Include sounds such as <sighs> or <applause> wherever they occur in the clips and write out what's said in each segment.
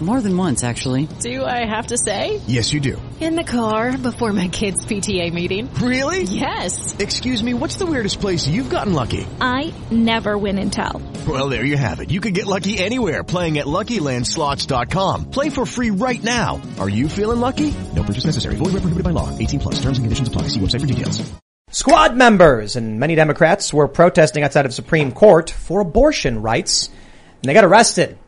More than once, actually. Do I have to say? Yes, you do. In the car before my kids' PTA meeting. Really? Yes. Excuse me, what's the weirdest place you've gotten lucky? I never win and tell. Well, there you have it. You can get lucky anywhere playing at LuckyLandSlots.com. Play for free right now. Are you feeling lucky? No purchase necessary. Void where prohibited by law. 18 plus. Terms and conditions apply. See website for details. Squad members and many Democrats were protesting outside of Supreme Court for abortion rights, and they got arrested.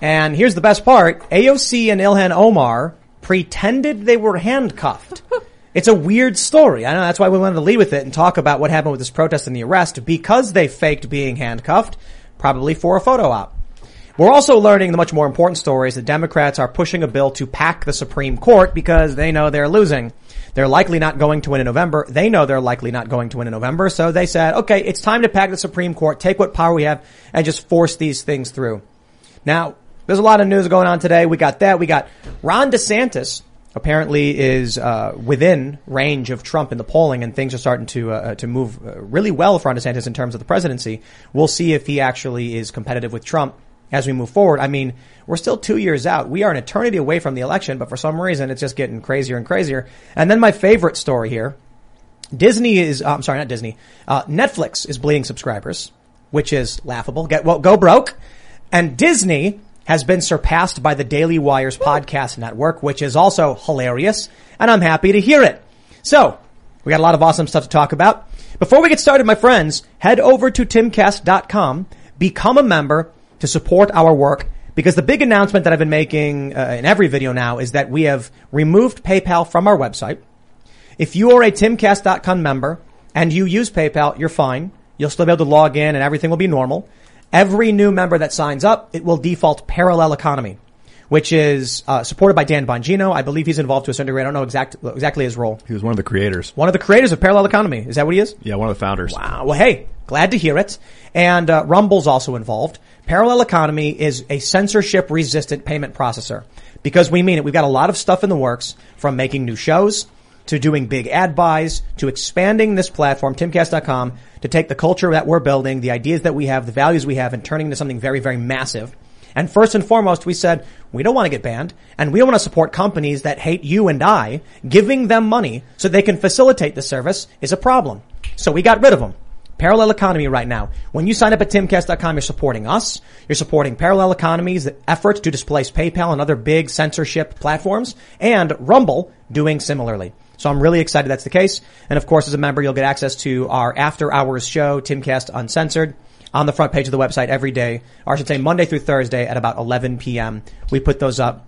And here's the best part. AOC and Ilhan Omar pretended they were handcuffed. <laughs> it's a weird story. I know that's why we wanted to lead with it and talk about what happened with this protest and the arrest because they faked being handcuffed, probably for a photo op. We're also learning the much more important story is that Democrats are pushing a bill to pack the Supreme Court because they know they're losing. They're likely not going to win in November. They know they're likely not going to win in November. So they said, okay, it's time to pack the Supreme Court, take what power we have and just force these things through. Now, there's a lot of news going on today. We got that. We got Ron DeSantis apparently is uh, within range of Trump in the polling, and things are starting to uh, to move uh, really well for Ron DeSantis in terms of the presidency. We'll see if he actually is competitive with Trump as we move forward. I mean, we're still two years out. We are an eternity away from the election, but for some reason, it's just getting crazier and crazier. And then my favorite story here. Disney is, uh, I'm sorry, not Disney. Uh, Netflix is bleeding subscribers, which is laughable. Get, well, go broke. And Disney has been surpassed by the Daily Wire's podcast network, which is also hilarious. And I'm happy to hear it. So we got a lot of awesome stuff to talk about. Before we get started, my friends, head over to timcast.com, become a member to support our work because the big announcement that I've been making uh, in every video now is that we have removed PayPal from our website. If you are a timcast.com member and you use PayPal, you're fine. You'll still be able to log in and everything will be normal. Every new member that signs up, it will default parallel economy, which is uh, supported by Dan Bongino. I believe he's involved to a certain degree. I don't know exact, exactly his role. He was one of the creators. One of the creators of parallel economy. Is that what he is? Yeah, one of the founders. Wow. Well, hey, glad to hear it. And uh, Rumble's also involved. Parallel economy is a censorship resistant payment processor because we mean it. We've got a lot of stuff in the works from making new shows to doing big ad buys to expanding this platform, timcast.com, to take the culture that we're building, the ideas that we have, the values we have, and turning into something very, very massive. And first and foremost, we said, we don't want to get banned and we don't want to support companies that hate you and I. Giving them money so they can facilitate the service is a problem. So we got rid of them. Parallel economy right now. When you sign up at timcast.com, you're supporting us. You're supporting parallel economies, the effort to displace PayPal and other big censorship platforms and Rumble doing similarly. So I'm really excited that's the case. And of course, as a member, you'll get access to our after hours show, Timcast Uncensored, on the front page of the website every day, or I should say Monday through Thursday at about 11 p.m. We put those up.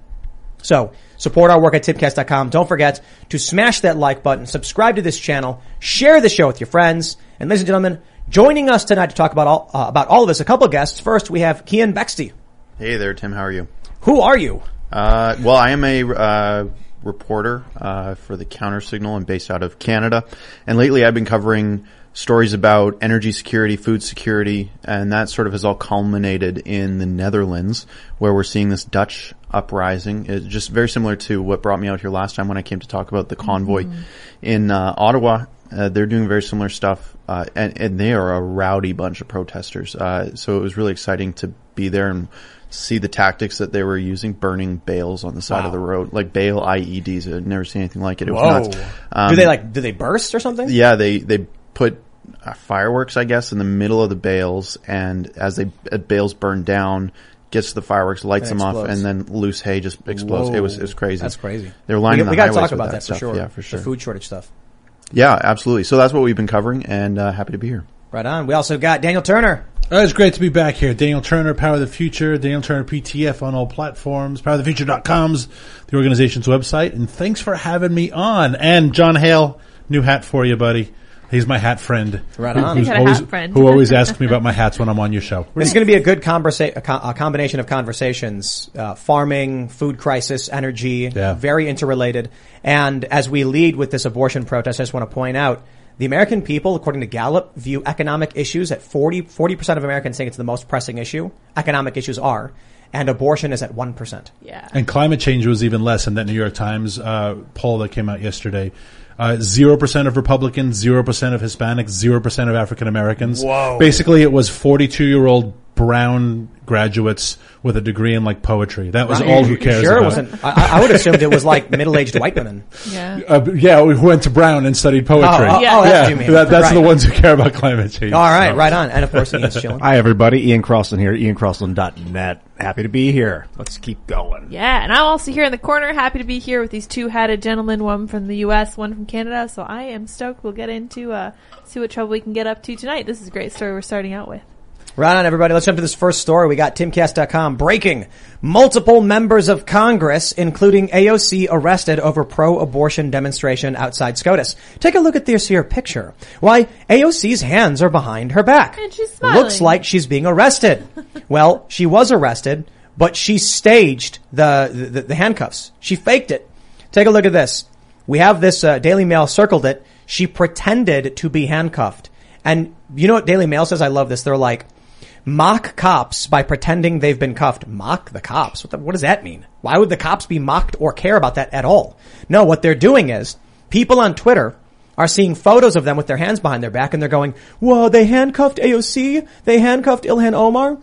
So support our work at timcast.com. Don't forget to smash that like button, subscribe to this channel, share the show with your friends. And ladies and gentlemen, joining us tonight to talk about all, uh, about all of this, a couple of guests. First, we have Keean Bexte. Hey there, Tim. How are you? Who are you? Uh, well, I am a uh, reporter uh, for the Counter Signal. I'm based out of Canada, and lately I've been covering stories about energy security, food security, and that sort of has all culminated in the Netherlands, where we're seeing this Dutch uprising. It's just very similar to what brought me out here last time when I came to talk about the convoy Mm-hmm. in uh, Ottawa. Uh, they're doing very similar stuff, uh, and, and they are a rowdy bunch of protesters. Uh, so it was really exciting to be there and see the tactics that they were using, burning bales on the side of the road, like bale IEDs. I've never seen anything like it. It was nuts. Um, do they like, do they burst or something? yeah, they they put uh, fireworks, I guess, in the middle of the bales, and as they uh, bales burn down, gets to the fireworks, lights them off, and then loose hay just explodes. It was it was crazy. That's crazy. They were lining we, the we gotta talk about that, for stuff. sure. Yeah, for sure. The food shortage stuff. Yeah, absolutely. So that's what we've been covering, and uh, happy to be here. Right on. We also got Daniel Turner. Uh, it's great to be back here. Daniel Turner, Power of the Future, Daniel Turner PTF on all platforms, powerofthefuture.com's the organization's website, and thanks for having me on. And John Hale, new hat for you, buddy. He's my hat friend. Right Who- on. who's You always, hat friend. Who always asks me about my hats when I'm on your show. <laughs> This is going to be a good conversa- a, co- a combination of conversations, uh, farming, food crisis, energy, Yeah. very interrelated. And as we lead with this abortion protest, I just want to point out the American people, according to Gallup, view economic issues at 40, 40% of Americans think it's the most pressing issue. Economic issues are. And abortion is at 1%. Yeah. And climate change was even less in that New York Times uh, poll that came out yesterday. Uh, Zero percent of Republicans, zero percent of Hispanics, zero percent of African Americans. Whoa. Basically, it was forty-two-year-old brown graduates with a degree in like poetry. That was all who cares Sure, it about. wasn't. I, I would assume it was like <laughs> middle-aged white women. Yeah. Uh, yeah, who went to Brown and studied poetry. Oh, oh, Yeah. oh, that's yeah, what you mean. that- that's Right. the ones who care about climate change. All right, So- right on. And of course, Ian's chilling. Hi everybody, Ian Crossland here, iancrossland.net. Happy to be here. Let's keep going. Yeah, and I'm also here in the corner, happy to be here with these two hatted gentlemen, one from the U.S., one from Canada. So I am stoked. We'll get into uh, see what trouble we can get up to tonight. This is a great story we're starting out with. Right on, everybody. Let's jump to this first story. We got timcast.com breaking. Multiple members of Congress, including AOC, arrested over pro-abortion demonstration outside SCOTUS. Take a look at this here picture. Why, AOC's hands are behind her back. And she's smiling. Looks like she's being arrested. <laughs> well, she was arrested, but she staged the, the, the handcuffs. She faked it. Take a look at this. We have this, uh, Daily Mail circled it. She pretended to be handcuffed. And you know what Daily Mail says? I love this. They're like, mock cops by pretending they've been cuffed. Mock the cops. What, the, what does that mean? Why would the cops be mocked or care about that at all? No, what they're doing is people on Twitter are seeing photos of them with their hands behind their back and they're going, whoa, they handcuffed AOC? They handcuffed Ilhan Omar?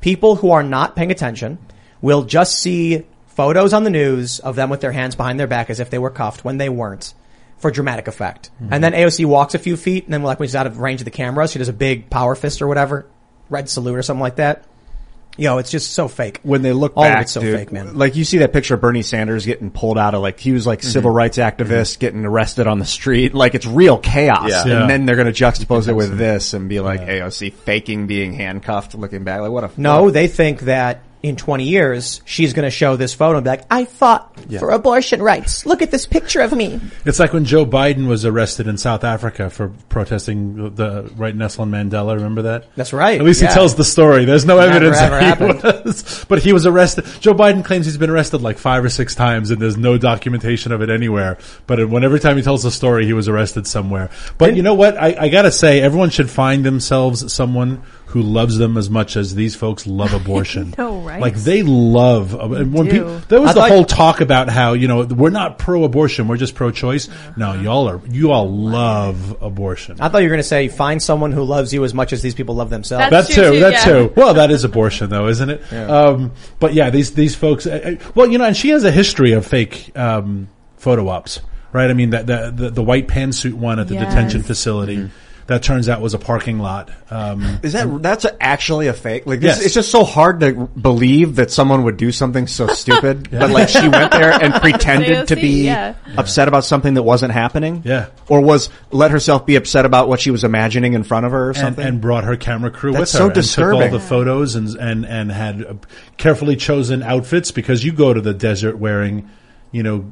People who are not paying attention will just see photos on the news of them with their hands behind their back as if they were cuffed when they weren't for dramatic effect. And mm-hmm. then AOC walks a few feet and then like when she's out of range of the camera, she does a big power fist or whatever, red salute or something like that. Yo, it's just so fake. When they look All back, it's so dude, fake, man. like you see that picture of Bernie Sanders getting pulled out of like, he was like mm-hmm. civil rights mm-hmm. activist getting arrested on the street. Like it's real chaos. Yeah. Yeah. And then they're going to juxtapose it with this and be like AOC oh, faking being handcuffed, looking back. Like what a, No, they think that in 20 years, she's going to show this photo and be like, I fought for abortion rights. Look at this picture of me. It's like when Joe Biden was arrested in South Africa for protesting the right Nelson Mandela. Remember that? That's right, At least yeah. he tells the story. There's no Never evidence that he happened. was, <laughs> but he was arrested. Joe Biden claims he's been arrested like five or six times, and there's no documentation of it anywhere. But when every time he tells the story, he was arrested somewhere. But you know what? I, I gotta say, everyone should find themselves someone who loves them as much as these folks love <laughs> abortion. know, right? Like they love when people. There was I the thought- whole talk about how you know we're not pro-abortion, we're just pro-choice. No, y'all are. You all love abortion. I thought you were going to say, find someone who loves you as much as these people love themselves. That's That true, too. too, That yeah. too. Well, that is abortion, though, isn't it? Um, but yeah, these these folks. Uh, uh, well, you know, and she has a history of fake um, photo ops, right? I mean, that the, the the white pantsuit one at the Yes. detention facility that turns out was a parking lot. Um, Is that that's actually a fake? Like this, Yes. it's just so hard to believe that someone would do something so <laughs> stupid. But like she went there and <laughs> pretended to be yeah. upset about something that wasn't happening. Yeah. or was let herself be upset about what she was imagining in front of her or and, something. and brought her camera crew That's with her so and took all the photos and and and had uh, carefully chosen outfits because you go to the desert wearing, you know,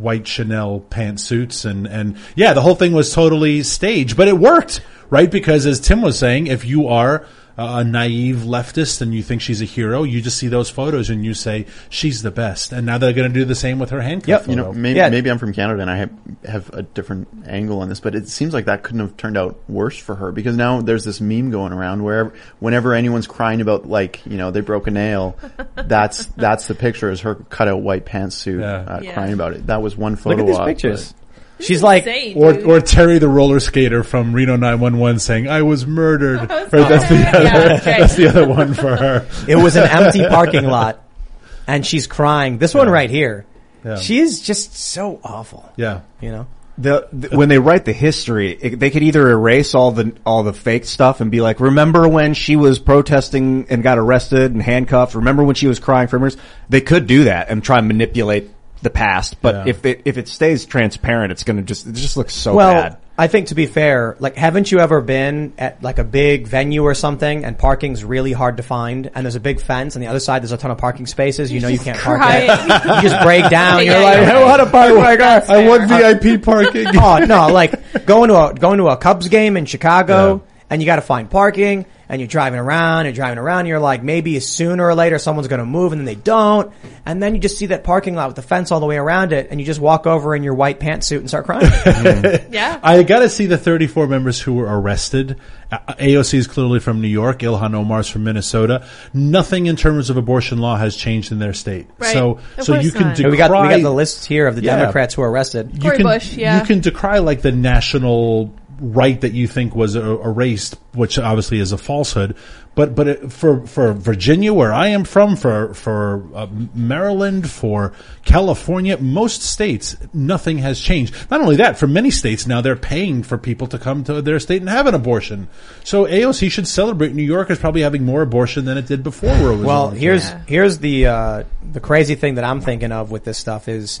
white Chanel pantsuits and and yeah, the whole thing was totally staged, but it worked, right? Because as Tim was saying, if you are a naive leftist and you think she's a hero, you just see those photos and you say she's the best. And now they're going to do the same with her handcuff Yep. photo. You know, maybe Yeah. maybe I'm from Canada and I have, have a different angle on this, but it seems like that couldn't have turned out worse for her because now there's this meme going around where whenever anyone's crying about like you know they broke a nail, <laughs> that's that's the picture is her cut out white pantsuit Yeah. uh, Yeah. crying about it. That was one photo. Look at these op, pictures. She's like, Insane, or dude. or Terry the roller skater from Reno 911 saying I was murdered. <laughs> Right, that's the Yeah, other that's right. that's the other one for her. it was an empty parking lot and she's crying. This one right here. Yeah. She is just so awful. Yeah. You know? the, the- when they write the history, it, they could either erase all the all the fake stuff and be like, "Remember when she was protesting and got arrested and handcuffed? Remember when she was crying for murders?" They could do that and try and manipulate the past. But Yeah. if it if it stays transparent, it's going to just it just looks so well, bad. I think to be fair, like, haven't you ever been at like a big venue or something and parking's really hard to find and there's a big fence and the other side there's a ton of parking spaces, you know you can't park crying. it. You just break down, Yeah, <laughs> you're yeah, like, yeah. I want to park my car. I want VIP parking. <laughs> oh no, like <laughs> going to a going to a Cubs game in Chicago and you got to find parking, and you're driving around, you're driving around, and you're like, maybe sooner or later someone's going to move, and then they don't, and then you just see that parking lot with the fence all the way around it, and you just walk over in your white pantsuit and start crying. <laughs> Yeah. I got to see the 34 members who were arrested. A- AOC is clearly from New York. Ilhan Omar's from Minnesota. Nothing in terms of abortion law has changed in their state. Right. So, Of so you can not. decry. we got we got the list here of the Yeah. Democrats who are arrested. you Cori can, Bush, yeah. You can decry like the national right that you think was er- erased, which obviously is a falsehood. But but it, for for Virginia, where I am from, for for uh, Maryland, for California, most states, nothing has changed. Not only that, for many states now they're paying for people to come to their state and have an abortion. So AOC should celebrate. New York is probably having more abortion than it did before. Where it was Well, here's Yeah. here's the uh, the crazy thing that I'm thinking of with this stuff is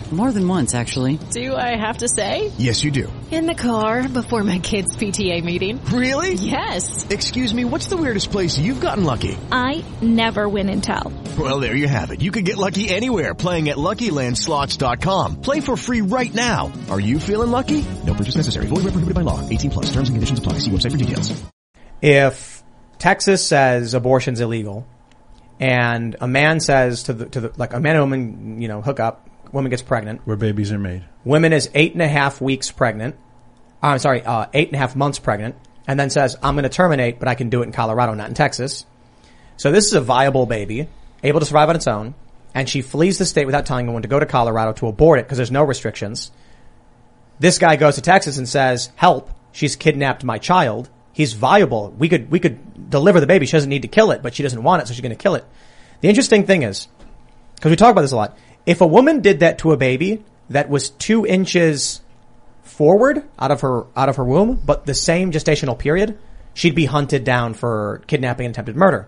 More than once, actually. Do I have to say? Yes, you do. In the car before my kids' PTA meeting. Really? Yes. Excuse me, what's the weirdest place you've gotten lucky? I never win and tell. Well, there you have it. You can get lucky anywhere playing at LuckyLandSlots.com. Play for free right now. Are you feeling lucky? No purchase necessary. Void where prohibited by law. 18 plus. Terms and conditions apply. See website for details. if Texas says abortion's illegal, and a man says to the to the like a man and woman, you know, hook up, woman gets pregnant, where babies are made. woman is eight and a half weeks pregnant. uh, I'm sorry, uh, eight and a half months pregnant, and then says, "I'm going to terminate, but I can do it in Colorado, not in Texas." So this is a viable baby, able to survive on its own, and she flees the state without telling anyone to go to Colorado to abort it because there's no restrictions. This guy goes to Texas and says, "Help! She's kidnapped my child. He's viable. We could we could deliver the baby. She doesn't need to kill it, but she doesn't want it, so she's going to kill it." The interesting thing is, because we talk about this a lot, if a woman did that to a baby that was two inches forward out of her out of her womb, but the same gestational period, she'd be hunted down for kidnapping and attempted murder.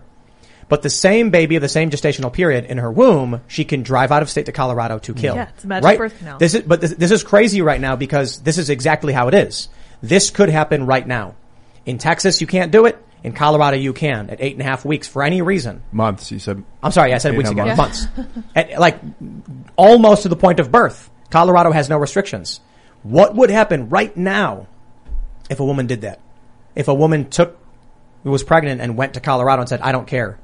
But the same baby of the same gestational period in her womb, she can drive out of state to Colorado to kill. Yeah, it's a magic right? birth canal. This is, but this, this is crazy right now because this is exactly how it is. This could happen right now. In Texas, you can't do it. In Colorado, you can at eight and a half weeks for any reason. Months, you said. I'm sorry, I said weeks ago, months. <laughs> At, like almost to the point of birth. Colorado has no restrictions. What would happen right now if a woman did that? If a woman took, was pregnant and went to Colorado and said, I don't care.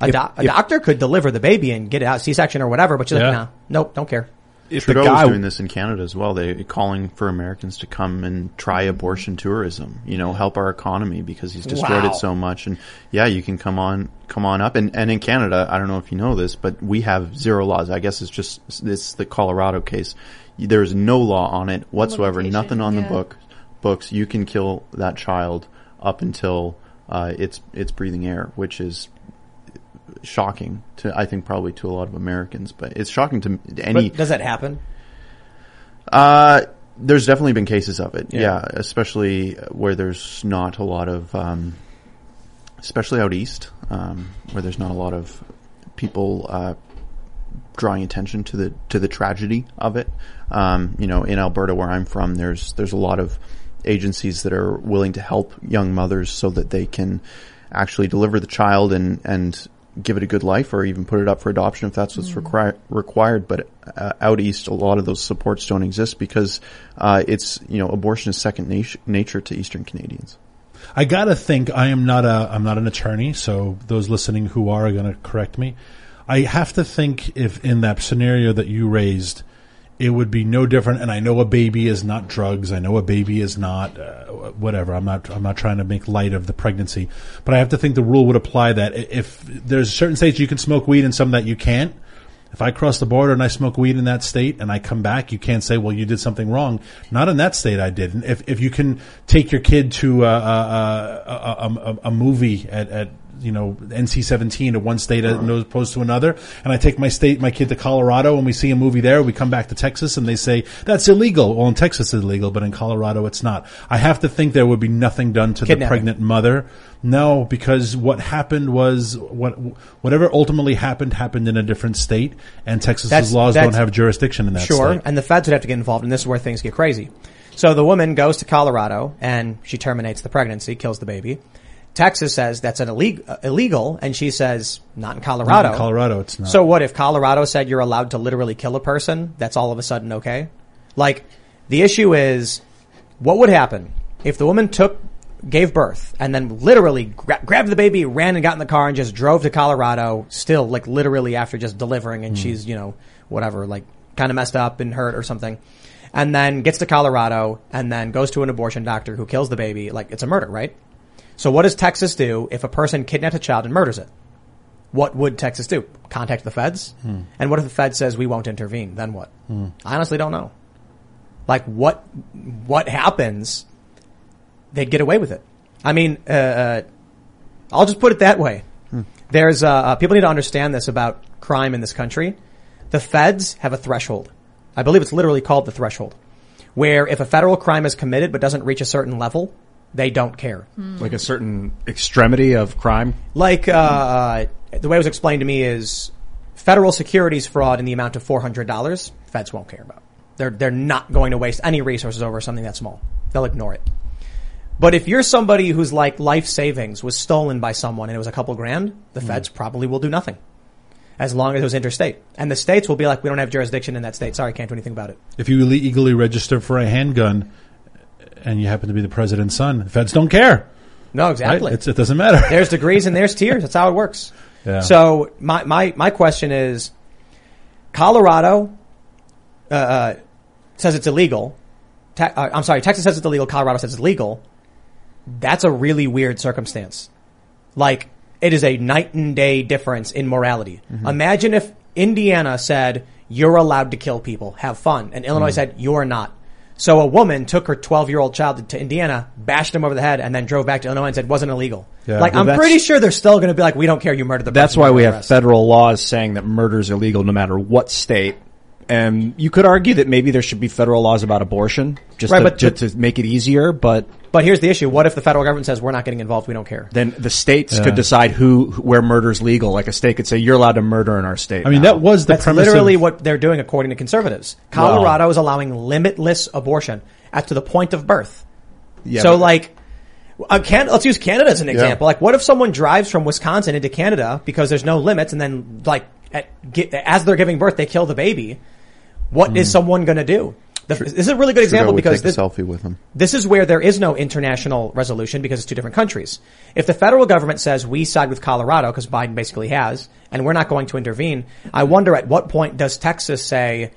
A, doc- a if- doctor could deliver the baby and get it out, C-section or whatever, but she's Yeah. like, nah, nope, don't care. If the Trudeau's guy doing this in Canada as well. They're calling for Americans to come and try abortion tourism. You know, help our economy because he's destroyed Wow. it so much. And yeah, you can come on, come on up. And and in Canada, I don't know if you know this, but we have zero laws. I guess it's just it's the Colorado case. There's no law on it whatsoever. Limitation, Nothing on yeah. the book books. You can kill that child up until uh, it's it's breathing air, which is shocking to I think probably to a lot of Americans, but it's shocking to any. But does that happen? Uh, there's definitely been cases of it. Yeah. Yeah, especially where there's not a lot of, um, especially out east, um, where there's not a lot of people uh, drawing attention to the to the tragedy of it. Um, you know, in Alberta, where I'm from, there's there's a lot of agencies that are willing to help young mothers so that they can actually deliver the child and and give it a good life or even put it up for adoption if that's what's requir- required. But uh, out east a lot of those supports don't exist because uh, it's you know abortion is second nat- nature to eastern Canadians. I gotta think I am not a I'm not an attorney, so those listening who are, are gonna correct me. I have to think if in that scenario that you raised, it would be no different. And I know a baby is not drugs. I know a baby is not uh, whatever. I'm not I'm not trying to make light of the pregnancy, but I have to think the rule would apply that if there's certain states you can smoke weed and some that you can't. If I cross the border and I smoke weed in that state and I come back, you can't say, well, you did something wrong. Not in that state I didn't. if, if you can take your kid to uh, uh, uh, a, a, a movie at, at, you know, NC-17 to one state as opposed to another, and I take my state, my kid to Colorado and we see a movie there, we come back to Texas and they say, that's illegal. Well, in Texas it's illegal, but in Colorado it's not. I have to think there would be nothing done to the pregnant mother. No, because what happened was what whatever ultimately happened happened in a different state, and Texas's That's- laws that's- don't have jurisdiction in that Sure, state. and the feds would have to get involved, and this is where things get crazy. So the woman goes to Colorado and she terminates the pregnancy, kills the baby, Texas says that's an illegal, uh, illegal, and she says not in Colorado. In Colorado, it's not. So what if Colorado said you're allowed to literally kill a person? That's all of a sudden okay? Like, the issue is, what would happen if the woman took, gave birth, and then literally gra- grabbed the baby, ran and got in the car and just drove to Colorado, still like literally after just delivering and mm. she's, you know, whatever, like kind of messed up and hurt or something. And then gets to Colorado and then goes to an abortion doctor who kills the baby. Like, it's a murder, right? So what does Texas do if a person kidnaps a child and murders it? What would Texas do? Contact the feds? Hmm. And what if the Fed says we won't intervene? Then what? Hmm. I honestly don't know. Like what, what happens? They'd get away with it. I mean, uh, uh, I'll just put it that way. There's, uh, uh, people need to understand this about crime in this country. The feds have a threshold. I believe it's literally called the threshold. Where if a federal crime is committed but doesn't reach a certain level, they don't care. Like a certain extremity of crime. Like, uh, the way it was explained to me is federal securities fraud in the amount of $400, feds won't care about. They're, they're not going to waste any resources over something that small. They'll ignore it. But if you're somebody who's like life savings was stolen by someone and it was a couple grand, the feds probably will do nothing. As long as it was interstate. And the states will be like, we don't have jurisdiction in that state. Sorry, can't do anything about it. if you illegally register for a handgun and you happen to be the president's son, the feds don't care. No, Right? exactly. It's, it doesn't matter. There's degrees and there's tiers. That's how it works. <laughs> Yeah. So my, my, my question is, Colorado, uh, uh, says it's illegal. Te- uh, I'm sorry, Texas says it's illegal. Colorado says it's legal. That's a really weird circumstance. Like, it is a night and day difference in morality. Mm-hmm. Imagine if Indiana said, you're allowed to kill people, have fun, and Illinois mm. said, you're not. So a woman took her 12 year old child to Indiana, bashed him over the head, and then drove back to Illinois and said, wasn't illegal. Yeah. like, Well, I'm pretty sure they're still going to be like, we don't care, you murdered the. That's why we have arrest." federal laws saying that murder is illegal no matter what state. And you could argue that maybe there should be federal laws about abortion just, Right, to, but- just to make it easier, but But here's the issue. What if the federal government says, we're not getting involved, we don't care? then the states could decide who, where murder is legal. Like a state could say, you're allowed to murder in our state. I mean, now." that was the That's premise literally of, what they're doing according to conservatives. Colorado is allowing limitless abortion at to the point of birth. Yeah, so but- like, uh, can, let's use Canada as an example. Like, what if someone drives from Wisconsin into Canada because there's no limits, and then like, at, get, as they're giving birth, they kill the baby? What is someone going to do? The, this is a really good example because this, selfie with him. this is where there is no international resolution because it's two different countries. If the federal government says we side with Colorado, because Biden basically has, and we're not going to intervene, I wonder at what point does Texas say,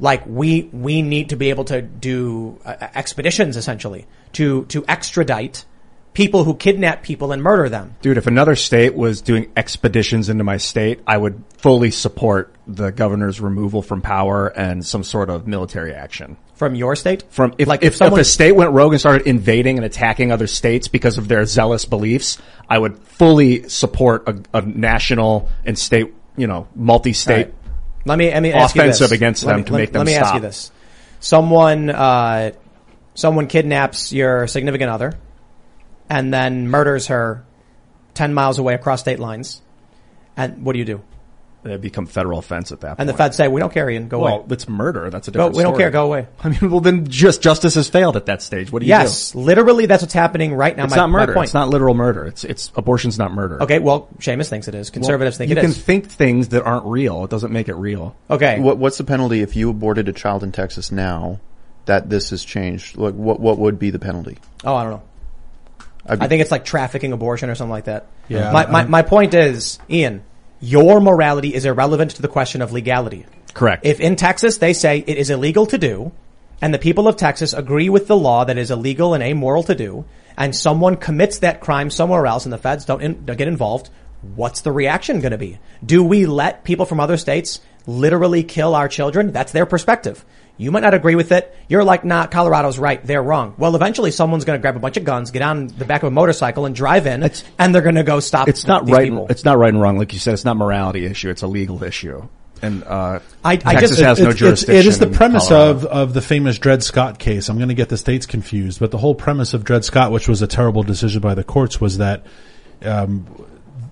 like we we need to be able to do uh, expeditions essentially to to extradite people who kidnap people and murder them. Dude, if another state was doing expeditions into my state, I would fully support the governor's removal from power and some sort of military action. From your state? From if, like if, someone if a state went rogue and started invading and attacking other states because of their zealous beliefs, I would fully support a, a national and state, you know, multi-state. Right. Let me let me ask you offensive against Let them me- to let- make them Let me ask you this: someone uh, someone kidnaps your significant other, and then murders her ten miles away across state lines. And what do you do? It'd become federal offense at that point. And the feds say, "We don't care, Ian. Go away. well, away. that's murder. That's a Go, different we don't story. care. Go away." <laughs> I mean, well, then just justice has failed at that stage. What do you do? Yes, literally, that's what's happening right now. It's my, not murder. My point. It's not literal murder. It's it's abortion's not murder. Okay, well, Seamus thinks it is. Conservatives think it is. you it can think things that aren't real. It doesn't make it real. okay, What, what's the penalty if you aborted a child in Texas now that this has changed? Like, what what would be the penalty? oh, I don't know. I'd be- I think it's like trafficking abortion or something like that. Yeah, My my, uh-huh. my point is, Ian, your morality is irrelevant to the question of legality. Correct. If in Texas they say it is illegal to do, and the people of Texas agree with the law that is illegal and amoral to do, and someone commits that crime somewhere else and the feds don't, in, don't get involved, what's the reaction going to be? Do we let people from other states literally kill our children? That's their perspective. You might not agree with it. You're like, nah, Colorado's right. They're wrong. Well, eventually someone's going to grab a bunch of guns, get on the back of a motorcycle and drive in, and they're going to go stop it's not right. people. It's not right and wrong. Like you said, it's not morality issue. It's a legal issue. And uh, I- I Texas just- has no It's- it's- jurisdiction. It is the premise Colorado. of, of the famous Dred Scott case. I'm going to get the states confused, but the whole premise of Dred Scott, which was a terrible decision by the courts, was that um,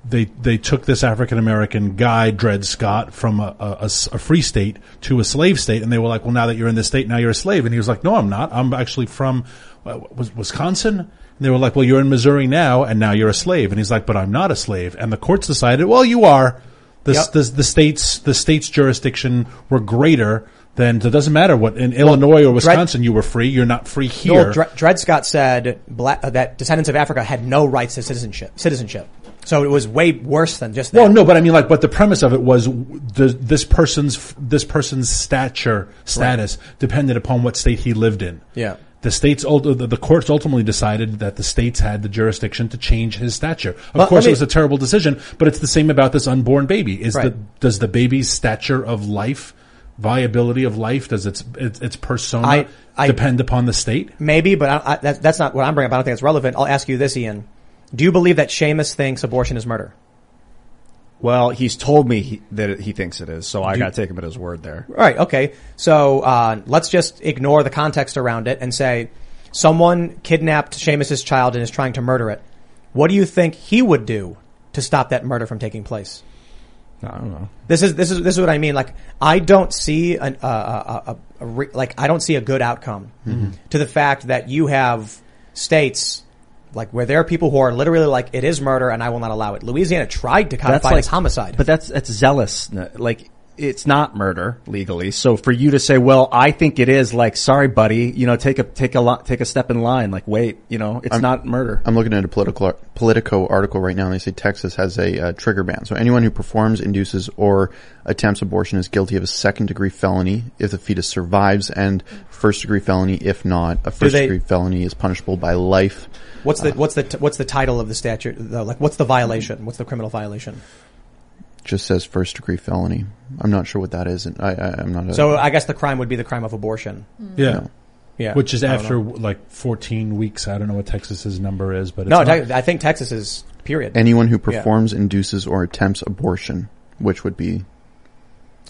they they took this African American guy Dred Scott from a a free state to a slave state, and they were like, "Well, now that you're in this state, now you're a slave." And he was like, "No, I'm not. I'm actually from uh, Wisconsin." And they were like, well, you're in Missouri now, and now you're a slave. And he's like, but I'm not a slave. And the courts decided, well, you are. The, Yep. the, the states, the state's jurisdiction were greater than, it doesn't matter what, in Illinois or Wisconsin you were free, you're not free here. Well, Dred, Dred Scott said black, uh, that descendants of Africa had no rights to citizenship. Citizenship. So it was way worse than just that. Well, no, but I mean, like, but the premise of it was the, this person's this person's stature status depended upon what state he lived in. Yeah. The states, the the courts ultimately decided that the states had the jurisdiction to change his stature. Of Well, course, it was a terrible decision, but it's the same about this unborn baby. Is Right. the does the baby's stature of life, viability of life, does its its, its persona I- I- depend upon the state? Maybe, but I, I, that, that's not what I'm bringing up. I don't think it's relevant. I'll ask you this, Ian. Do you believe that Seamus thinks abortion is murder? Well, he's told me he, that he thinks it is, so I got to take him at his word there. Right. Okay. So uh, let's just ignore the context around it and say someone kidnapped Seamus's child and is trying to murder it. What do you think he would do to stop that murder from taking place? I don't know. This is this is this is what I mean. Like I don't see an, uh, a, a, a re, like I don't see a good outcome to the fact that you have states like where there are people who are literally like it is murder and I will not allow it. Louisiana tried to codify it as homicide. But that's that's zealous. Like it's not murder legally. So for you to say, "Well, I think it is," like, sorry, buddy, you know, take a take a lo- take a step in line. Like, wait, you know, it's not murder. I'm looking at a political Politico article right now, and they say Texas has a uh, trigger ban. So anyone who performs, induces, or attempts abortion is guilty of a second degree felony if the fetus survives, and first degree felony if not. A first they- degree felony is punishable by life. what's the what's the t- what's the title of the statute? The, like what's the violation? What's the criminal violation? Just says first degree felony. I'm not sure what that is. and I, I, I'm not. A, So I guess the crime would be the crime of abortion. Yeah. Yeah. Which is I don't after know. like 14 weeks. I don't know what Texas's number is, but it's No, not- te- I think Texas is period. anyone who performs, induces, or attempts abortion, which would be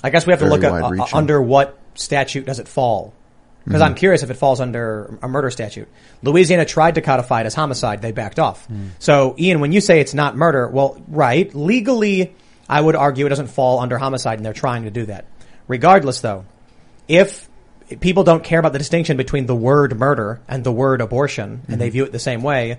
I guess we have to Very look at uh, wide-reaching. under what statute does it fall? Because Mm-hmm. I'm curious if it falls under a murder statute. Louisiana tried to codify it as homicide. They backed off. Mm. So, Ian, when you say it's not murder, well, right. Legally, I would argue it doesn't fall under homicide and they're trying to do that. Regardless though, if people don't care about the distinction between the word murder and the word abortion and Mm-hmm. they view it the same way,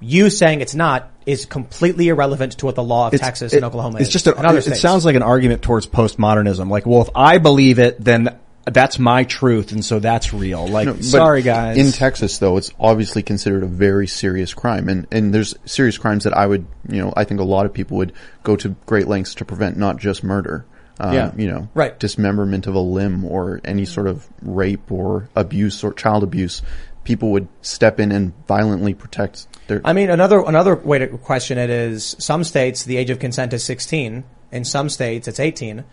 you saying it's not is completely irrelevant to what the law of It's- Texas it- and Oklahoma It's is. just and other it, sounds like an argument towards postmodernism. Like, well, if I believe it, then that's my truth, and so that's real. Like, No, sorry guys. In Texas, though, it's obviously considered a very serious crime, and and there's serious crimes that I would, you know, I think a lot of people would go to great lengths to prevent, not just murder. Um, Yeah. you know, Right. dismemberment of a limb or any sort of rape or abuse or child abuse. People would step in and violently protect their. I mean, another another way to question it is some states the age of consent is 16. In some states, it's 18.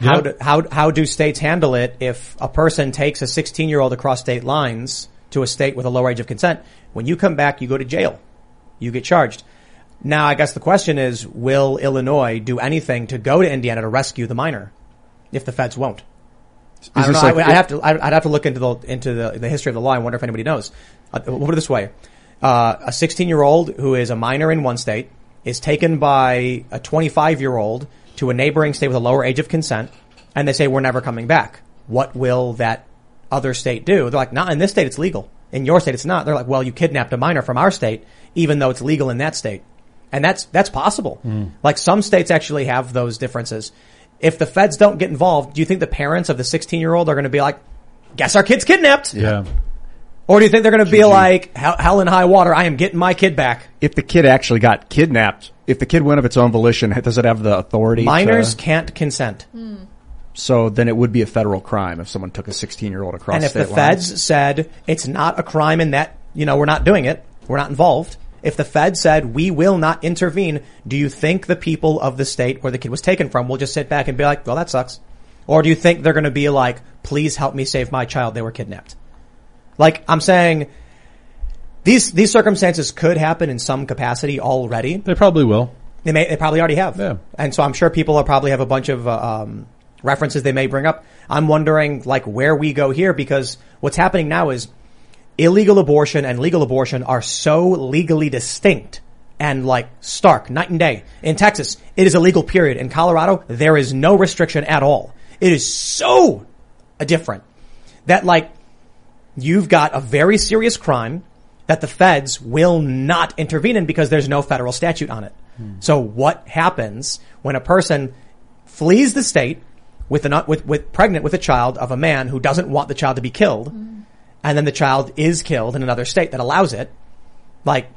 How do, how how do states handle it if a person takes a 16 year old across state lines to a state with a lower age of consent? When you come back, you go to jail. You get charged. Now, I guess the question is, will Illinois do anything to go to Indiana to rescue the minor if the feds won't? I don't know. I, like- would- I'd have to. I'd I'd have to look into the into the, the history of the law and wonder if anybody knows. Uh, we'll put it this way: uh, a 16 year old who is a minor in one state is taken by a 25 year old to a neighboring state with a lower age of consent, and they say we're never coming back. What will that other state do? They're like, not in this state it's legal. In your state it's not. They're like, well, you kidnapped a minor from our state, even though it's legal in that state. And that's, that's possible. Hmm. Like some states actually have those differences. If the feds don't get involved, do you think the parents of the 16 year old are going to be like, guess our kid's kidnapped? yeah. Or do you think they're going to be like, hell, hell in high water, I am getting my kid back? if the kid actually got kidnapped, if the kid went of its own volition, <laughs> does it have the authority? Minors to- can't consent. Hmm. so then it would be a federal crime if someone took a 16 year old across the state. And if the state lines. feds said it's not a crime in that, you know, we're not doing it, we're not involved. If the Fed said we will not intervene, do you think the people of the state where the kid was taken from will just sit back and be like, well, that sucks? Or do you think they're going to be like, please help me save my child, they were kidnapped? Like, I'm saying, these, these circumstances could happen in some capacity already. They probably will. They may, they probably already have. Yeah. And so I'm sure people will probably have a bunch of, uh, um, references they may bring up. I'm wondering like where we go here because what's happening now is illegal abortion and legal abortion are so legally distinct and like stark night and day. In Texas, it is illegal period. In Colorado, there is no restriction at all. It is so different that like you've got a very serious crime that the feds will not intervene in because there's no federal statute on it. So what happens when a person flees the state with an, with, with pregnant with a child of a man who doesn't want the child to be killed and then the child is killed in another state that allows it? Like,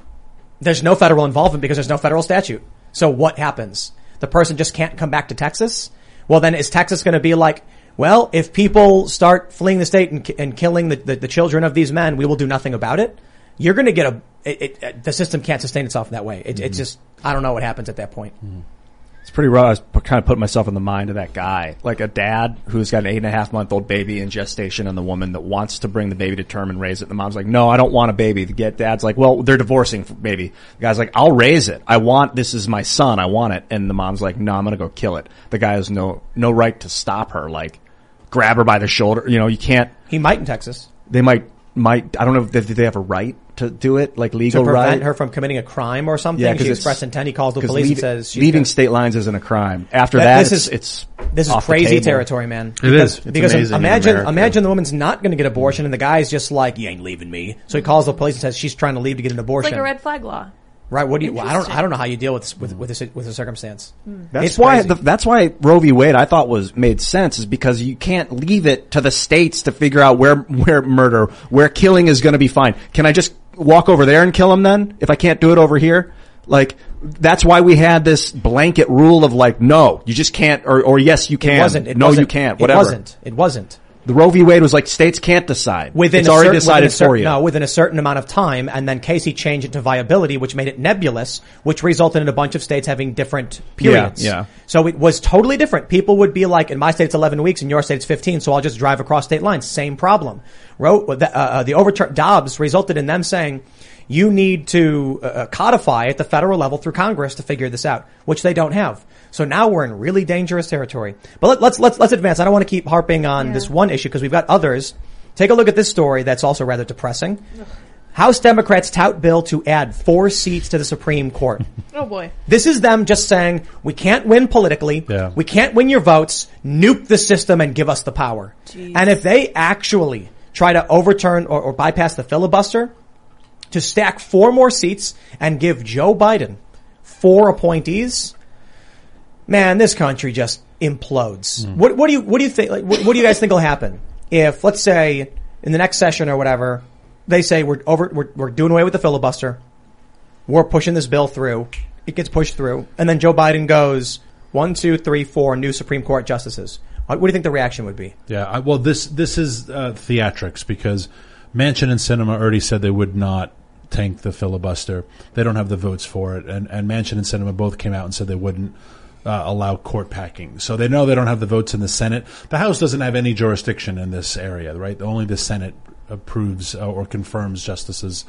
there's no federal involvement because there's no federal statute. So what happens? The person just can't come back to Texas? Well, then is Texas going to be like, well, if people start fleeing the state and, and killing the, the, the children of these men, we will do nothing about it? You're going to get a, it, it, the system can't sustain itself in that way. It, It's mm-hmm. just, I don't know what happens at that point. Mm. It's pretty rough. I was p- kind of putting myself in the mind of that guy, like a dad who's got an eight and a half month old baby in gestation, and the woman that wants to bring the baby to term and raise it. And the mom's like, "No, I don't want a baby." The get dad's like, "Well, they're divorcing, baby." The guy's like, "I'll raise it. I want this is my son. I want it." And the mom's like, "No, I'm gonna go kill it." The guy has no no right to stop her. Like, grab her by the shoulder. You know, you can't. He might in Texas They might might. I don't know. if they- Do they have a right to do it? Like legal to legal prevent right? her from committing a crime or something. Yeah, she because expressed intent. He calls the police leave- and says she's leaving gonna- state lines isn't a crime. After That- that, this it's, is- it's This is crazy territory, man. It because, is. It's because amazing imagine, America. imagine the woman's not going to get abortion, and the guy's just like, "You ain't leaving me." So he calls the police and says she's trying to leave to get an It's abortion. like a red flag law. Right? What do you? I don't. I don't know how you deal with this, with with this with the circumstance. Hmm. That's It's why the, that's why Roe v. Wade I thought was made sense is because you can't leave it to the states to figure out where where murder, where killing is going to be fine. Can I just walk over there and kill him then if I can't do it over here? Like that's why we had this blanket rule of like no, you just can't or or yes you can. It wasn't. It no wasn't, you can't. Whatever. It wasn't. It wasn't. The Roe v. Wade was like states can't decide. Within it's a already certain, decided within a cer- for you. No, within a certain amount of time, and then Casey changed it to viability, which made it nebulous, which resulted in a bunch of states having different periods. yeah. So it was totally different. People would be like, in my state it's 11 weeks, in your state it's 15, so I'll just drive across state lines. Same problem. Ro- the, uh, uh, the overturn Dobbs resulted in them saying, you need to uh, codify at the federal level through Congress to figure this out, which they don't have. So now we're in really dangerous territory. But let, let's let's let's advance. I don't want to keep harping on this one issue because we've got others. Take a look at this story that's also rather depressing. House Democrats tout bill to add four seats to the Supreme Court. <laughs> Oh boy. This is them just saying, we can't win politically. Yeah. We can't win your votes. Nuke the system and give us the power. And if they actually try to overturn or, or bypass the filibuster to stack four more seats and give Joe Biden four appointees, man, this country just implodes. What, what do you, what do you think, like, what, what do you guys think will happen if, let's say, in the next session or whatever, they say we're over, we're, we're doing away with the filibuster. We're pushing this bill through. It gets pushed through. And then Joe Biden goes, one, two, three, four new Supreme Court justices. What, do you think the reaction would be? Yeah, I, well, this this is uh, theatrics because Manchin and Sinema already said they would not tank the filibuster. They don't have the votes for it, and and Manchin and Sinema both came out and said they wouldn't. Uh, allow court packing, so they know they don't have the votes in the Senate. The House doesn't have any jurisdiction in this area, right? Only the Senate approves uh, or confirms justices.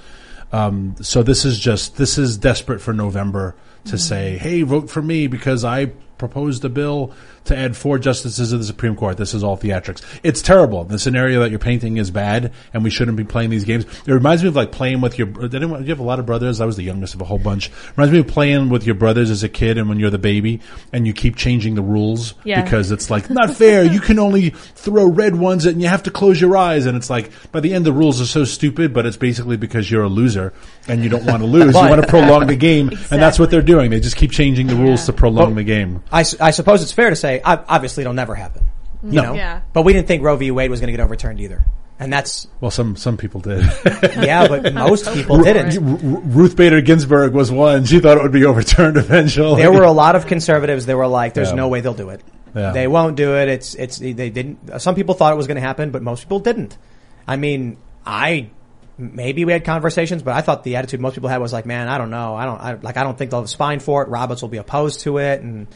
Um, so this is just this is desperate for November to say, "Hey, vote for me because I proposed a bill to add four justices of the Supreme Court." This is all theatrics. It's terrible. The scenario that you're painting is bad, and we shouldn't be playing these games. It reminds me of like playing with your. Did anyone? You have a lot of brothers? I was the youngest of a whole bunch. Reminds me of playing with your brothers as a kid, and when you're the baby, and you keep changing the rules Yeah. because it's like not <laughs> fair. you can only throw red ones, and you have to close your eyes. And it's like by the end, the rules are so stupid, but it's basically because you're a loser and you don't want to <laughs> lose. you want to prolong the game, <laughs> and that's what they're doing. They just keep changing the rules to prolong the game. I, s- I suppose it's fair to say, ob- obviously it'll never happen. You No. know? Yeah. But we didn't think Roe v. Wade was going to get overturned either. And that's, Well, some some people did. <laughs> yeah, but most people didn't. R- Ruth Bader Ginsburg was one. She thought it would be overturned eventually. There were a lot of conservatives that were like, there's Yeah. no way they'll do it. Yeah. They won't do it. It's, it's, they didn't, some people thought it was going to happen, but most people didn't. I mean, I, maybe we had conversations, but I thought the attitude most people had was like, man, I don't know. I don't, I, like, I don't think they'll have a spine for it. Roberts will be opposed to it. And,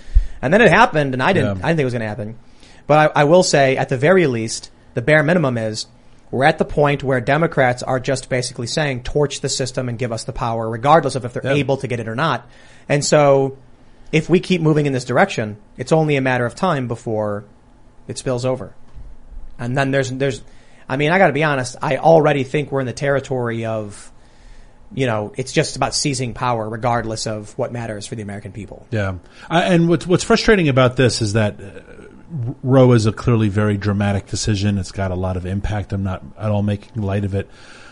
and then it happened and I didn't, Yeah. I didn't think it was going to happen. But I, I will say at the very least, the bare minimum is we're at the point where Democrats are just basically saying torch the system and give us the power regardless of if they're Yeah. able to get it or not. And so if we keep moving in this direction, it's only a matter of time before it spills over. And then there's, there's, I mean, I gotta be honest, I already think we're in the territory of, you know, it's just about seizing power regardless of what matters for the American people. Yeah, I, and what's what's frustrating about this is that uh, Roe is a clearly very dramatic decision. It's got a lot of impact. I'm not at all making light of it,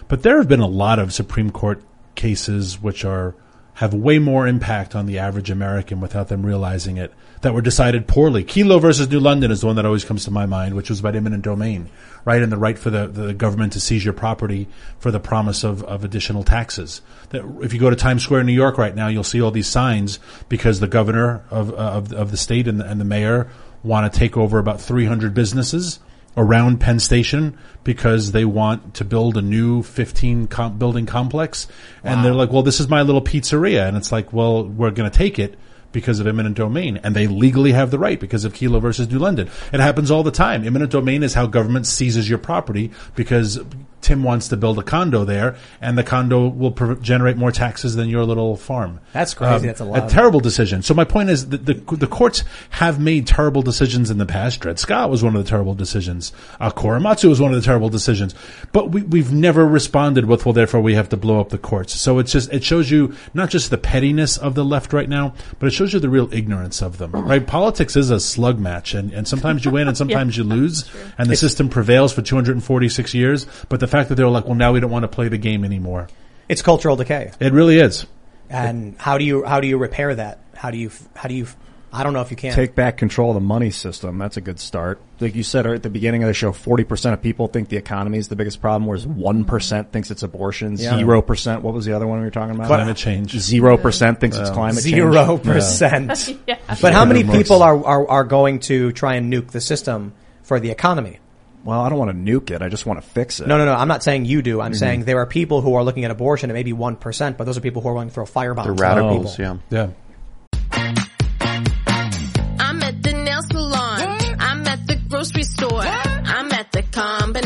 But there have been a lot of Supreme Court cases which are have way more impact on the average American without them realizing it that were decided poorly. Kelo versus New London is the one that always comes to my mind, which was about eminent domain, right? And the right for the, the government to seize your property for the promise of, of additional taxes. That if you go to Times Square in New York right now, you'll see all these signs because the governor of, of, of the state and the, and the mayor want to take over about 300 businesses around Penn Station because they want to build a new 15 com- building complex. And they're like, well, this is my little pizzeria. And it's like, well, we're going to take it because of eminent domain. And they legally have the right because of Kelo versus New London. It happens all the time. Eminent domain is how government seizes your property because Tim wants to build a condo there and the condo will pr- generate more taxes than your little farm. That's crazy. That's allowed. A terrible decision. So my point is that the, the courts have made terrible decisions in the past. Dred Scott was one of the terrible decisions. Uh, Korematsu was one of the terrible decisions. But we, we've never responded with, well, therefore we have to blow up the courts. So it's just, it shows you not just the pettiness of the left right now, but it shows you the real ignorance of them, right? Politics is a slug match and, and sometimes you win and <laughs> sometimes you lose and the system prevails for 246 years. But the fact that they're like, well, now we don't want to play the game anymore. It's cultural decay. It really is. And how do you how do you repair that? How do you how do you I don't know if you can. Take back control of the money system. That's a good start. Like you said at the beginning of the show, 40% of people think the economy is the biggest problem, whereas 1% thinks it's abortion. Yeah. 0%, what was the other one we were talking about? Climate change. 0% thinks it's climate change. Zero percent. But how many people are, are are going to try and nuke the system for the economy? Well, I don't want to nuke it. I just want to fix it. No, no, no. I'm not saying you do. I'm mm-hmm. saying there are people who are looking at abortion at maybe one percent, but those are people who are willing to throw firebombs. The at other radicals, people. yeah. Yeah.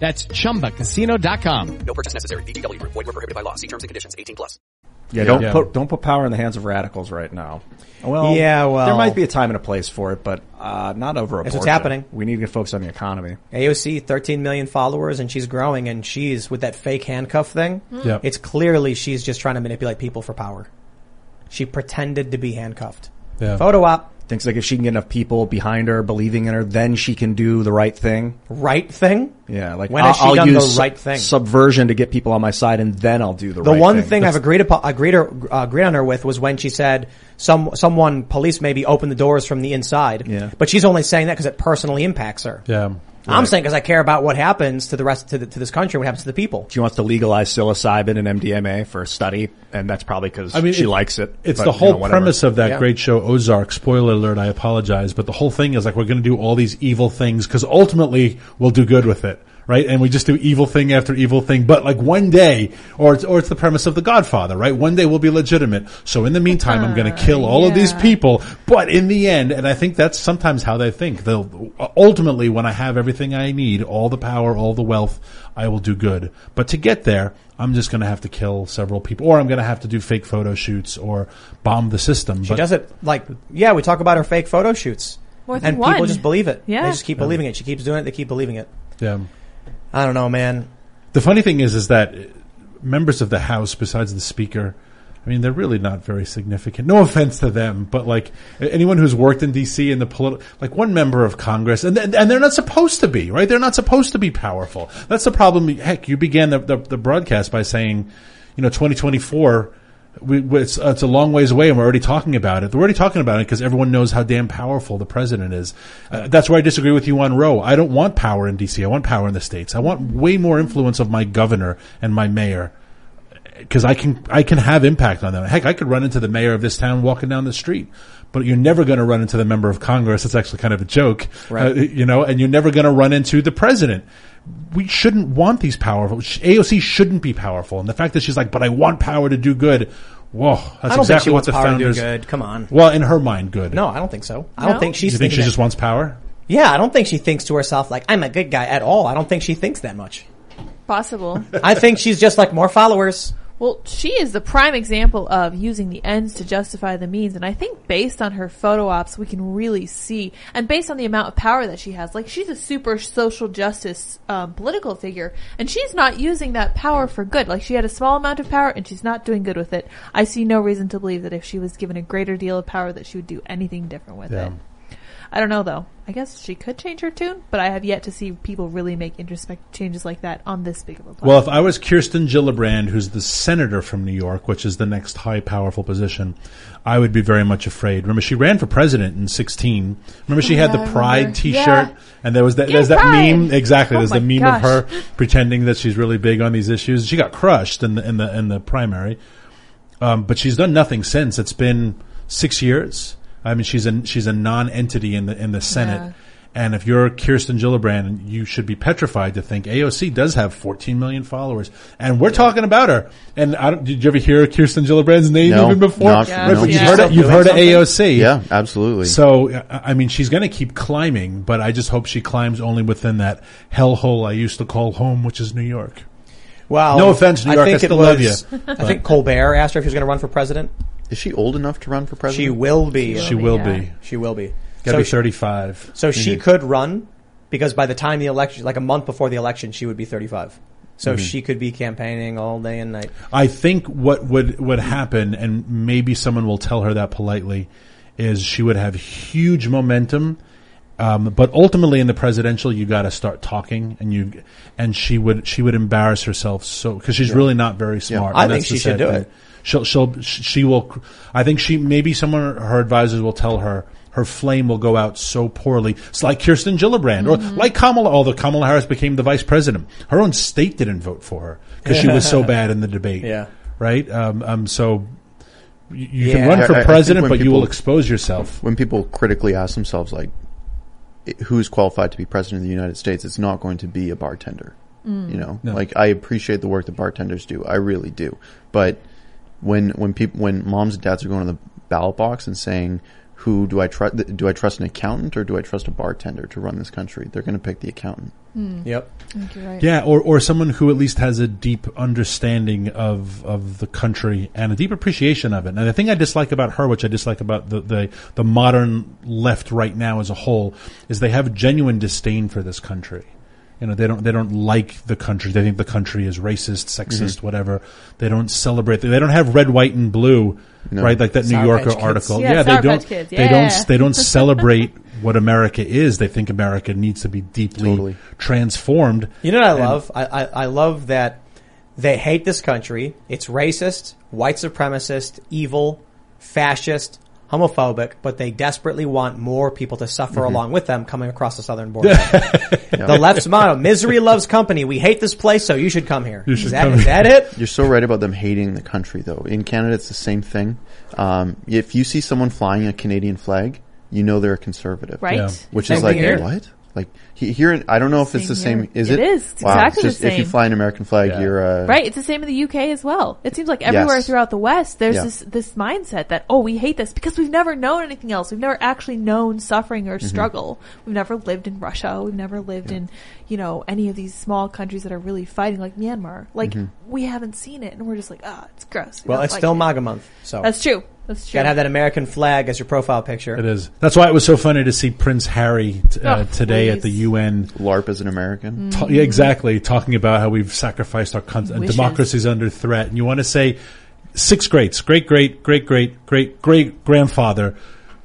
That's chumbacasino.com. No purchase necessary. VGW Group. Void were prohibited by law. See terms and conditions. 18 plus. Yeah, don't Yeah. put don't put power in the hands of radicals right now. Well, Yeah, well- there might be a time and a place for it, but uh, not over That's abortion. what's happening. We need to focus on the economy. AOC, 13 million followers, and she's growing, and she's with that fake handcuff thing. Yep. It's clearly she's just trying to manipulate people for power. She pretended to be handcuffed. Yeah. Photo op, Thinks like if she can get enough people behind her, believing in her, then she can do the right thing. right thing. Yeah, like When I'll, has she I'll done the use right thing? subversion to get people on my side, and then I'll do the, The right thing. The one thing. thing, I've agreed upon, agreed, or, uh, agreed on her with was when she said some someone police maybe opened the doors from the inside. Yeah. But she's only saying that because it personally impacts her. Yeah. I'm saying because I care about what happens to the rest to, the, to this country, what happens to the people. She wants to legalize psilocybin and MDMA for a study, and that's probably because I mean, she it- likes it. It's but, the you whole know, premise of that Yeah. great show Ozark. Spoiler alert! I apologize, but the whole thing is like we're going to do all these evil things because ultimately we'll do good with it, right? And we just do evil thing after evil thing. But like one day, or it's, or it's the premise of The Godfather, right? One day we'll be legitimate. So in the meantime, I'm going to kill all of these people. But in the end, and I think that's sometimes how they think. They'll ultimately, when I have everything I need, all the power, all the wealth, I will do good. But to get there, I'm just going to have to kill several people, or I'm going to have to do fake photo shoots or bomb the system. She does it like, yeah, we talk about her fake photo shoots. More than and one. people just believe it. Yeah. They just keep believing it. She keeps doing it. They keep believing it. Yeah. I don't know, man. The funny thing is, is that members of the House, besides the Speaker, I mean, they're really not very significant. No offense to them, but like anyone who's worked in D.C. in the political, like one member of Congress, and and they're not supposed to be, right? They're not supposed to be powerful. That's the problem. Heck, you began the the, the broadcast by saying, you know, 2024. We, it's, it's a long ways away, and we're already talking about it. We're already talking about it because everyone knows how damn powerful the president is. Uh, that's where I disagree with you on Roe. I don't want power in D.C. I want power in the states. I want way more influence of my governor and my mayor because I can I can have impact on them. Heck, I could run into the mayor of this town walking down the street, but you're never going to run into the member of Congress. It's actually kind of a joke, Right. Uh, you know, and you're never going to run into the president. We shouldn't want these powerful. AOC shouldn't be powerful, and the fact that she's like, "But I want power to do good." Whoa, that's I don't think exactly what wants the power to do founders. good. Come on. Well, in her mind, good. No, I don't think so. I No? don't think she's you think she thinking just wants power? Yeah, I don't think she thinks to herself like, I'm a good guy at all. I don't think she thinks that much. Possible. I think she's just like more followers. Well, she is the prime example of using the ends to justify the means, and I think based on her photo ops, we can really see, and based on the amount of power that she has, like she's a super social justice um, political figure, and she's not using that power for good. Like she had a small amount of power, and she's not doing good with it. I see no reason to believe that if she was given a greater deal of power, that she would do anything different with Yeah. it. I don't know though. I guess she could change her tune, but I have yet to see people really make introspective changes like that on this big of a platform. Well, if I was Kirsten Gillibrand, who's the senator from New York, which is the next high powerful position, I would be very much afraid. Remember, she ran for president in 16. Remember, she Oh, had the Pride. T-shirt, Yeah. and there was that, there's that meme, exactly, Oh there's the meme gosh. of her pretending that she's really big on these issues. She got crushed in the, in the, in the primary. Um, but she's done nothing since. It's been six years. I mean, she's a she's a non-entity in the in the Senate. Yeah. And if you're Kirsten Gillibrand, you should be petrified to think AOC does have 14 million followers, and we're talking about her. And I don't, did you ever hear Kirsten Gillibrand's name No, even before? not- Yeah. Right, no. but you've Yeah. heard it. You've heard of AOC. Yeah, absolutely. So I I mean, she's going to keep climbing, but I just hope she climbs only within that hellhole I used to call home, which is New York. Well, No offense, New York, I think still it love was- I think Colbert asked her if she was going to run for president. Is she old enough to run for president? She will be. She will yeah. be. She will be. Got to So be she- 35. So she could run because by the time the election, like a month before the election, she would be 35. So she could be campaigning all day and night. I think what would would happen, and maybe someone will tell her that politely, is she would have huge momentum. Um, but ultimately, in the presidential, you got to start talking, and you and she would she would embarrass herself so because she's really not very smart. I and think that's she should do thing. it. She'll she'll she will. I think she maybe someone her advisors will tell her her flame will go out so poorly. It's like Kirsten Gillibrand or like Kamala. Although Kamala Harris became the vice president, her own state didn't vote for her because she was so <laughs> bad in the debate. Yeah. Right. Um. um so you, you Yeah. can run for president, when but you will expose yourself. when people critically ask themselves like who's qualified to be president of the United States, it's not going to be a bartender. You know, No. like I appreciate the work that bartenders do. I really do. But when when people when moms and dads are going to the ballot box and saying who do I trust? Do I trust an accountant or do I trust a bartender to run this country? They're going to pick the accountant. Hmm. Yep. I think you're right. Yeah, or, or someone who at least has a deep understanding of, of the country and a deep appreciation of it. And the thing I dislike about her, which I dislike about the, the, the modern left right now as a whole, is they have genuine disdain for this country. You know, they don't, they don't like the country. They think the country is racist, sexist, mm-hmm. whatever. They don't celebrate, they don't have red, white, and blue, No. right? Like that New Yorker Patch article. Yeah, they don't, Patch Kids. they don't, they don't <laughs> celebrate what America is. They think America needs to be deeply Totally. transformed. You know what I love? I, I, I love that they hate this country. It's racist, white supremacist, evil, fascist, homophobic, but they desperately want more people to suffer along with them coming across the southern border. <laughs> The left's motto, misery loves company. We hate this place, so you should come here. You Is that, come is here. that it? You're so right about them hating the country, though. In Canada, it's the same thing. Um, if you see someone flying a Canadian flag, you know they're a conservative, Right? Yeah. Which Same is like here. what? Like he- here, I don't know if it's the Same same. here. Is It it? is. It's wow. exactly the just if you fly an American flag, Yeah. you're uh, Right, it's the same in the UK as well. It seems like everywhere Yes. throughout the West, there's Yeah. this this mindset that oh, we hate this because we've never known anything else. We've never actually known suffering Mm-hmm. or struggle. We've never lived in Russia. We've never lived in you know any of these small countries that are really fighting, like Myanmar. Like Mm-hmm. we haven't seen it, and we're just like, ah, it's gross. We Well, it's like still it." MAGA month, so That's true. That's true. gotta have that American flag as your profile picture. It is. That's why it was so funny to see Prince Harry t- uh, Oh, today at the please. UN. LARP as an American. Ta- yeah, exactly. Talking about how we've sacrificed our con- Wishes. democracy's under threat, and you want to say six greats, great, great, great, great, great, great grandfather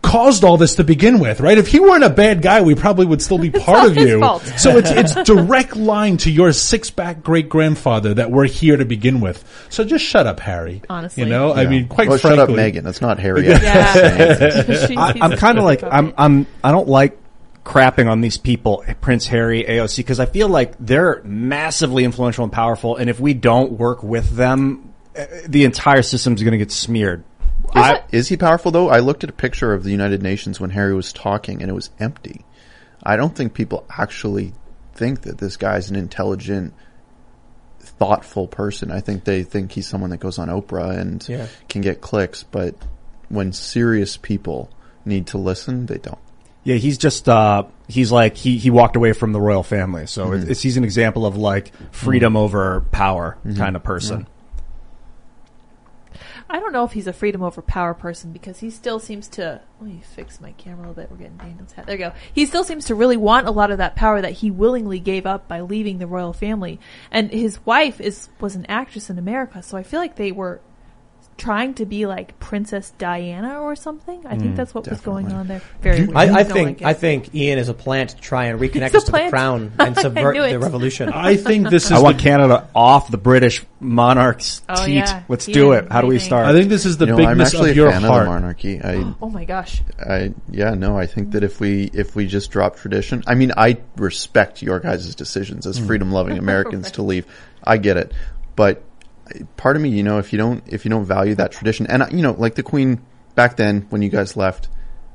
caused all this to begin with, right? If he weren't a bad guy, we probably would still be <laughs> part not of you. fault. So it's it's direct line to your six back great grandfather that we're here to begin with. So just shut up, Harry. Honestly. you know, I mean, quite well, frankly, shut up, Meghan. That's not Harry. <laughs> yeah. <laughs> She- I, I'm kind of like. I'm I'm I don't like crapping on these people, Prince Harry, AOC, because I feel like they're massively influential and powerful, and if we don't work with them, uh, the entire system is going to get smeared. Is, I, is he powerful though? I looked at a picture of the United Nations when Harry was talking and it was empty. I don't think people actually think that this guy's an intelligent, thoughtful person. I think they think he's someone that goes on Oprah and Yeah. can get clicks, but when serious people need to listen, they don't. yeah, he's just uh, he's like he he walked away from the royal family, so Mm-hmm. it's, he's an example of like freedom over power kind of person. I don't know if he's a freedom over power person because he still seems to. Let me fix my camera a little bit. We're getting Daniel's hat. There you go. He still seems to really want a lot of that power that he willingly gave up by leaving the royal family. And his wife is was an actress in America, so I feel like they were trying to be like Princess Diana or something. I think mm, that's what was going on there. Very weird. I, I think like. I think Ian is a plant to try and reconnect us to the crown <laughs> and subvert the revolution. I think this is. I want Canada off the British monarch's Oh, teat. yeah. Let's Yeah, do it. How do we start? I think this is the you know, I'm actually of a your fan heart. of the monarchy. I, Oh my gosh. I, yeah, no, I think that if we, if we just drop tradition, I mean, I respect your guys' decisions as mm. freedom loving <laughs> Americans to leave. I get it. But part of me, you know, if you don't, if you don't value that tradition and, you know, like the queen back then when you guys left,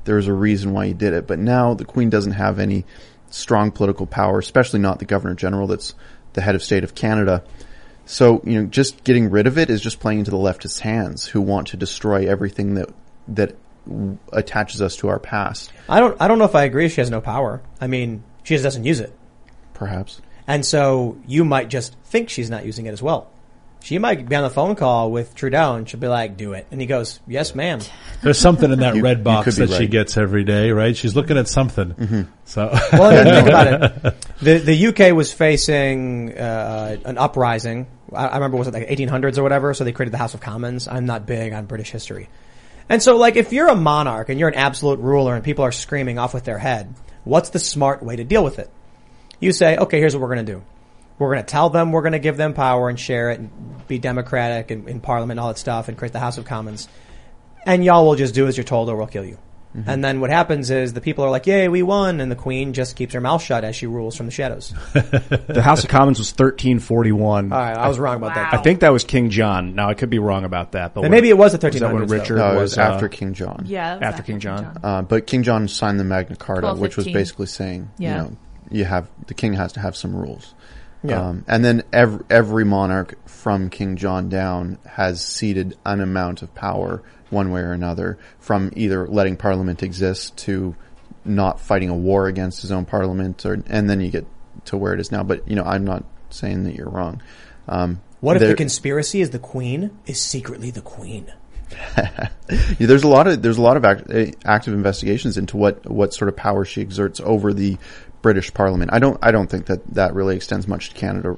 there was a reason why you did it. But now the queen doesn't have any strong political power, especially not the governor general that's the head of state of Canada. So, you know, just getting rid of it is just playing into the leftists' hands who want to destroy everything that, that attaches us to our past, I don't I don't know if I agree. She has no power. I mean, she just doesn't use it, perhaps. and so you might just think she's not using it as well. She might be on the phone call with Trudeau, and she'll be like, "Do it," and he goes, "Yes, ma'am." There's something in that You- red box could be that she gets every day, right? She's looking at something. So <laughs> Well, I think about it. The the UK was facing uh, an uprising. I, I remember was it like 1800s or whatever. So they created the House of Commons. I'm not big on British history, and so like if you're a monarch and you're an absolute ruler and people are screaming off with their head, what's the smart way to deal with it? You say, okay, here's what we're going to do. We're going to tell them we're going to give them power and share it and be democratic and in parliament and all that stuff and create the House of Commons. And y'all will just do as you're told or we'll kill you. And then what happens is the people are like, yay, we won. And the queen just keeps her mouth shut as she rules from the shadows. <laughs> the House of Commons was 1341. All right, I was wrong about that. I think that was King John. Now I could be wrong about that, but And when- maybe it was the was that when 1300s. Richard No, it was was uh, after King John. Yeah. that was after King John. Uh, but King John signed the Magna Carta, which was basically saying, Yeah. you know, you have the king has to have some rules. Yeah. Um, and then every, every monarch from King John down has ceded an amount of power one way or another from either letting parliament exist to not fighting a war against his own parliament or, and then you get to where it is now. But, you know, I'm not saying that you're wrong. Um, What if there- the conspiracy is the queen is secretly the queen? <laughs> Yeah, there's a lot of there's a lot of act, eh, active investigations into what what sort of power she exerts over the British Parliament. I don't I don't think that that really extends much to Canada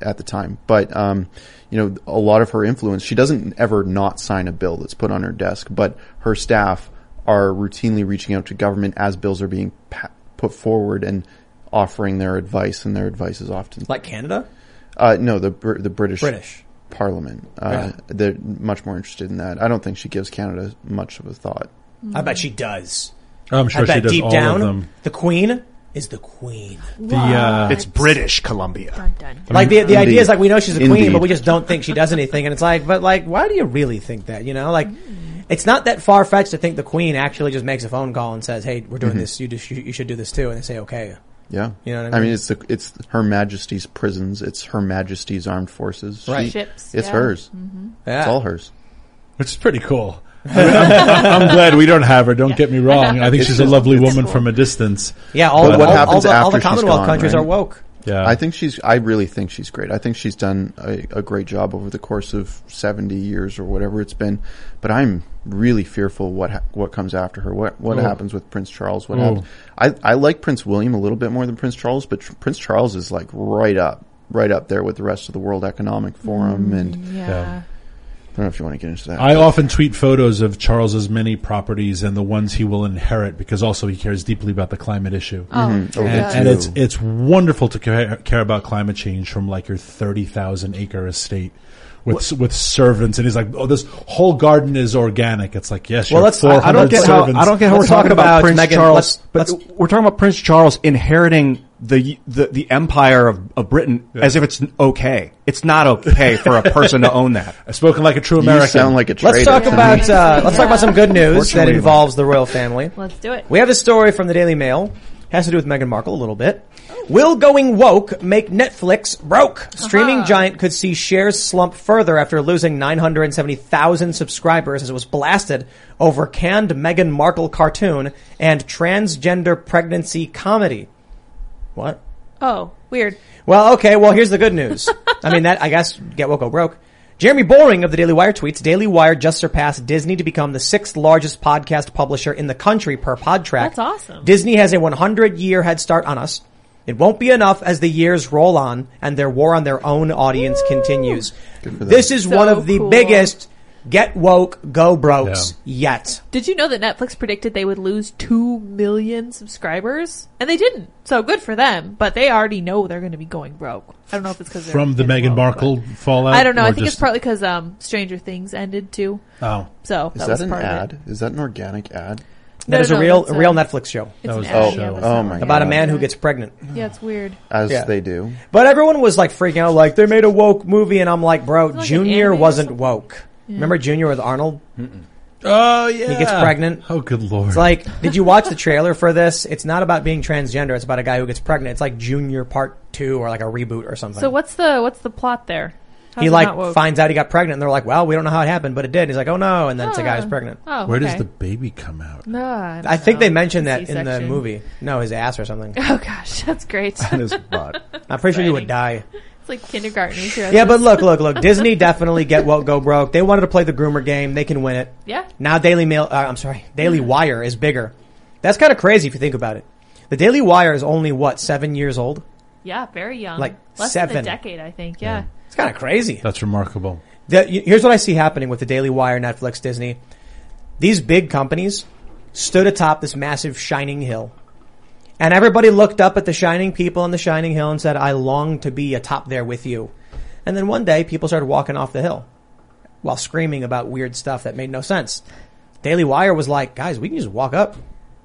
at the time, but um, you know, a lot of her influence. She doesn't ever not sign a bill that's put on her desk, but her staff are routinely reaching out to government as bills are being pa- put forward and offering their advice, and their advice is often Like Canada? uh, no, the the British British. Parliament. Uh, They're much more interested in that. I don't think she gives Canada much of a thought. I bet she does. I'm sure I bet she does deep all down, of them. the queen is the queen. The uh, It's British Columbia. Dun, dun. Like the the idea is like we know she's a queen, Indeed. but we just don't think she does anything. And it's like, but like, why do you really think that? You know, like, it's not that far fetched to think the queen actually just makes a phone call and says, "Hey, we're doing Mm-hmm. this. You just you, you should do this too." And they say, "Okay." Yeah, You know what I I mean? mean, it's the it's Her Majesty's prisons. It's Her Majesty's armed forces. Right. She- Ships, It's yeah. hers. Yeah. It's all hers. which is pretty cool. I mean, I'm, I'm- I'm glad we don't have her. Don't get me wrong. I think she's a lovely woman from a distance. Yeah, all, But what all, happens all the, all after the Commonwealth gone, countries right? are woke. Yeah, I think she's. I really think she's great. I think she's done a, a great job over the course of seventy years or whatever it's been. But I'm really fearful what ha- what comes after her. What what Oh. happens with Prince Charles? What Oh. happens? I I like Prince William a little bit more than Prince Charles, but tr- Prince Charles is like right up, right up there with the rest of the World Economic Forum. Mm, and I Yeah. Don't know if you want to get into that. I often tweet photos of Charles's many properties and the ones he will inherit because also he cares deeply about the climate issue. Oh, mm-hmm. Oh, sure and, and it's it's wonderful to care, care about climate change from like your thirty thousand acre estate with with servants, and he's like, "Oh, this whole garden is organic." It's like, yes, Well, well, let's- I- I don't get how. I don't get how Let's we're talk talking about, about Prince Meghan- Charles, let's- but let's- we're talking about Prince Charles inheriting the the the empire of, of Britain as if it's okay. It's not okay for a person to own that. I've <laughs> spoken like a true American. You American. sound like a traitor. Let's talk to me. about uh, let's talk about some good news that involves the royal family. Let's do it. We have a story from the Daily Mail. Has to do with Meghan Markle a little bit. Will going woke make Netflix broke? Streaming giant could see shares slump further after losing 970,000 subscribers as it was blasted over canned Meghan Markle cartoon and transgender pregnancy comedy. What? Oh, weird. Well, okay. Well, here's the good news. <laughs> I mean, that I guess get woke go broke. Jeremy Boring of the Daily Wire tweets: Daily Wire just surpassed Disney to become the sixth largest podcast publisher in the country per Podtrac. That's awesome. Disney has a 100 year head start on us. It won't be enough as the years roll on and their war on their own audience continues. This is So one of the cool. biggest get woke go brokes yet. Did you know that Netflix predicted they would lose 2 million subscribers? And they didn't. So good for them, but they already know they're going to be going broke. I don't know if it's because from the Meghan Markle fallout. I don't know. I think just- it's partly because um, Stranger Things ended too. Oh, So Is that, that, was an part ad? of it. Is that an organic ad? That No, is no, a real that's a real Netflix show That was- ad, oh, yeah, oh my really about a man who gets pregnant. Yeah, it's weird. As Yeah. they do. But everyone was like freaking out, like they made a woke movie, and I'm like, bro, like Junior anime or wasn't woke. Remember Junior with Arnold? oh yeah. He gets pregnant. Oh, good lord. It's like, did you watch the trailer for this? It's not about being transgender. It's about a guy who gets pregnant. It's like Junior Part Two or like a reboot or something. So what's the what's the plot there? How's he it like woke? finds out he got pregnant, and they're like, "Well, we don't know how it happened, but it did." And He's like, "Oh no!" And then it's a guy who's Ah. pregnant. Oh, Where does okay. the baby come out? No, I, don't I think know. they mentioned that in the C-section. movie. No, his ass or something. Oh gosh, <laughs> that's great. <laughs> That is butt. I'm pretty sure he would die. It's like kindergarten. We Yeah, but look, look, look. Disney <laughs> definitely get woke, go broke. They wanted to play the groomer game. They can win it. Yeah. Now Daily Mail, uh, I'm sorry, Daily Wire is bigger. That's kind of crazy if you think about it. The Daily Wire is only what seven years old. Yeah, very young. Like less than seven. a decade, I think. Yeah. It's kind of crazy. That's remarkable. The, here's what I see happening with the Daily Wire, Netflix, Disney. These big companies stood atop this massive shining hill. And everybody looked up at the shining people on the shining hill and said, I long to be atop there with you. And then one day people started walking off the hill while screaming about weird stuff that made no sense. Daily Wire was like, guys, we can just walk up.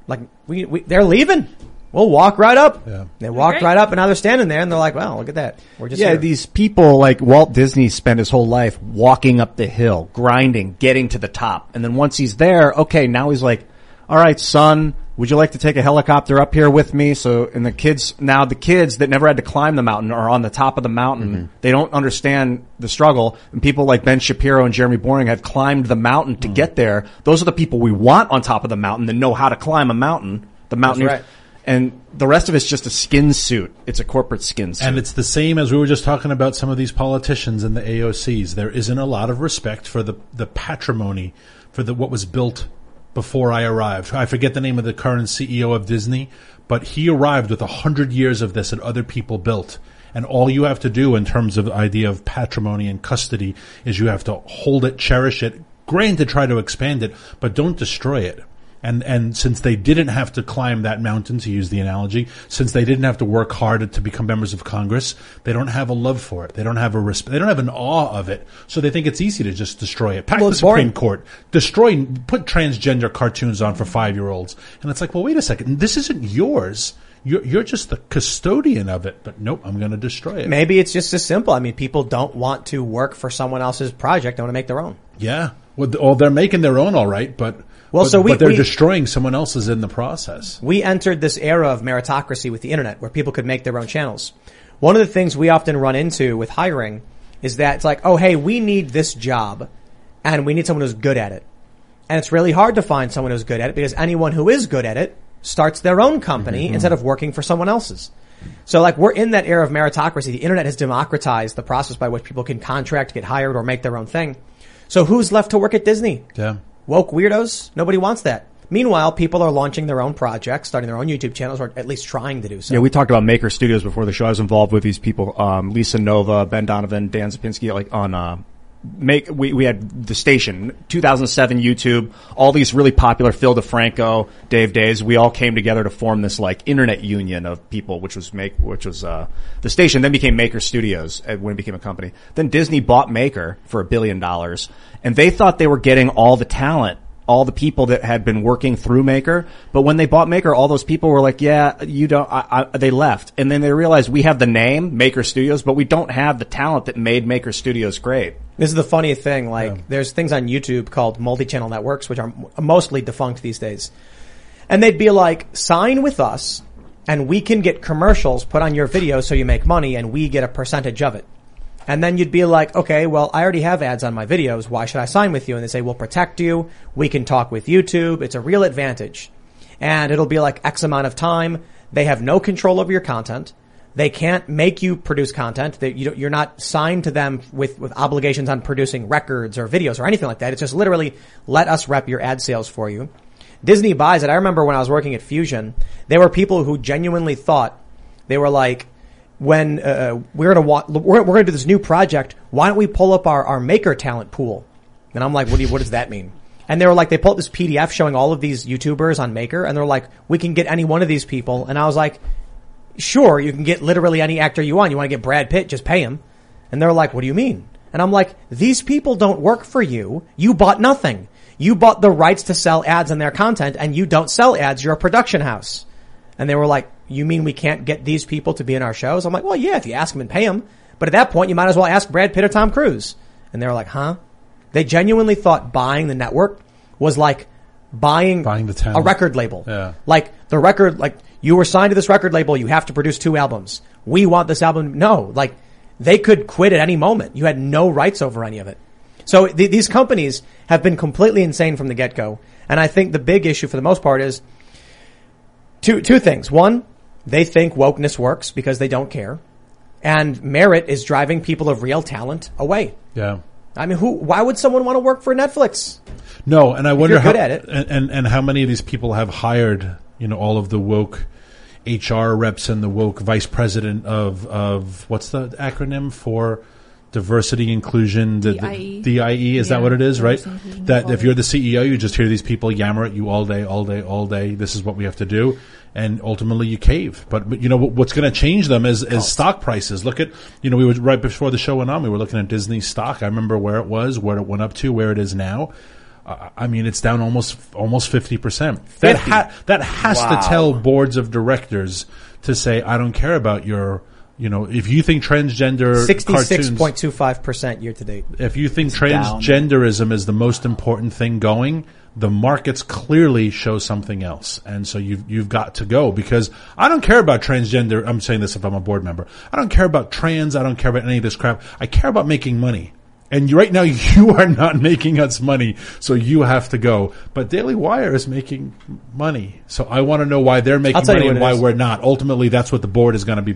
Like, we, we they're leaving. We'll walk right up. Yeah. They walked great. right up and now they're standing there and they're like, well, look at that. We're just Yeah, here. these people like Walt Disney spent his whole life walking up the hill, grinding, getting to the top. And then once he's there, okay, now he's like, all right, son, would you like to take a helicopter up here with me? So, and the kids, now the kids that never had to climb the mountain are on the top of the mountain. Mm-hmm. They don't understand the struggle. And people like Ben Shapiro and Jeremy Boring have climbed the mountain to mm-hmm. get there. Those are the people we want on top of the mountain that know how to climb a mountain. The mountain. right. And the rest of it's just a skin suit. It's a corporate skin suit. And it's the same as we were just talking about some of these politicians and the AOCs. There isn't a lot of respect for the, the patrimony, for the, what was built before I arrived. I forget the name of the current CEO of Disney, but he arrived with a hundred years of this that other people built. And all you have to do in terms of the idea of patrimony and custody is you have to hold it, cherish it, granted try to expand it, but don't destroy it. And and since they didn't have to climb that mountain, to use the analogy, since they didn't have to work hard to become members of Congress, they don't have a love for it. They don't have a resp- They don't have an awe of it. So they think it's easy to just destroy it. Pack Well, the it's boring. Supreme Court, destroy, put transgender cartoons on for five year olds, and it's like, well, wait a second, this isn't yours. You're you're just the custodian of it. But nope, I'm going to destroy it. Maybe it's just as simple. I mean, people don't want to work for someone else's project. They want to make their own. Yeah. Well, they're making their own, all right, but Well, but, so we- but they're we- destroying someone else's in the process. We entered this era of meritocracy with the internet where people could make their own channels. One of the things we often run into with hiring is that it's like, oh, hey, we need this job and we need someone who's good at it. And it's really hard to find someone who's good at it because anyone who is good at it starts their own company mm-hmm. instead of working for someone else's. So like we're in that era of meritocracy. The internet has democratized the process by which people can contract, get hired, or make their own thing. So who's left to work at Disney? Yeah. Woke weirdos? Nobody wants that. Meanwhile, people are launching their own projects, starting their own YouTube channels, or at least trying to do so. Yeah, we talked about Maker Studios before the show. I was involved with these people, um, Lisa Nova, Ben Donovan, Dan Zapinski, like on, uh, make, we, we had the station, 2007 YouTube, all these really popular Phil DeFranco, Dave Days, we all came together to form this like internet union of people, which was make, which was, uh, the station then became Maker Studios when it became a company. Then Disney bought Maker for a billion dollars and they thought they were getting all the talent all the people that had been working through Maker. But when they bought Maker, all those people were like, yeah, you don't, I, I, they left. And then they realized we have the name Maker Studios, but we don't have the talent that made Maker Studios great. This is the funny thing. Like, there's things on YouTube called multi-channel networks, which are mostly defunct these days. And they'd be like, sign with us and we can get commercials put on your video so you make money and we get a percentage of it. And then you'd be like, okay, well, I already have ads on my videos. Why should I sign with you? And they say, we'll protect you. We can talk with YouTube. It's a real advantage. And it'll be like X amount of time. They have no control over your content. They can't make you produce content. You, you're not signed to them with, with obligations on producing records or videos or anything like that. It's just literally let us rep your ad sales for you. Disney buys it. I remember when I was working at Fusion, there were people who genuinely thought they were like, when uh, we're gonna wa- we're, we're gonna do this new project, why don't we pull up our, our maker talent pool? And I'm like, what do you, what does that mean? And they were like, they pulled this PDF showing all of these YouTubers on Maker, and they're like, we can get any one of these people. And I was like, sure, you can get literally any actor you want. You want to get Brad Pitt, just pay him. And they're like, what do you mean? And I'm like, these people don't work for you. You bought nothing. You bought the rights to sell ads on their content and you don't sell ads. You're a production house. And they were like, you mean we can't get these people to be in our shows? I'm like, well, yeah, if you ask them and pay them. But at that point, you might as well ask Brad Pitt or Tom Cruise. And they were like, huh? They genuinely thought buying the network was like buying, Buying the a record label. Yeah. Like the record, like you were signed to this record label, you have to produce two albums. We want this album. No, like they could quit at any moment. You had no rights over any of it. So th- these companies have been completely insane from the get go. And I think the big issue for the most part is two, two things. One, they think wokeness works because they don't care. And merit is driving people of real talent away. Yeah. I mean, who, why would someone want to work for Netflix? No, and I wonder how good at it. And, and and how many of these people have hired, you know, all of the woke HR reps and the woke vice president of of what's the acronym for diversity inclusion the, DIE. the DIE is that what it is right that if you're the CEO you just hear these people yammer at you all day all day all day this is what we have to do and ultimately you cave but, but you know what's going to change them is, is stock prices look at you know we were right before the show went on we were looking at Disney stock I remember where it was where it went up to where it is now uh, I mean, it's down almost almost fifty percent. That ha- that has Wow. to tell boards of directors to say, I don't care about your, you know, if you think transgender Sixty-six cartoons, point two five percent year to date. if you think down. transgenderism is the most important thing going, the markets clearly show something else, and so you've you've got to go because I don't care about transgender. I'm saying this if I'm a board member. I don't care about trans. I don't care about any of this crap. I care about making money. And right now <laughs> you are not making us money, so you have to go. But Daily Wire is making money, so I want to know why they're making money and why is. we're not. Ultimately, that's what the board is going to be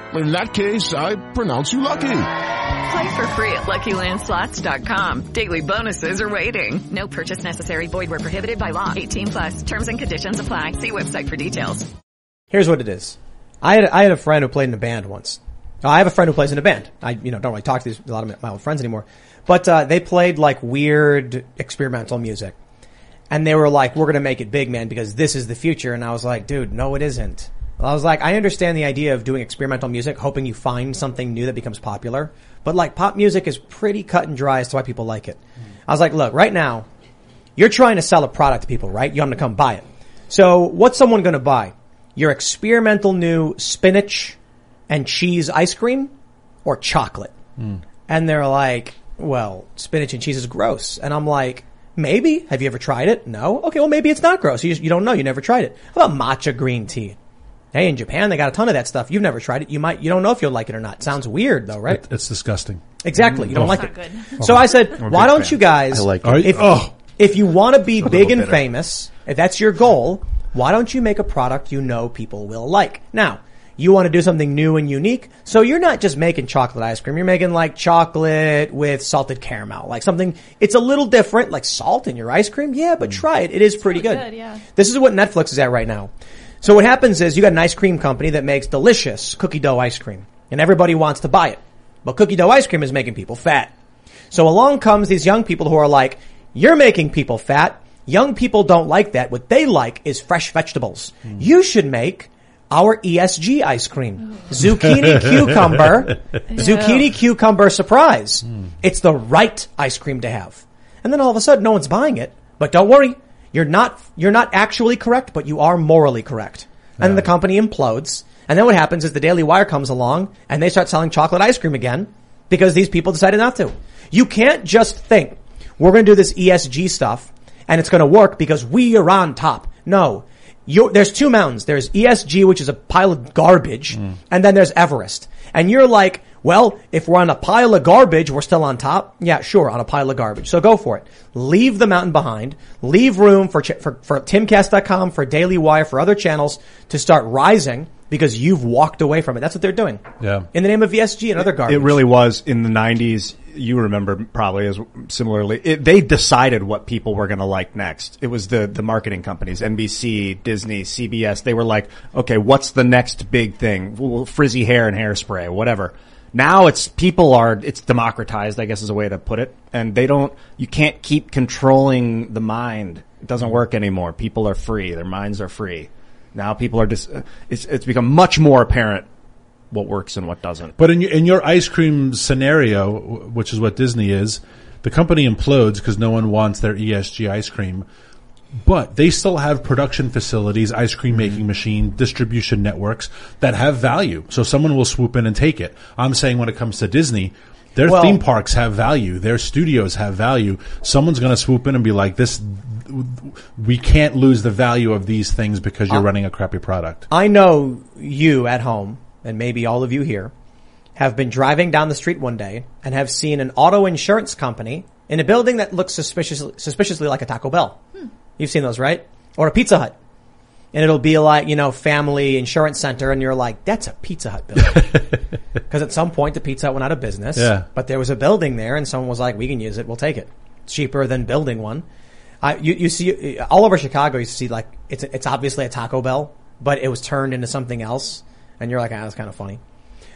In that case, I pronounce you lucky. Play for free at LuckyLandSlots.com. Daily bonuses are waiting. No purchase necessary. Void where prohibited by law. 18 plus terms and conditions apply. See website for details. Here's what it is. I had I had a friend who played in a band once. I have a friend who plays in a band. I you know don't really talk to these a lot of my- my old friends anymore, but uh, they played like weird experimental music, and they were like, "We're gonna make it big, man, because this is the future." And I was like, "Dude, no, it isn't." I was like, I understand the idea of doing experimental music, hoping you find something new that becomes popular, but like pop music is pretty cut and dry as to why people like it. Hmm. I was like, look, right now, you're trying to sell a product to people, right? You want them to come buy it. So what's someone going to buy? Your experimental new spinach and cheese ice cream or chocolate? Hmm. And they're like, well, spinach and cheese is gross. And I'm like, maybe. Have you ever tried it? No. Okay, well, maybe it's not gross. You, just, you don't know. You never tried it. How about matcha green tea? Hey, in Japan, they got a ton of that stuff. You've never tried it. You might, you don't know if you'll like it or not. Sounds weird though, right? It's disgusting. Exactly. You don't Oh. like it. good. So I said, I'm why don't fan. you guys, I like it. Are you- if, oh. if you want to be A big and bitter. famous, if that's your goal, why don't you make a product you know people will like? Now, you want to do something new and unique, so you're not just making chocolate ice cream, you're making like chocolate with salted caramel, like something, it's a little different, like salt in your ice cream, yeah, but mm. try it, it is pretty good. good, yeah. This is what Netflix is at right now. So what happens is you got an ice cream company that makes delicious cookie dough ice cream and everybody wants to buy it. But cookie dough ice cream is making people fat. So along comes these young people who are like, you're making people fat. Young people don't like that. What they like is fresh vegetables. Hmm. You should make our ESG ice cream. Oh. Zucchini <laughs> cucumber, zucchini cucumber surprise. Hmm. It's the right ice cream to have. And then all of a sudden no one's buying it. But don't worry. You're not, you're not actually correct, but you are morally correct. And the company implodes. And then what happens is the Daily Wire comes along and they start selling chocolate ice cream again because these people decided not to. You can't just think we're going to do this ESG stuff and it's going to work because we are on top. No. You're, there's two mountains. There's ESG, which is a pile of garbage, mm. and then there's Everest. And you're like, well, if we're on a pile of garbage, we're still on top. Yeah, sure, on a pile of garbage. So go for it. Leave the mountain behind. Leave room for ch- for, for timcast.com, for Daily Wire, for other channels to start rising because you've walked away from it. That's what they're doing. Yeah. In the name of ESG and other garbage. It really was in the '90s. You remember probably as similarly. It, they decided what people were going to like next. It was the the marketing companies, NBC, Disney, CBS. They were like, okay, what's the next big thing? Well, frizzy hair and hairspray, whatever. Now it's people are it's democratized, I guess is a way to put it, and they don't. You can't keep controlling the mind. It doesn't work anymore. People are free. Their minds are free. Now people are just. It's it's become much more apparent what works and what doesn't. But in your, in your ice cream scenario, which is what Disney is, the company implodes because no one wants their ESG ice cream. But they still have production facilities, ice cream Mm-hmm. making machine, distribution networks that have value. So someone will swoop in and take it. I'm saying when it comes to Disney, their Well- theme parks have value, their studios have value. Someone's going to swoop in and be like, "This, we can't lose the value of these things because you're Uh, running a crappy product." I know you at home, and maybe all of you here, have been driving down the street one day and have seen an auto insurance company in a building that looks suspiciously, suspiciously like a Taco Bell. You've seen those, right? Or a Pizza Hut. And it'll be like, you know, family insurance center and you're like, that's a Pizza Hut building. <laughs> Cause at some point the Pizza Hut went out of business. Yeah. But there was a building there and someone was like, we can use it, we'll take it. It's cheaper than building one. I, you, you see, all over Chicago, you see like, it's, it's obviously a Taco Bell, but it was turned into something else. And you're like, ah, that's kind of funny.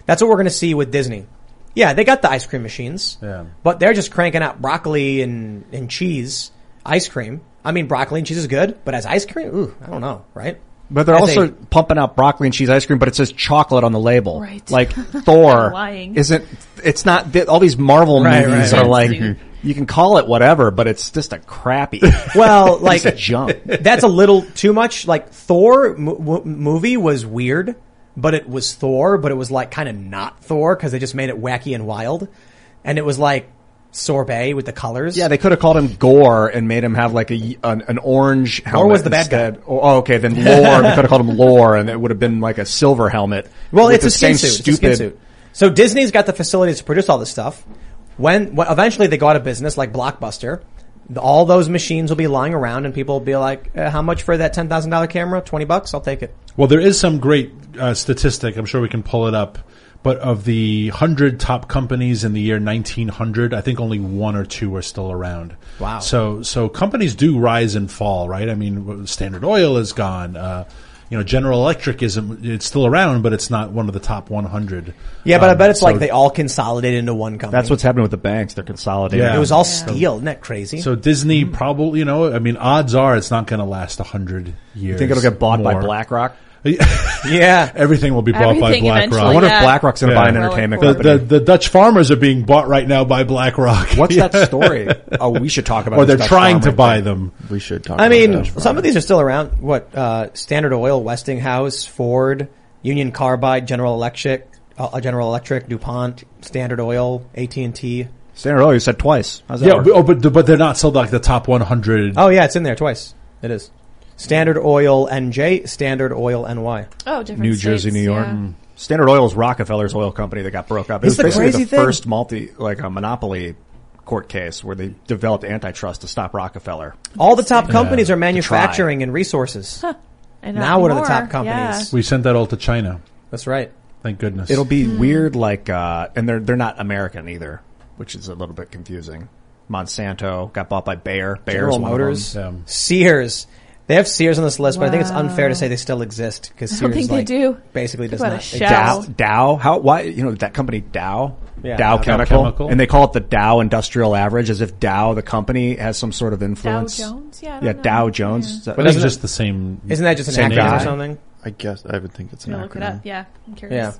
That's what we're going to see with Disney. Yeah, they got the ice cream machines. Yeah. But they're just cranking out broccoli and, and cheese ice cream. I mean, broccoli and cheese is good, but as ice cream, ooh, I don't know, right? But they're As also a- pumping out broccoli and cheese ice cream, but it says chocolate on the label. Right. Like <laughs> Thor isn't, it's not, th- all these Marvel Right, movies right, are right. like, mm-hmm. you can call it whatever, but it's just a crappy. <laughs> well, like Piece of junk. that's a little too much. Like Thor mo- mo- movie was weird, but it was Thor, but it was like kind of not Thor because they just made it wacky and wild, and it was like sorbet with the colors. Yeah, they could have called him Gore and made him have like a an, an orange helmet. Or was the bad guy. Oh, okay, then Lore. they could have called him Lore, and it would have been like a silver helmet. Well, it's a skin same suit. It's a skin stupid. suit. So Disney's got the facilities to produce all this stuff. When, when eventually they go out of business, like Blockbuster, all those machines will be lying around, and people will be like, uh, "How much for that ten thousand dollar camera? Twenty bucks? I'll take it." Well, there is some great uh, statistic. I'm sure we can pull it up. But of the hundred top companies in the year 1900, I think only one or two are still around. Wow. So, so companies do rise and fall, right? I mean, Standard Oil is gone. Uh, you know, General Electric isn't. It's still around, but it's not one of the top 100. Yeah, but I Um, bet it's so- like they all consolidated into one company. That's what's happening with the banks. They're consolidating. Yeah. It was all Yeah. steel. Isn't that crazy? So Disney probably, you know, I mean, odds are it's not going to last a hundred years. You think it'll get bought by. BlackRock? <laughs> yeah, everything will be bought by BlackRock. I wonder if. BlackRock's going to buy an Yeah. entertainment The, company. the, the Dutch farmers are being bought right now by BlackRock. What's <laughs> Yeah. that story? Oh, we should talk about. Or they're Dutch trying to buy thing. them. We should talk. I about mean, that. some of these are still around. What uh, Standard Oil, Westinghouse, Ford, Union Carbide, General Electric, uh, General Electric, DuPont, Standard Oil, AT and T. Standard Oil, you said twice. How's that Yeah, work? but- oh, but but they're not still like the top 100. Oh yeah, it's in there twice. It is. Standard Oil NJ, Standard Oil NY. Oh, different New Jersey, New York. yeah. Standard Oil is Rockefeller's oil company that got broke up. It It's was the basically crazy the thing. first multi, like a monopoly court case where they developed antitrust to stop Rockefeller. All the top Yeah. companies are manufacturing and resources. And now not what are the more, top companies? We sent that all to China. That's right. Thank goodness. It'll be Hmm. weird, like, uh, and they're they're not American either, which is a little bit confusing. Monsanto got bought by Bayer. Bayer's General one of Motors, them. Sears. They have Sears on this list, but I think it's Wow. unfair to say they still exist because Sears don't think they like, do. basically does What a not. shell. Dow, exist. Dow, how, why, you know, that company Dow? Yeah. Dow Dow Chemical. Chemical. And they call it the Dow Industrial Average as if Dow, the company, has some sort of influence. Dow Jones? Yeah, I Yeah, don't know. Dow Jones. But Is that- I think doesn't it's just the same. Isn't that just an Same acronym guy. or something? I guess I would think it's an I'm gonna look it up. Yeah, I'm curious.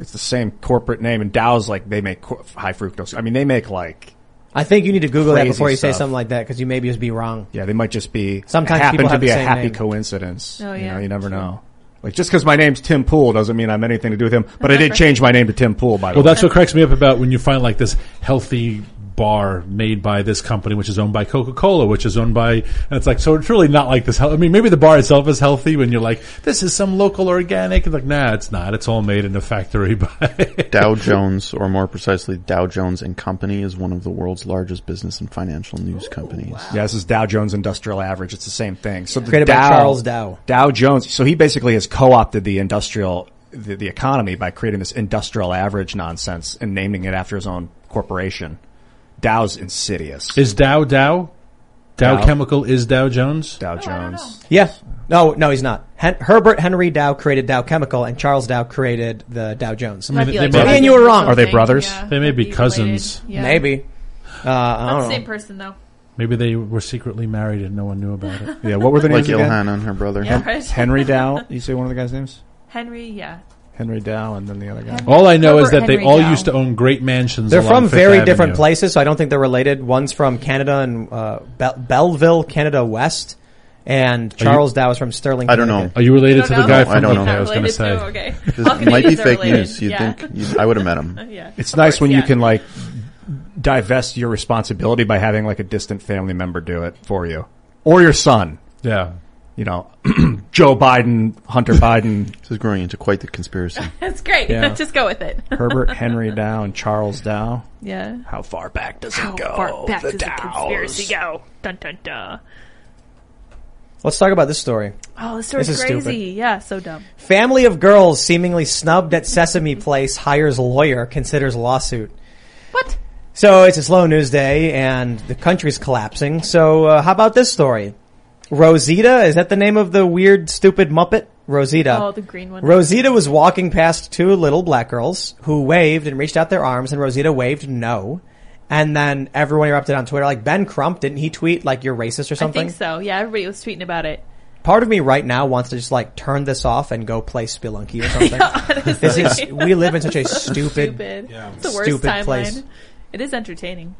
It's the same corporate name, and Dow's like they make co- high fructose. I mean, they make like I think you need to Google that before you say stuff. something like that because you maybe just be wrong. yeah, they might just be Sometimes happen to be a happy name. coincidence. Oh, you yeah, know, you never true. know. Like just because my name's Tim Pool doesn't mean I'm anything to do with him. But I did change my name to Tim Pool. By the Well, way, that's what cracks me up about when you find like this healthy bar made by this company, which is owned by Coca Cola, which is owned by, and it's like, so it's really not like this. I mean, maybe the bar itself is healthy when you're like, this is some local organic. It's like, nah, it's not. It's all made in a factory <laughs> by. Dow Jones, or more precisely, Dow Jones and Company, is one of the world's largest business and financial news companies. Yeah, this is Dow Jones Industrial Average. It's the same thing. So the Created by Charles Dow. Dow Jones. So he basically has co-opted the industrial, the, the economy by creating this industrial average nonsense and naming it after his own corporation. Dow's insidious. is Dow Dow? Dow, Dow. Chemical is Dow Jones? Dow Jones. Yeah. No, no, he's not. Hen- Herbert Henry Dow created Dow Chemical, and Charles Dow created the Dow Jones. I mean, Might be they like may- Me cousins and you were or wrong. Are they something. brothers? Yeah, They may might be related. cousins. Yeah. Maybe. Uh, I Not don't the know. same person though. Maybe they were secretly married and no one knew about it. Yeah, what were the Like names again? Ilhan and her brother. Yeah, right. Henry Dow. You say one of the guys' names? Henry, yeah. Henry Dow, and then the other guy. All I know is Herbert that they Henry all Dow. used to own great mansions. They're along from Fifth very Avenue. different places, so I don't think they're related. One's from Canada and uh, Bel- Belleville, Canada West, and Charles Dow is from Sterling. I don't know. Connecticut. Are you related You to the know? guy I don't okay, know. I was going to say. to- okay. This All might be Canadians are fake related. news. You'd Yeah. think you, I would have met him. <laughs> Yeah. It's Of nice course, when yeah. you can like divest your responsibility by having like a distant family member do it for you, or your son. Yeah. You know, <clears throat> Joe Biden, Hunter Biden, <laughs> This is growing into quite the conspiracy. <laughs> That's great. Yeah. <laughs> Just go with it. Herbert Henry Dow, and Charles Dow. Yeah. How far back does How it go? How far back the does the conspiracy go? Dun dun dun. Let's talk about this story. Oh, this story's This is crazy. stupid. Yeah, so dumb. Family of girls seemingly snubbed at Sesame Place hires lawyer, considers lawsuit. What? So it's a slow news day and the country's collapsing. So uh, how about this story? Rosita, is that the name of the weird, stupid Muppet? Rosita. Oh, the green one. Rosita was walking past two little black girls who waved and reached out their arms and Rosita waved no. And then everyone erupted on Twitter like Ben Crump, didn't he tweet like you're racist or something? I think so. Yeah, everybody was tweeting about it. Part of me right now wants to just like turn this off and go play Spelunky or something. <laughs> Honestly. this is we live in such a <laughs> stupid, Stupid. It's the worst stupid timeline. place. It is entertaining.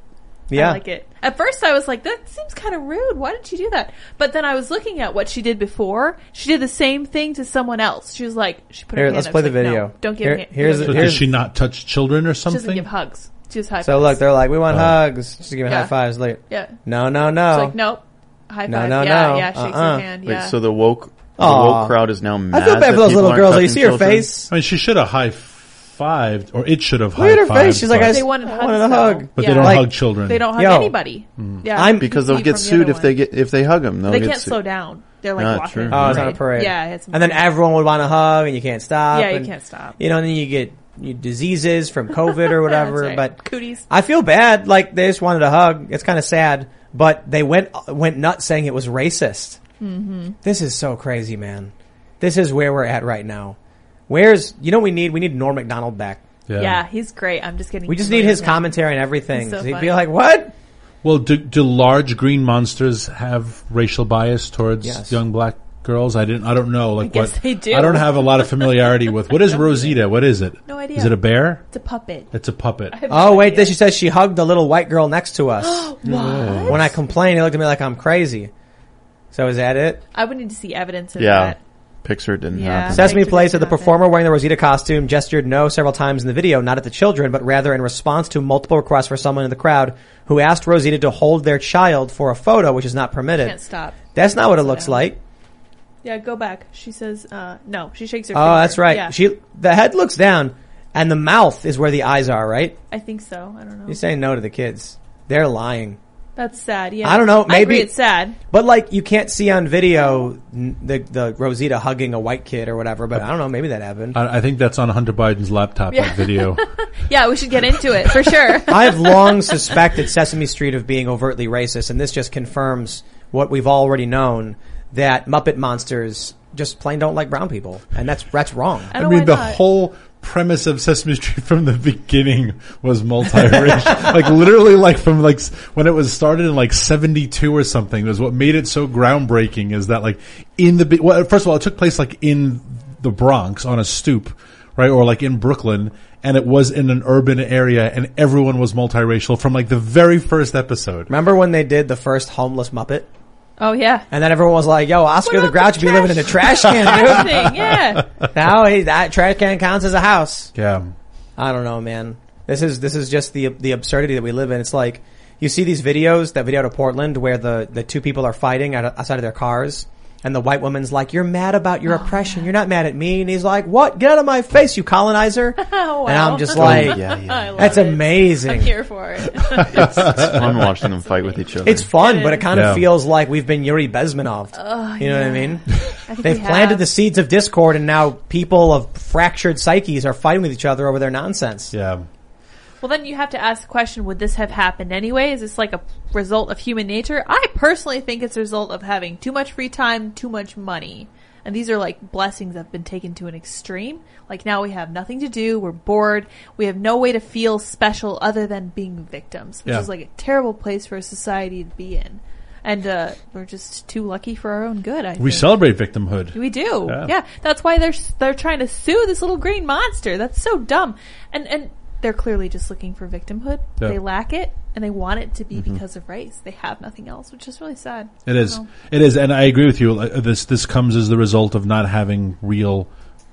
Yeah. I like it. At first I was like, that seems kind of rude. Why did she do that? But then I was looking at what she did before. She did the same thing to someone else. She was like, she put her Here, hand let's up. play She's the like, video. No, don't give Here- me. here's don't So does she not touch children or something? She doesn't something? give hugs. She just high So fives. look, they're like, we want Oh. hugs. Just giving Yeah. high fives later. Yeah. No, no, no. She's like, nope. High No, five. no, yeah, no. yeah. Shakes Uh-uh. her hand. Wait, Yeah. so the woke, the Aw. woke crowd is now mad. I feel bad that for those people little aren't girls. You touching see her children? face. I mean, she should have high fived, or it should have high Look at her face. She's like, I they just wanted, I hugs, wanted a though. hug. But Yeah. they don't Like- hug children. They don't hug Yo. anybody. Yeah. I'm- Because they'll get from the sued if they get if they hug them. They can't slow down. They're like Ah, walking. true. Oh, it's on a parade. Yeah, it's and then everyone would want to hug, and you can't stop. Yeah, you and, can't stop. You know, and then you get you diseases from COVID or <laughs> whatever. right. But Cooties. I feel bad. Like they just wanted a hug. It's kind of sad, but they went went nuts saying it was racist. Mm-hmm. This is so crazy, man. This is where we're at right now. Where's you know what we need? We need Norm Macdonald back. Yeah. he's great. I'm just getting. We just need his him. commentary and everything. So He'd be like, "What? Well, do, do large green monsters have racial bias towards Yes. young black girls? I didn't. I don't know. Like guess what? they do. I don't have a lot of familiarity with. What is <laughs> Rosita? What is it? No idea. Is it a bear? It's a puppet. It's a puppet. Oh wait, then she says she hugged the little white girl next to us. <gasps> What? When I complained, he looked at me like I'm crazy. So is that it? I would need to see evidence of Yeah, that. Pixar didn't Yeah. happen. Sesame Picture Place said the performer wearing the Rosita costume gestured no several times in the video, not at the children, but rather in response to multiple requests for someone in the crowd who asked Rosita to hold their child for a photo, which is not permitted. Can't stop. That's not what it looks down. like. Yeah, go back. She says, uh, no, she shakes her head. Oh, finger. that's right. Yeah, She the head looks down, and the mouth is where the eyes are. Right? I think so. I don't know. You're saying no to the kids. They're lying. That's sad. Yeah. I don't know. I agree Maybe it's sad. But like, you can't see on video the the Rosita hugging a white kid or whatever. But I don't know. Maybe that happened. I, I think that's on Hunter Biden's laptop. Yeah. That video. <laughs> Yeah, we should get into it for sure. <laughs> I have long suspected Sesame Street of being overtly racist, and this just confirms what we've already known that Muppet monsters just plain don't like brown people, and that's that's wrong. I mean, the whole premise of Sesame Street <laughs> from the beginning was multiracial. <laughs> like literally, like from like when it was started in like '72 or something. Was what made it so groundbreaking. Is that like in the well, first of all, it took place like in the Bronx on a stoop, right, or like in Brooklyn. And it was in an urban area, and everyone was multiracial from like the very first episode. Remember when they did the first homeless Muppet? Oh yeah. And then everyone was like, "Yo, Oscar the Grouch be living in a trash can, <laughs> dude." Thing, yeah. now he, that trash can counts as a house. Yeah. I don't know, man. This is this is just the the absurdity that we live in. It's like you see these videos, that video out of Portland where the the two people are fighting outside of their cars. And the white woman's like, "You're mad about your oh. oppression. You're not mad at me." And he's like, "What? Get out of my face, you colonizer!" <laughs> Oh, And. I'm just oh, like, Oh, yeah, yeah. "That's it. amazing." I'm here for it. <laughs> it's, it's fun watching them fight with each other. It's fun, but it kind of Yeah. feels like we've been Yuri Bezmenov. Oh, you know what I mean? <laughs> I They've planted have. the seeds of discord, and now people of fractured psyches are fighting with each other over their nonsense. Yeah. Well, then you have to ask the question: Would this have happened anyway? Is this like a result of human nature? I personally think it's a result of having too much free time, too much money, and these are like blessings that have been taken to an extreme. Like now we have nothing to do, we're bored, we have no way to feel special other than being victims, which Yeah. is like a terrible place for a society to be in. And uh, we're just too lucky for our own good. I We think. celebrate victimhood. We do. Yeah. Yeah. That's why they're they're trying to sue this little green monster. That's so dumb. And and they're clearly just looking for victimhood. Yeah. They lack it and they want it to be Mhm. because of race. They have nothing else, which is really sad. It is. It is, and I agree with you. This this comes as the result of not having real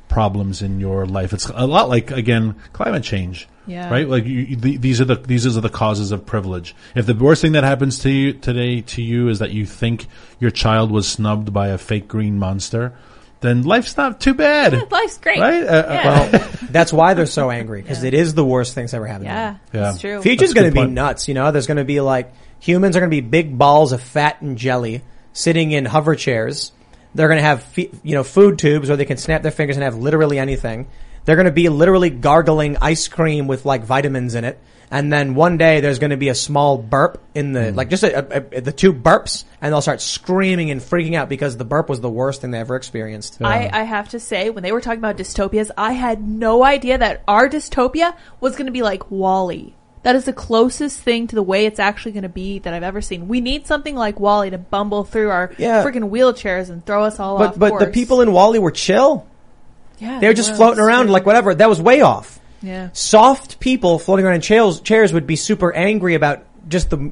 problems in your life. It's a lot like again climate change. Yeah. Right. Like you- the, these are the these are the causes of privilege. If the worst thing that happens to you today to you is that you think your child was snubbed by a fake green monster, then life's not too bad. <laughs> Life's great. Right? Uh, uh, Yeah. Well, <laughs> that's why they're so angry because it is the worst thing that's ever happened. Yeah, to them. that's true. Future's going to be point. nuts. You know, there's going to be like humans are going to be big balls of fat and jelly sitting in hover chairs. They're going to have fe- you know food tubes where they can snap their fingers and have literally anything. They're going to be literally gargling ice cream with like vitamins in it. And then one day there's going to be a small burp in the, hmm. like just a, a, a- the two burps and they'll start screaming and freaking out because the burp was the worst thing they ever experienced. I, I have to say, when they were talking about dystopias, I had no idea that our dystopia was going to be like WALL-E. That is the closest thing to the way it's actually going to be that I've ever seen. We need something like WALL-E to bumble through our Yeah. freaking wheelchairs and throw us all but, off but course. the people in WALL-E were chill. yeah, They were just floating around like whatever. That was way off. Yeah. Soft people floating around in chairs, chairs would be super angry about just the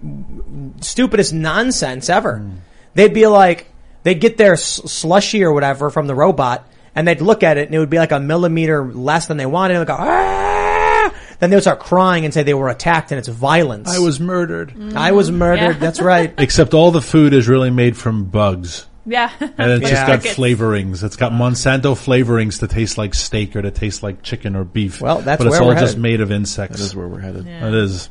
stupidest nonsense ever. They'd be like, they'd get their slushy or whatever from the robot and they'd look at it and it would be like a millimeter less than they wanted and they'd go, ah! Then they would start crying and say they were attacked and it's violence. I was murdered. I was murdered. Yeah. That's right. <laughs> Except all the food is really made from bugs. Yeah. And it's Yeah. just got Crickets. flavorings. It's got Monsanto flavorings to taste like steak or to taste like chicken or beef. Well, that's but it's all we're just headed. made of insects. That is where we're headed. It is.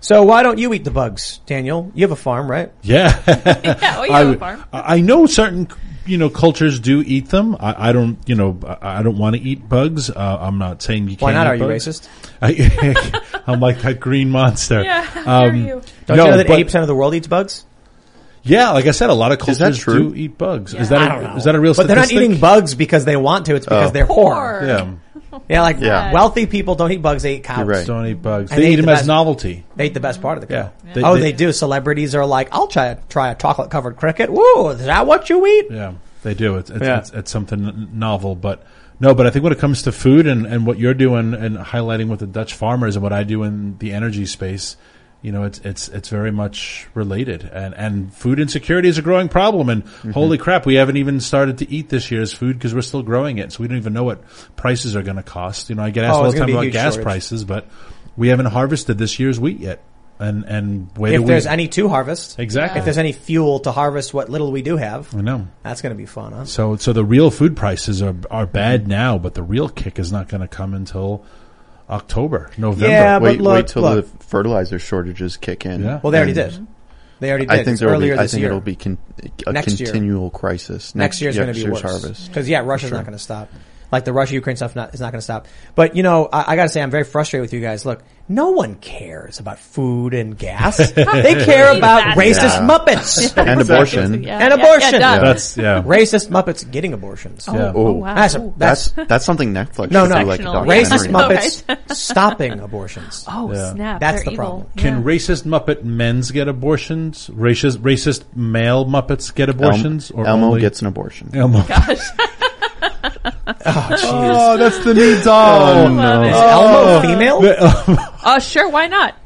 So why don't you eat the bugs, Daniel? You have a farm, right? <laughs> Yeah. Yeah, well, you have a farm. I I know certain, you know, cultures do eat them. I, I don't, you know, I I don't want to eat bugs. Uh, I'm not saying you can't. Why not? eat Are you racist? <laughs> I, <laughs> I'm like that green monster. Yeah, how Um, you. Don't no, you know that but- eighty percent of the world eats bugs? Yeah, like I said, a lot of Is that cultures true? do eat bugs. Yeah. Is that I a, don't know. is that a real? But they're not statistic? eating bugs because they want to. It's because Oh. they're poor. Poor. Yeah, Yeah, like Yeah. wealthy people don't eat bugs; they eat cows. You're right. don't eat bugs. And they they eat eat them the as best- novelty. They eat the best part of the cow. Yeah. They- oh, they- they, do. Celebrities are like, "I'll try try a chocolate covered cricket." Woo! Is that what you eat? Yeah, they do. It's it's, Yeah. it's, it's something n- novel, but no. But I think when it comes to food and, and what you're doing and highlighting with the Dutch farmers and what I do in the energy space, you know, it's it's it's very much related. And and food insecurity is a growing problem. And Mm-hmm. holy crap, we haven't even started to eat this year's food because we're still growing it, so we don't even know what prices are going to cost. You know, I get asked Oh, all the time gonna be a about gas shortage. prices, but we haven't harvested this year's wheat yet. And and where if do we, there's any to harvest, Exactly. If there's any fuel to harvest what little we do have, I know. that's going to be fun, huh? So so the real food prices are are bad now, but the real kick is not going to come until October, November. Yeah, but wait, look- wait till look. the fertilizer shortages kick in. Yeah. Well, they already did. They already did. I think It's there will be. earlier I think year. it'll be con- a Next year. continual crisis. next year's yeah, going to be year's worse harvest. because yeah, Russia's Sure. not going to stop. Like the Russia Ukraine stuff not, is not going to stop. But you know, I, I got to say, I'm very frustrated with you guys. Look, no one cares about food and gas. <laughs> they care about racist <laughs> Yeah. Muppets And abortion. Yeah. and Yeah, abortion. yeah, done. That's yeah. Racist Muppets getting abortions. Oh, Yeah. oh, wow. That's a, that's, That's that's something Netflix no, should no. do like a Sectional. Racist I Muppets <laughs> stopping abortions. Oh Yeah. snap! That's They're the problem. evil. Can Yeah. racist Muppet men's get abortions? Racist racist male Muppets get abortions? Elmo, Elmo only- gets an abortion. Elmo. Gosh. Oh, oh that's the new oh, doll. love it. Is Elmo oh. female? <laughs> Oh, sure. Why not?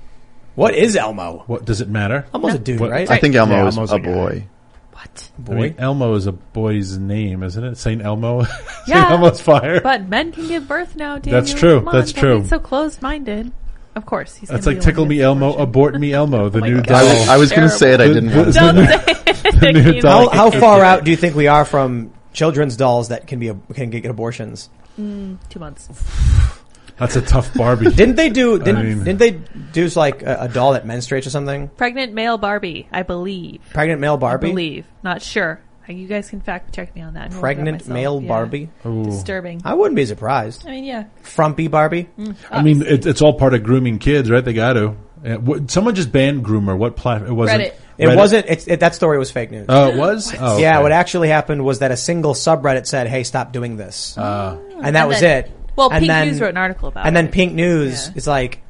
What is Elmo? what does it matter? Elmo's a dude, What- right? I think Elmo Yeah, is Elmo's a a guy. boy. What? I mean, Elmo is a boy's name, isn't it? Saint Elmo. <laughs> Saint Yeah. Elmo's fire. But men can give birth now. Daniel. That's true. Come on, That's don't true. be so closed-minded. Of course, he's. That's gonna like be the tickle one me who Elmo, abortion. abort me Elmo, the my new God. doll. I was, I was going to say it. I didn't want to. The- Don't the- say it. <laughs> the new doll. How, how far out do you think we are from children's dolls that can be can get abortions? Mm, two months. <sighs> That's a tough Barbie. Didn't they do? Didn't, mean- didn't they do like a, a doll that menstruates or something? Pregnant male Barbie, I believe. Pregnant male Barbie. I believe. Not sure. Uh, You guys can fact check me on that. I'm gonna look it up Pregnant male Yeah. Barbie. Disturbing. I wouldn't be surprised. I mean, yeah. Frumpy Barbie. Mm. I mean, it, it's all part of grooming kids, right? They got uh, to. Someone just banned groomer. What platform? It wasn't. Reddit. It Reddit? wasn't. It's, it, that story was fake news. Oh, it was. Oh, Yeah, what actually happened was that a single subreddit said, "Hey, stop doing this," Uh, and that And was then- it. Well, And Pink then- News wrote an article about and it. And then Pink News Yeah. is like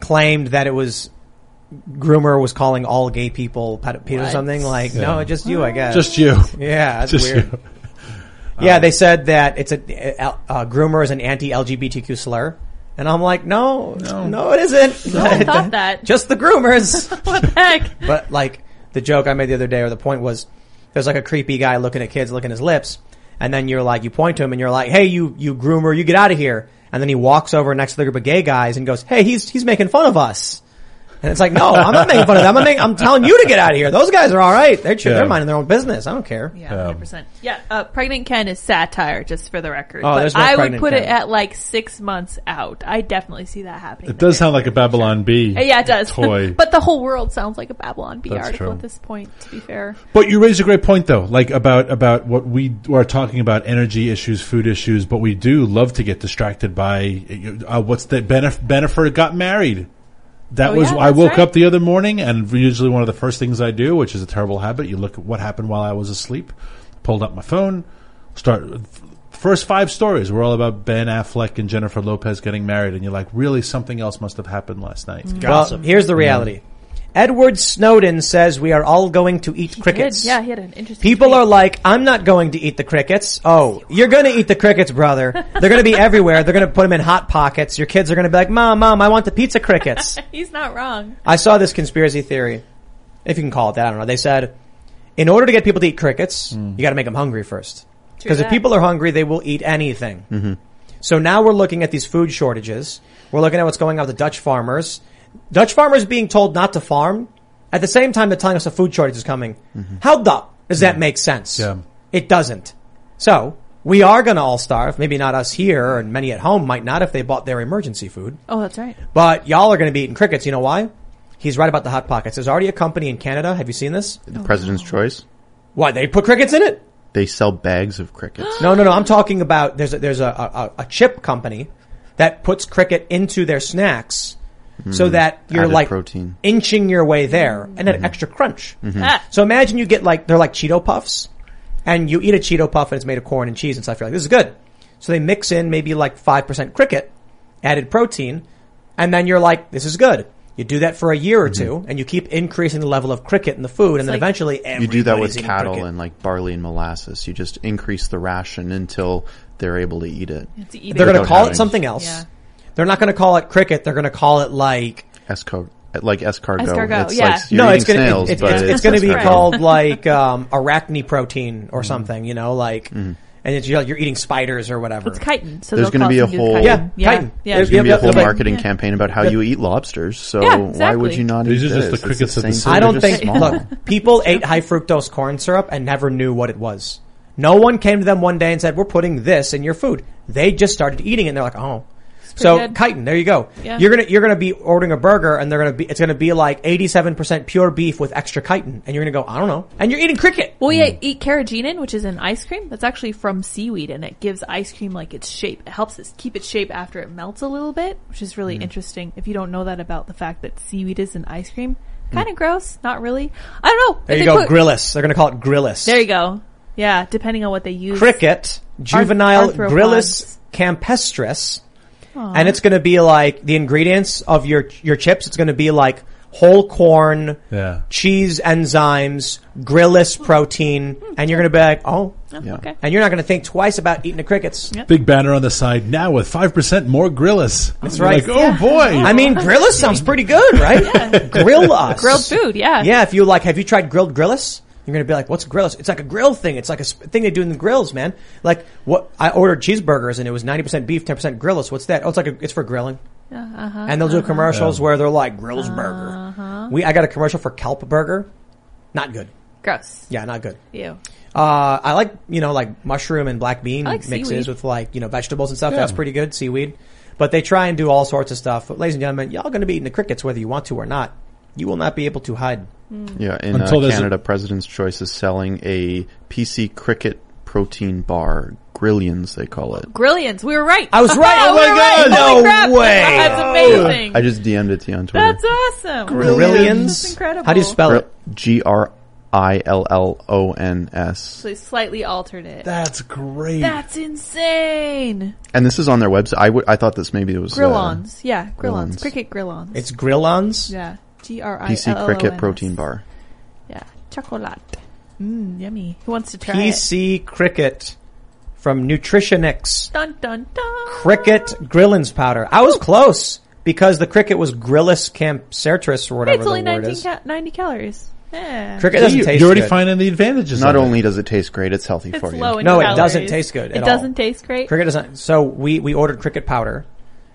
claimed that it was groomer was calling all gay people pedophiles or What? something. Like, no, just you, I guess. just you. yeah, <laughs> that's Just weird. you. Yeah, they said that it's a uh, uh, groomer is an anti-LGBTQ slur, and I'm like, no, no, it isn't. No one thought <laughs> that. Just the groomers. <laughs> what the heck? <laughs> but like the joke I made the other day, or the point was, there's like a creepy guy looking at kids, licking his lips, and then you're like, you point to him, and you're like, hey, you you groomer, you get out of here. And then he walks over next to the group of gay guys and goes, hey, he's he's making fun of us. And it's like, no, I'm not making fun of them. I'm, making, I'm telling you to get out of here. Those guys are all right. They're Yeah. they're minding their own business. I don't care. Yeah, hundred percent. Yeah, uh, pregnant Ken is satire, just for the record. Oh, but there's no I would Pregnant put it at like six months out. I definitely see that happening. It does sound like a Babylon Bee. Uh, yeah, it does. Toy. <laughs> but the whole world sounds like a Babylon Bee That's article true. at this point. To be fair, But you raise a great point, though, like about about what we are talking about energy issues, food issues. But we do love to get distracted by uh, what's the Benef- Bennifer got married. That Oh, was yeah, I woke right. up the other morning, and usually one of the first things I do, which is a terrible habit, you look at what happened while I was asleep. Pulled up my phone, start first five stories were all about Ben Affleck and Jennifer Lopez getting married, and you're like, really, something else must have happened last night. Well, here's the reality. Edward Snowden says we are all going to eat crickets. Did. Yeah, he had an interesting. People tweet. are like, I'm not going to eat the crickets. Oh, you're going to eat the crickets, brother. They're going to be <laughs> everywhere. They're going to put them in hot pockets. Your kids are going to be like, Mom, Mom, I want the pizza crickets. <laughs> He's not wrong. I saw this conspiracy theory, if you can call it that. I don't know. They said, in order to get people to eat crickets, you got to make them hungry first. Because if people are hungry, they will eat anything. Mm-hmm. So now we're looking at these food shortages. We're looking at what's going on with the Dutch farmers. Dutch farmers being told not to farm. At the same time, they're telling us a food shortage is coming. Mm-hmm. How the does that make sense? Yeah. It doesn't. So we are going to all starve. Maybe not us here, and many at home might not if they bought their emergency food. Oh, that's right. But y'all are going to be eating crickets. You know why? He's right about the hot pockets. There's already a company in Canada. Have you seen this? The President's oh, Choice. What they put crickets in it? They sell bags of crickets. <gasps> No, no, no. I'm talking about there's a, there's a, a, a chip company that puts cricket into their snacks so mm-hmm. that you're. Added like protein. inching your way there and an mm-hmm. extra crunch. Mm-hmm. Ah. So imagine you get like they're like Cheeto puffs, and you eat a Cheeto puff and it's made of corn and cheese and stuff. You're like, this is good. So they mix in maybe like five percent cricket, added protein, and then you're like, this is good. You do that for a year or two, and you keep increasing the level of cricket in the food, and then like- eventually You do that with cattle cricket. and like barley and molasses. You just increase the ration until they're able to eat it. They're going to Without call it something else. Yeah. They're not going to call it cricket. They're going to call it like Escar- like escargot. Escargot, It's yeah. like no, it's going snails, to it's, it's, it's it's going to be called <laughs> like um, arachne protein or something. You know, like and it's, you're, you're eating spiders or whatever. It's chitin. So There's going to be a whole Yeah, Yeah, chitin. yeah. There's Yeah, going to be a whole yeah. marketing Yeah. campaign about how you eat lobsters. So Yeah, why would you not These eat are just the crickets of the same- sea. I don't think. Look, <laughs> people ate high fructose corn syrup and never knew what it was. No one came to them one day and said, "We're putting this in your food." They just started eating it, and they're like, "Oh." So good. chitin, there you go. Yeah. You're gonna you're gonna be ordering a burger, and they're gonna be it's gonna be like 87 percent pure beef with extra chitin, and you're gonna go, "I don't know," and you're eating cricket. Well, yeah, eat carrageenan, which is in ice cream. That's actually from seaweed, and it gives ice cream like its shape. It helps it keep its shape after it melts a little bit, which is really mm-hmm. interesting. If you don't know that about the fact that seaweed is in ice cream, mm-hmm. kind of gross. Not really. I don't know. There If you go, put- grillis. They're gonna call it grillis. There you go. Yeah, depending on what they use. cricket, juvenile arthropods. Gryllus campestris, Aw. and it's going to be like the ingredients of your your chips. It's going to be like whole corn, Yeah. cheese enzymes, grillis protein, and you're going to be like, oh. oh, Yeah. okay. and you're not going to think twice about eating the crickets. Big banner on the side now with 5% more grillis. That's You're right. Like, oh boy. I mean, grillis sounds pretty good, right? Grill us. Grilled food, yeah. Yeah, if you like, have you tried grilled grillis? You're gonna be like, what's grillis? It's like a grill thing. It's like a sp- thing they do in the grills, man. Like what I ordered cheeseburgers and it was 90% beef, 10% grillis. What's that? Oh, it's like a, it's for grilling. Uh-huh, And they'll do uh-huh. commercials where they're like grills burger. Uh-huh. We I got a commercial for kelp burger. Not good. Gross. Yeah, not good. Ew. Uh, I like, you know, like mushroom and black bean like mixes seaweed. with like, you know, vegetables and stuff. Yeah. That's pretty good. Seaweed. But they try and do all sorts of stuff. But ladies and gentlemen, y'all gonna be eating the crickets whether you want to or not. You will not be able to hide. Yeah, in uh, Until there's a- Canada, President's Choice is selling a PC cricket protein bar. Grillions, they call it. Grillions. We were right. I was right. <laughs> Oh Oh my we were right. God. No crap. way. That's amazing. I just DM'd it to you on Twitter. That's awesome. Brillions. That's incredible. How do you spell it? G R I L L O N S. So they slightly altered it. That's great. That's insane. And this is on their website. I thought this maybe it was uh, Grillons. yeah, grillons. Grillons. Cricket grillons. It's grillons. yeah. G R I PC L L O cricket protein bar. Yeah. Chocolate. Mmm, yummy. Who wants to try PC cricket from Nutritionix. Dun dun dun. Cricket grillins powder. I was close because the cricket was Grillis campcertris or Hey, whatever it's only the word 19, is. ca- 90 calories. Yeah. Cricket doesn't you- taste You're already good. finding the advantages. Not of it. only does it taste great, it's healthy It's for you. low in No, it doesn't taste good It at all. doesn't taste great. Cricket doesn't. So we we ordered cricket powder,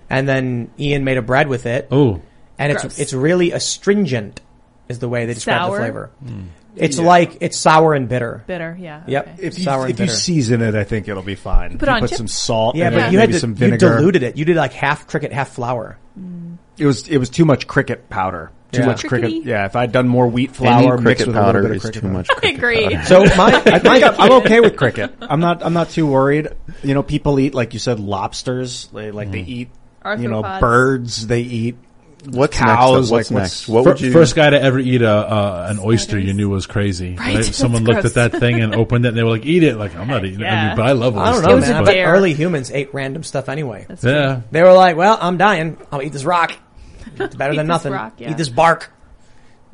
and then Ian made a bread with it. Oh, and it's Gross. it's really astringent, is the way they describe Sour? the flavor. Hmm. It's like it's sour and bitter. Bitter, yeah. Yep, okay. If you, sour and if you bitter. season it, I think it'll be fine. Put you on put some salt. yeah, and but then you had to some you vinegar. diluted it. You did like half cricket, half flour. Mm. It was it was too much cricket powder. Too Yeah. much cricket. Yeah, if I'd done more wheat Any flour mixed cricket with a powder little bit of is cricket too powder. much <laughs> I cricket agree. powder. So my, <laughs> I think I'm, I'm <laughs> okay with cricket. I'm not. I'm not too worried. You know, people eat like you said lobsters. They, like they mm. eat. You know, birds. They eat. What's cows. next? What's like, next? What would you? First guy to ever eat a uh, an oyster you knew was crazy. Right, that's Someone looked gross. at that thing and opened it and they were like, eat it. Like, I'm not eating it. I mean, but I love I don't know, was man. a I bet dare. early humans ate random stuff anyway. That's true. Yeah. They were like, "Well, I'm dying. I'll eat this rock. It's better than nothing. rock, yeah. Eat this bark."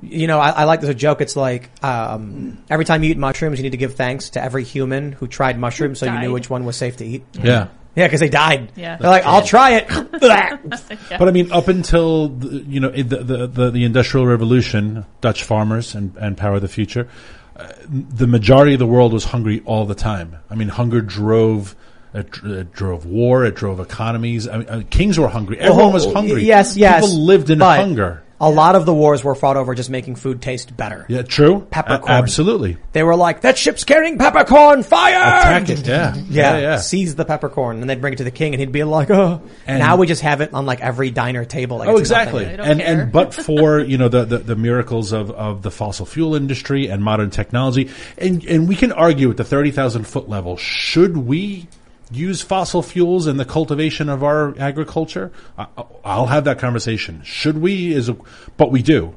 You know, I, I like this joke. It's like um, every time you eat mushrooms, you need to give thanks to every human who tried mushrooms, so you knew which one was safe to eat. Yeah. Yeah, because they died. Yeah. They're like, "I'll try it." <laughs> But I mean, up until the, you know the, the the the Industrial Revolution, Dutch farmers and and Power of the Future, uh, the majority of the world was hungry all the time. I mean, hunger drove. It, dr- it drove war. It drove economies. I mean, uh, kings were hungry. Everyone was Oh, hungry. Yes, yes. People lived in but hunger. A lot of the wars were fought over just making food taste better. Yeah, true. Peppercorn. A- absolutely. They were like, "That ship's carrying peppercorn! Fire!" Attack it. Yeah. <laughs> Yeah, Yeah. yeah. seize the peppercorn, and they'd bring it to the king, and he'd be like, "Oh." And- now we just have it on like every diner table. Like Oh, exactly. And care. and but <laughs> for you know the, the the miracles of of the fossil fuel industry and modern technology, and and we can argue at the thirty thousand foot level, should we use fossil fuels in the cultivation of our agriculture? I'll have that conversation. Should we? Is but we do.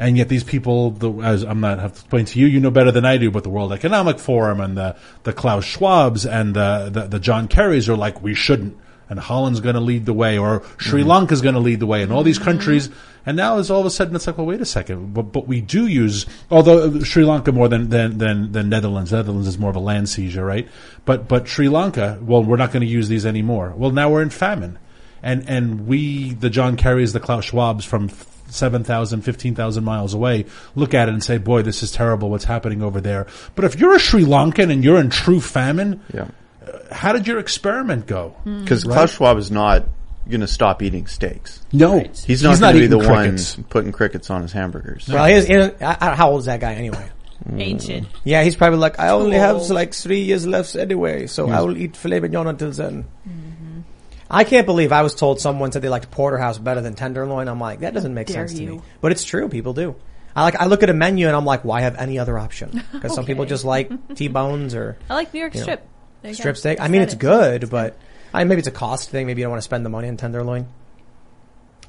And yet these people, the, as I'm not have to explain to you, you know better than I do, but the World Economic Forum and the, the Klaus Schwabs and the, the, the John Kerrys are like, we shouldn't. And Holland's going to lead the way or Sri mm-hmm. Lanka's going to lead the way and all these countries. And now is all of a sudden it's like, well, wait a second. But, but we do use, although Sri Lanka more than, than, than, than Netherlands. Netherlands is more of a land seizure, right? But, but Sri Lanka, well, we're not going to use these anymore. Well, now we're in famine. And, and we, the John Kerrys, the Klaus Schwabs from 7,000, 15,000 miles away, look at it and say, boy, this is terrible. What's happening over there? But if you're a Sri Lankan and you're in true famine, Yeah. Uh, how did your experiment go? Hmm. Because Right? Klaus Schwab is not going to stop eating steaks. No. He's not He's going not to be the crickets. one putting crickets on his hamburgers. Well, he is, he is- I- I- how old is that guy anyway? Hmm. Ancient. Yeah, he's probably like, I only have like three years left anyway, so Yes. I will eat filet mignon until then. Mm-hmm. I can't believe I was told someone said they liked porterhouse better than tenderloin. I'm like, that doesn't make Dare sense to me. But it's true, people do. I like, I look at a menu and I'm like, why have any other option? <laughs> Because some people just like <laughs> T-bones or I like New York you know, strip. There you go. strip steak. I mean, it's it. good, but I maybe it's a cost thing. Maybe you don't want to spend the money on tenderloin.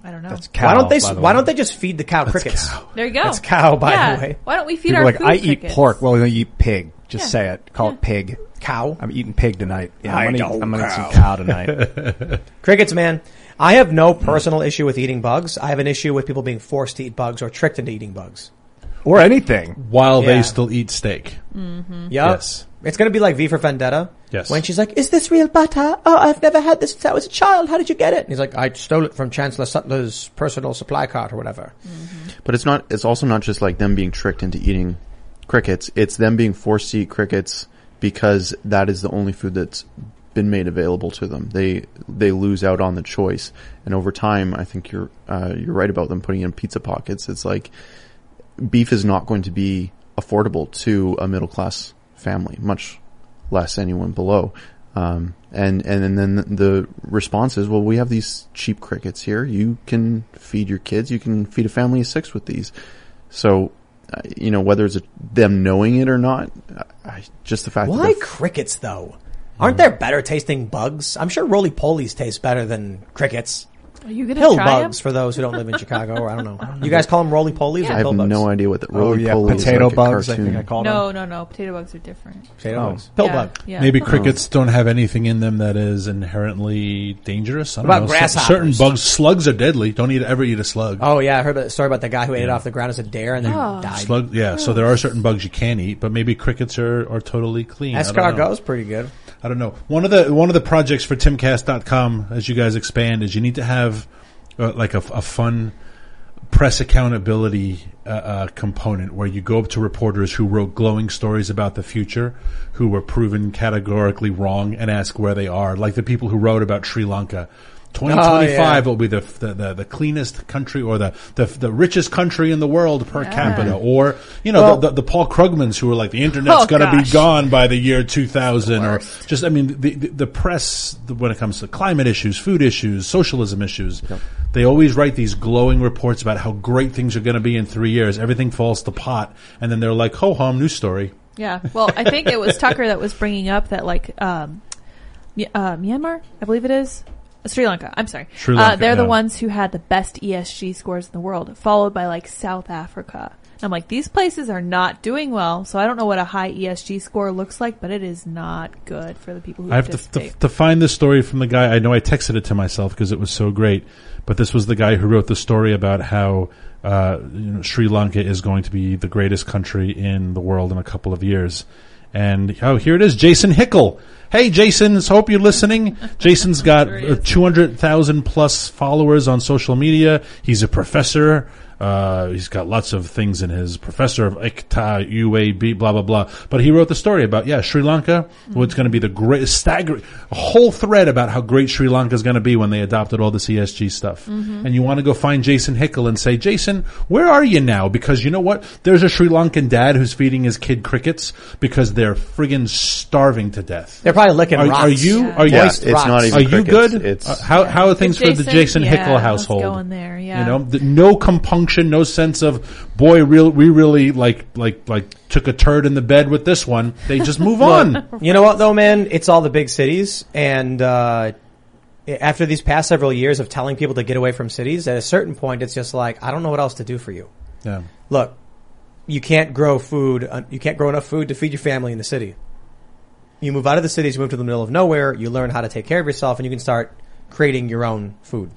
I don't know. That's why cow, don't they? by the Why way. don't they just feed the cow crickets? There you go. That's cow, by Yeah. the way. Why don't we feed People our are like, food I eat pork. Well, you eat pig. Just Yeah. say it. Call it pig. Cow. I'm eating pig tonight. Yeah, I I'm gonna, eat, I'm gonna eat some cow tonight. <laughs> Crickets, man. I have no personal issue with eating bugs. I have an issue with people being forced to eat bugs or tricked into eating bugs. Or anything. While Yeah. they still eat steak. Yup. Yes. It's going to be like V for Vendetta. Yes. When she's like, "Is this real butter? Oh, I've never had this since I was a child. How did you get it?" And he's like, "I stole it from Chancellor Sutler's personal supply cart or whatever." But it's not. It's also not just like them being tricked into eating crickets. It's them being forced to eat crickets because that is the only food that's been made available to them. They they lose out on the choice, and over time, I think you're uh, you're right about them putting in pizza pockets. It's like beef is not going to be affordable to a middle class family, much less anyone below. Um, and, and, and then the response is, well, we have these cheap crickets here. You can feed your kids. You can feed a family of six with these. So, uh, you know, whether it's a, them knowing it or not, I, just the fact that Why crickets though? Aren't there better tasting bugs? I'm sure roly polies taste better than crickets. Are you gonna Pill try bugs for those who don't live in <laughs> Chicago, or I don't know. You guys call them roly polies I or have bugs? no idea what the Oh, roly yeah, poly is potato like a bugs, I cartoon. think I call them. No, no, no. Potato bugs are different. Potato Oh. bugs. Pill Yeah, bug. Yeah. Maybe oh. crickets don't have anything in them that is inherently dangerous. I don't What about know. Cer- grasshoppers? Certain bugs, slugs are deadly. Don't eat ever eat a slug. Oh yeah, I heard the story about the guy who ate it off the ground as a dare and then Oh. died. Slug, yeah. So there are certain bugs you can eat, but maybe crickets are, are totally clean. I don't know. Escargot's pretty good. I don't know. One of the one of the projects for timcast.com as you guys expand is you need to have uh, like a, a fun press accountability uh, uh, component where you go up to reporters who wrote glowing stories about the future who were proven categorically wrong and ask where they are like the people who wrote about Sri Lanka 2025 Oh, yeah. will be the, the, the, the cleanest country or the, the, the richest country in the world per capita or you know Well- the, the, the Paul Krugmans who are like the internet's Oh, going to be gone by the year 2000 or just I mean the the, the press the- when it comes to climate issues, food issues, socialism issues, they always write these glowing reports about how great things are going to be in 3 years. Everything falls to pot and then they're like, "Ho hum, news story." Yeah. Well, I think it was Tucker that was bringing up that like um, uh, Myanmar, I believe it is. Sri Lanka. I'm sorry. Sri uh, they're the yeah. ones who had the best ESG scores in the world, followed by like South Africa. And I'm like, these places are not doing well, so I don't know what a high ESG score looks like, but it is not good for the people who I have to, to, to find this story from the guy. I know I texted it to myself because it was so great, but this was the guy who wrote the story about how uh, you know, Sri Lanka is going to be the greatest country in the world in a couple of years. And oh, here it is, Jason Hickel. Hey, Jason, hope you're listening. Jason's got <laughs> uh, 200,000 plus followers on social media. He's a professor. Uh, he's got lots of things in his professor of ICTA, UAB, blah, blah, blah. But he wrote the story about, yeah, Sri Lanka, what's going to be the great staggering, a whole thread about how great Sri Lanka is going to be when they adopted all this ESG stuff. And you want to go find Jason Hickel and say, Jason, where are you now? Because you know what? There's a Sri Lankan dad who's feeding his kid crickets because they're friggin' starving to death. They're probably licking Are, rocks. are you, Yeah. are you, Yeah, it's rocks. not even are you crickets. good? It's Uh, how how are things for the Jason yeah, Hickel let's household? go in there, yeah. You know, th- no compunction, no sense of boy, real we really like like like took a turd in the bed with this one. They just move <laughs> on. You know what though, man? It's all the big cities, and uh, after these past several years of telling people to get away from cities, at a certain point, it's just like I don't know what else to do for you. Yeah. Look, you can't grow food. uh, You can't grow enough food to feed your family in the city. You move out of the cities, you move to the middle of nowhere. You learn how to take care of yourself, and you can start creating your own food.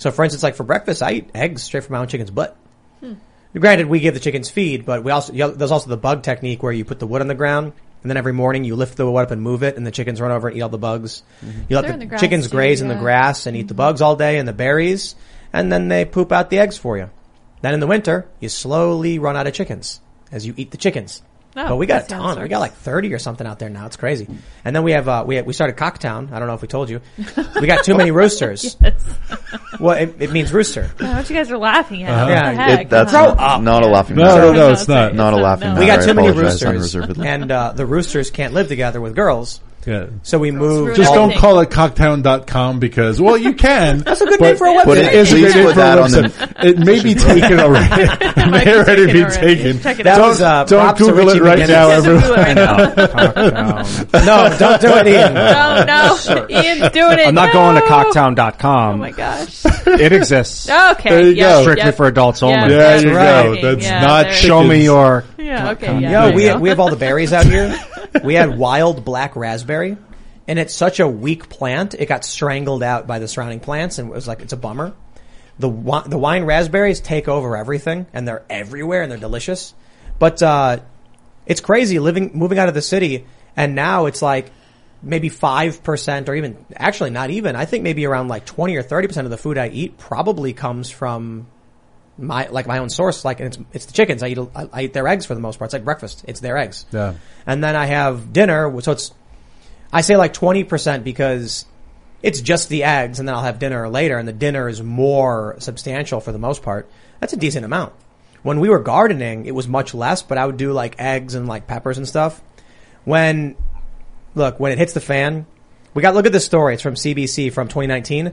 So, for instance, like for breakfast, I eat eggs straight from my own chicken's butt. Hmm. Granted, we give the chickens feed, but we also you know, there's also the bug technique where you put the wood on the ground, and then every morning you lift the wood up and move it, and the chickens run over and eat all the bugs. Mm-hmm. You let They're the, the chickens too, graze in the grass and eat the mm-hmm. bugs all day and the berries, and then they poop out the eggs for you. Then in the winter, you slowly run out of chickens as you eat the chickens. Oh, but we got a that sounds ton. We got like 30 or something out there now. It's crazy. And then we have, uh, we, we started Cocktown. I don't know if we told you. We got too many <laughs> roosters. Well, it, it means rooster. Oh, what you guys are laughing at? Uh-huh. Yeah. It, that's Grow not, not a laughing No, matter. no, no, it's not. Not a laughing matter. We got too many roosters, and uh, the roosters can't live together with girls. Yeah. So we moved. Just don't call it cocktown.com because, well, you can. <laughs> That's a good name for a But website. it is a good name put for a that on the- website. <laughs> It may be taken <laughs> already. it may already be taken. Check it That out. was, uh, don't props to Google it right McGinnis. now, everyone. Right now. no, don't do it, Ian. No, no, Ian's doing it. I'm not going to No. cocktown.com. Oh my gosh. It exists. Okay. There you yeah, go. Strictly yep. for adults only. Yeah, There you right. go. That's not Show me your. Yeah. Okay. Yeah. Yo, we we have all the berries out here. We had wild black raspberry, and it's such a weak plant. It got strangled out by the surrounding plants, and it was like it's a bummer. The wi- the wine raspberries take over everything, and they're everywhere, and they're delicious. But uh, it's crazy living moving out of the city, and now it's like maybe five percent, or even actually not even. I think maybe around like twenty or thirty percent of the food I eat probably comes from my like my own source. Like it's it's the chickens. I eat I, I eat their eggs for the most part. It's like breakfast. It's their eggs. Yeah. And then I have dinner. So it's I say like twenty percent because it's just the eggs, and then I'll have dinner later, and the dinner is more substantial for the most part. That's a decent amount. When we were gardening, it was much less, but I would do like eggs and like peppers and stuff. When look when it hits the fan, we got look at this story. It's from CBC from 2019.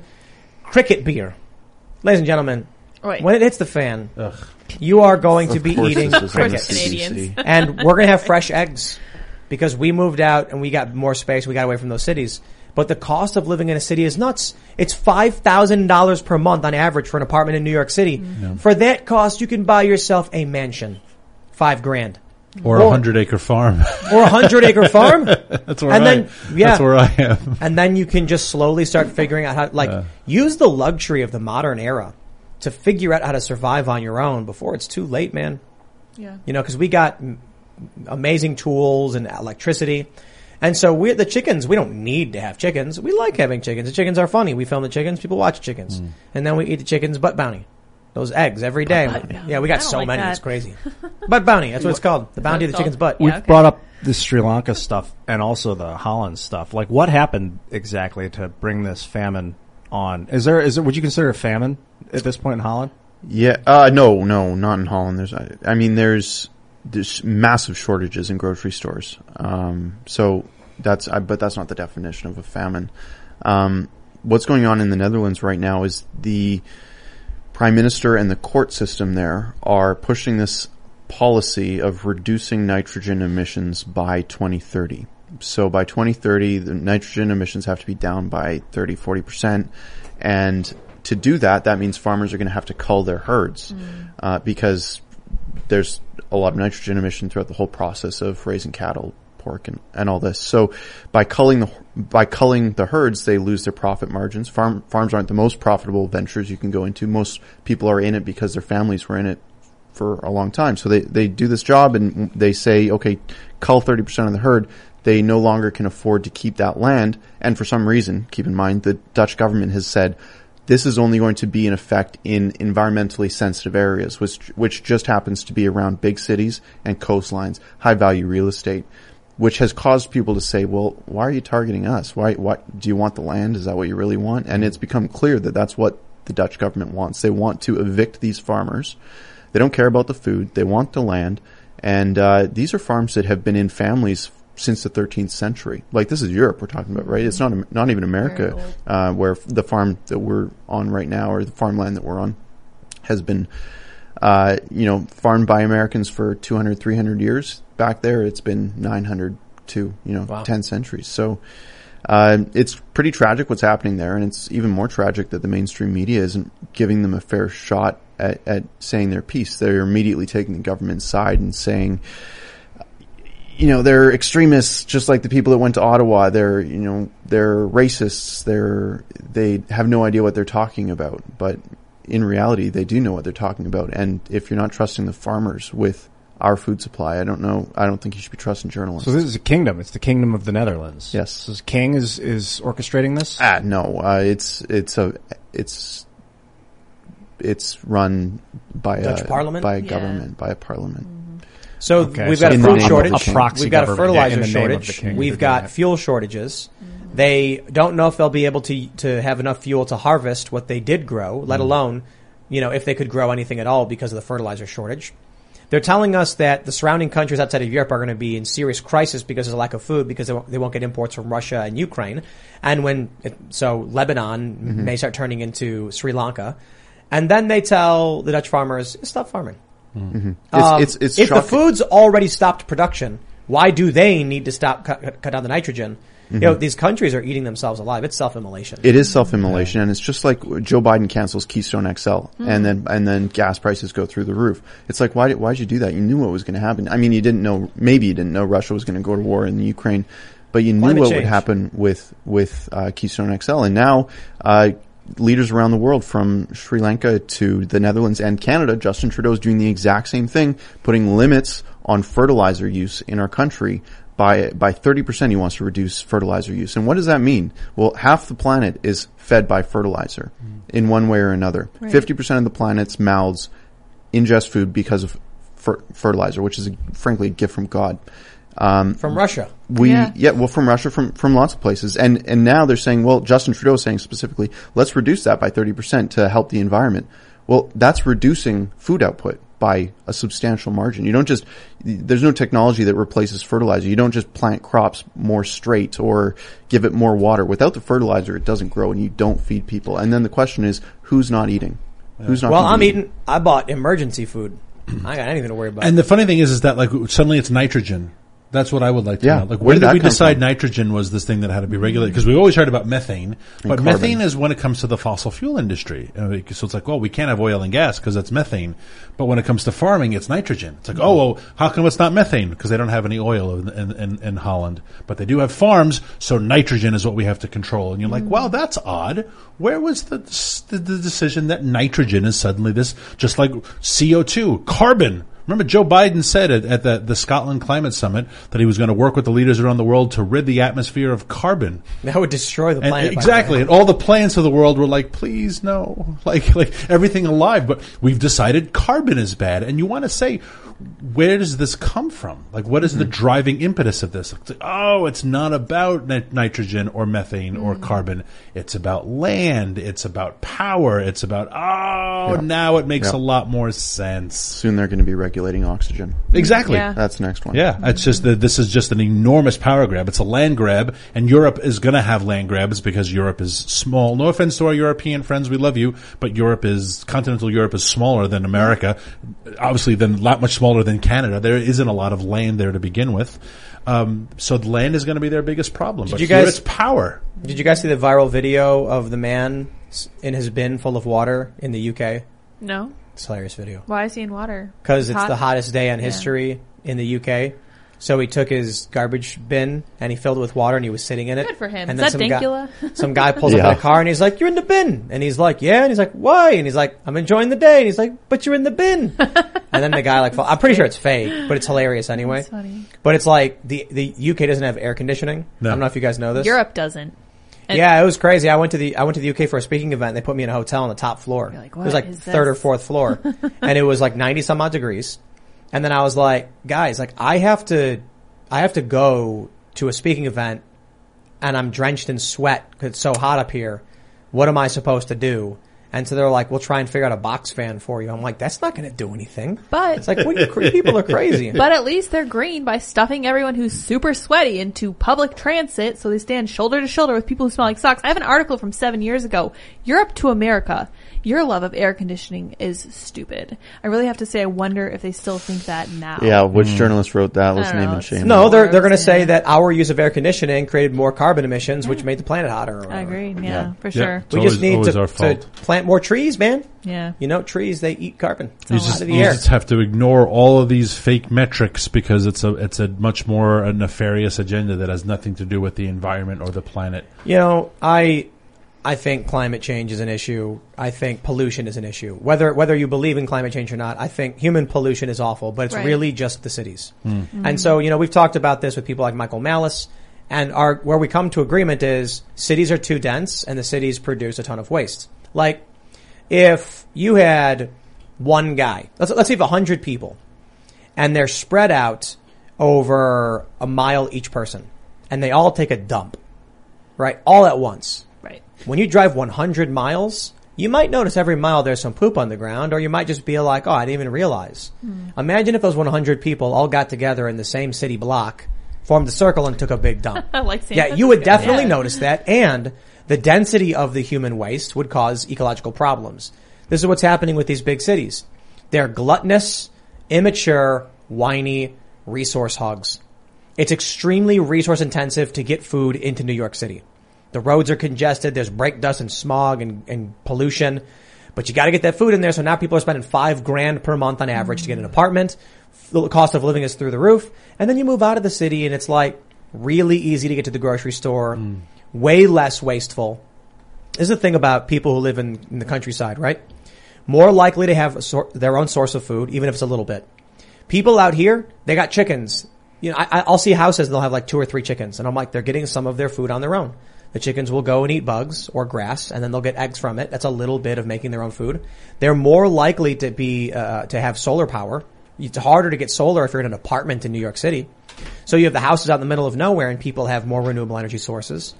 Cricket beer, ladies and gentlemen. Wait. When it hits the fan, you are going to be eating this was on the crickets, and we're gonna have fresh eggs because we moved out and we got more space. We got away from those cities. But the cost of living in a city is nuts. It's five thousand dollars per month on average for an apartment in New York City. Mm-hmm. For that cost, you can buy yourself a mansion, five grand, Or a hundred acre farm. <laughs> or a hundred acre farm. <laughs> that's where and I, then yeah, that's where I am. <laughs> and then you can just slowly start figuring out how, like, use the luxury of the modern era to figure out how to survive on your own before it's too late, man. Yeah. You know, because we got m- amazing tools and electricity. And so we the chickens, we don't need to have chickens. We like having chickens. The chickens are funny. We film the chickens, people watch chickens. And then we eat the chickens butt bounty. Those eggs every day. Yeah, we got so like many. that. It's crazy. <laughs> butt bounty. That's what it's called. The bounty of the called? chicken's butt. We've okay. brought up the Sri Lanka stuff and also the Holland stuff. Like, what happened exactly to bring this famine on? Is there, is there, would you consider a famine at this point in Holland? Yeah. Uh, no, no, not in Holland. There's, I, I mean, there's, there's massive shortages in grocery stores. Um, so that's, I, but that's not the definition of a famine. Um, what's going on in the Netherlands right now is the prime minister and the court system there are pushing this policy of reducing nitrogen emissions by 2030. So by 2030, the nitrogen emissions have to be down by 30, 40%. And to do that, that means farmers are going to have to cull their herds, uh, because there's a lot of nitrogen emission throughout the whole process of raising cattle, pork, and, and all this. So by culling the by culling the herds, they lose their profit margins. Farm farms aren't the most profitable ventures you can go into. Most people are in it because their families were in it for a long time. So they they do this job and they say, okay, cull thirty percent of the herd. They no longer can afford to keep that land, and for some reason, keep in mind, the Dutch government has said this is only going to be in effect in environmentally sensitive areas, which which just happens to be around big cities and coastlines, high value real estate, which has caused people to say, "Well, why are you targeting us? Why why do you want the land? Is that what you really want?" And it's become clear that that's what the Dutch government wants. They want to evict these farmers. They don't care about the food. They want the land, and uh, these are farms that have been in families since the 13th century. Like this is Europe we're talking about, right? It's not not even America, uh, where the farm that we're on right now, or the farmland that we're on, has been, uh, you know, farmed by Americans for 200, 300 years. Back there, it's been 900 to you know 10 centuries. So. Uh, it's pretty tragic what's happening there, and it's even more tragic that the mainstream media isn't giving them a fair shot at, at saying their piece. They're immediately taking the government's side and saying, you know, they're extremists, just like the people that went to Ottawa. They're, you know, they're racists. They're, they have no idea what they're talking about. But in reality, they do know what they're talking about. And if you're not trusting the farmers with our food supply, I don't know. I don't think you should be trusting journalists. So this is a kingdom. It's the kingdom of the Netherlands. Yes. So this king is, is orchestrating this? Ah, no. Uh, it's it's a it's it's run by Dutch a parliament? by a Yeah. government, by a parliament. So Okay, we've so got a food shortage. the king. Proxy We've got a fertilizer yeah, in the name of the shortage. We've got doing it. fuel shortages. They don't know if they'll be able to to have enough fuel to harvest what they did grow, let Mm. alone, you know, if they could grow anything at all because of the fertilizer shortage. They're telling us that the surrounding countries outside of Europe are going to be in serious crisis because of the lack of food because they won't, they won't get imports from Russia and Ukraine. And when, it, so Lebanon Mhm. may start turning into Sri Lanka. And then they tell the Dutch farmers, stop farming. Mhm. Um, It's, it's, it's if the food's already stopped production, why do they need to stop cut, cut down the nitrogen? You know, Mhm. these countries are eating themselves alive. It's self-immolation. It is self-immolation, and it's just like Joe Biden cancels Keystone XL, Mm. and then and then gas prices go through the roof. It's like why did why did you do that? You knew what was going to happen. I mean, you didn't know. Maybe you didn't know Russia was going to go to war in the Ukraine, but you knew Climate what change. would happen with with uh, Keystone XL, and now. Uh, Leaders around the world, from Sri Lanka to the Netherlands and Canada, Justin Trudeau is doing the exact same thing, putting limits on fertilizer use in our country by by 30% he wants to reduce fertilizer use. And what does that mean? Well, half the planet is fed by fertilizer in one way or another. Right. 50% of the planet's mouths ingest food because of fer- fertilizer, which is a, frankly a gift from God. Um, From Russia. we Yeah. yeah. well from Russia from from lots of places and and now they're saying well Justin Trudeau is saying specifically let's reduce that by 30% to help the environment. Well, that's reducing food output by a substantial margin. You don't just there's no technology that replaces fertilizer. You don't just plant crops more straight or give it more water. Without the fertilizer it doesn't grow and you don't feed people. And then the question is who's not eating? Who's not well, I'm be eating. I bought emergency food. I got anything to worry about. And the funny thing is, is that like suddenly it's nitrogen. That's what I would like to Yeah. know. Like Where when did did we decide from? nitrogen was this thing that had to be regulated? Because we've always heard about methane, but methane is when it comes to the fossil fuel industry. Uh, So it's like, well, we can't have oil and gas because that's methane. But when it comes to farming, it's nitrogen. It's like, oh, well, how come it's not methane? Because they don't have any oil in, in, in, Holland, but they do have farms. So nitrogen is what we have to control. And you're like, well, that's odd. Where was the, the, the decision that nitrogen is suddenly this, just like CO2, carbon? Remember, Joe Biden said at, at the, the Scotland Climate Summit that he was going to work with the leaders around the world to rid the atmosphere of carbon. that would destroy the And- planet. by exactly. And all the plants of the world were like, please no. <laughs> Like, like everything alive. But we've decided carbon is bad. And you want to say, where does this come from? Like, what is the mm-hmm. driving impetus of this? It's like, oh, it's not about nit- nitrogen or methane or mm-hmm. carbon. It's about land. It's about power. It's about, oh, Yeah. now it makes Yeah. a lot more sense. Soon they're going to be regulating oxygen. Exactly. Yeah. That's the next one. Yeah, it's just that this is just an enormous power grab. It's a land grab, and Europe is going to have land grabs because Europe is small. No offense to our European friends, we love you, but Europe is continental Europe is smaller than America. Obviously, than a lot much smaller than Canada. There isn't a lot of land there to begin with. Um, so the land is going to be their biggest problem. Did but you guys- it's power? Did you guys see the viral video of the man in his bin full of water in the UK? No. It's a hilarious video. Why is he in water? Because it's hot? the hottest day in Yeah. history in the UK. So he took his garbage bin and he filled it with water and he was sitting in it. Good for him. And Is then that some Dankula? Guy, <laughs> some guy pulls up Yeah. in a car and he's like, "You're in the bin," and he's like, "Yeah," and he's like, "Why?" And he's like, "I'm enjoying the day," and he's like, "But you're in the bin." <laughs> and then the guy like, fall- I'm pretty sure it's fake, but it's hilarious anyway. That's funny. But it's like the the UK doesn't have air conditioning. No. I don't know if you guys know this. Europe doesn't. And- yeah, it was crazy. I went to the I went to the UK for a speaking event. And They put me in a hotel on the top floor. like, it was like third or fourth floor, <laughs> and it was like ninety some odd degrees. And then I was like, guys, like I have to, I have to go to a speaking event, and I'm drenched in sweat because it's so hot up here. What am I supposed to do? And so they're like, we'll try and figure out a box fan for you. I'm like, that's not going to do anything. But It's like, what, you cra- people are crazy. <laughs> But at least they're green by stuffing everyone who's super sweaty into public transit so they stand shoulder to shoulder with people who smell like socks. I have an article from seven years ago. Europe to America. Your love of air conditioning is stupid. I really have to say I wonder if they still think that now. Yeah, which hmm. journalist wrote that? Let's I don't name know, and it's- shame. No, them. they're they're going to say that our use of air conditioning created more carbon emissions, which mm. made the planet hotter. or I whatever. agree. Yeah, Yeah. for Yeah. sure. It's We always- just need always to, our to fault. plant more trees, man. Yeah. You know, trees they eat carbon You out just, of the you air. just have to ignore all of these fake metrics because it's a it's a much more a nefarious agenda that has nothing to do with the environment or the planet. You know, I I think climate change is an issue. I think pollution is an issue. Whether whether you believe in climate change or not, I think human pollution is awful, but it's Right. really just the cities. Hmm. Mm-hmm. And so, you know, we've talked about this with people like Michael Malice, and our where we come to agreement is cities are too dense, and the cities produce a ton of waste. Like if you had one guy, let's, let's say you have 100 people, and they're spread out over a mile each person, and they all take a dump, right? All at once. When you drive 100 miles, you might notice every mile there's some poop on the ground, or you might just be like, oh, I didn't even realize. Hmm. Imagine if those 100 people all got together in the same city block, formed a circle, and took a big dump. <laughs> like yeah, you would definitely Yeah. notice that, and the density of the human waste would cause ecological problems. This is what's happening with these big cities. They're gluttonous, immature, whiny resource hogs. It's extremely resource intensive to get food into New York City. The roads are congested, there's brake dust and smog and, and pollution, but you gotta get that food in there, so now people are spending five grand per month on average to get an apartment. The cost of living is through the roof, and then you move out of the city and it's like really easy to get to the grocery store, mm. way less wasteful. This is the thing about people who live in, in the countryside, right? More likely to have a sor- their own source of food, even if it's a little bit. People out here, they got chickens. You know, I, I'll see houses and they'll have like two or three chickens, and I'm like, they're getting some of their food on their own. The chickens will go and eat bugs or grass, and then they'll get eggs from it. That's a little bit of making their own food. They're more likely to be uh, to have solar power. It's harder to get solar if you're in an apartment in New York City. So you have the houses out in the middle of nowhere, and people have more renewable energy sources.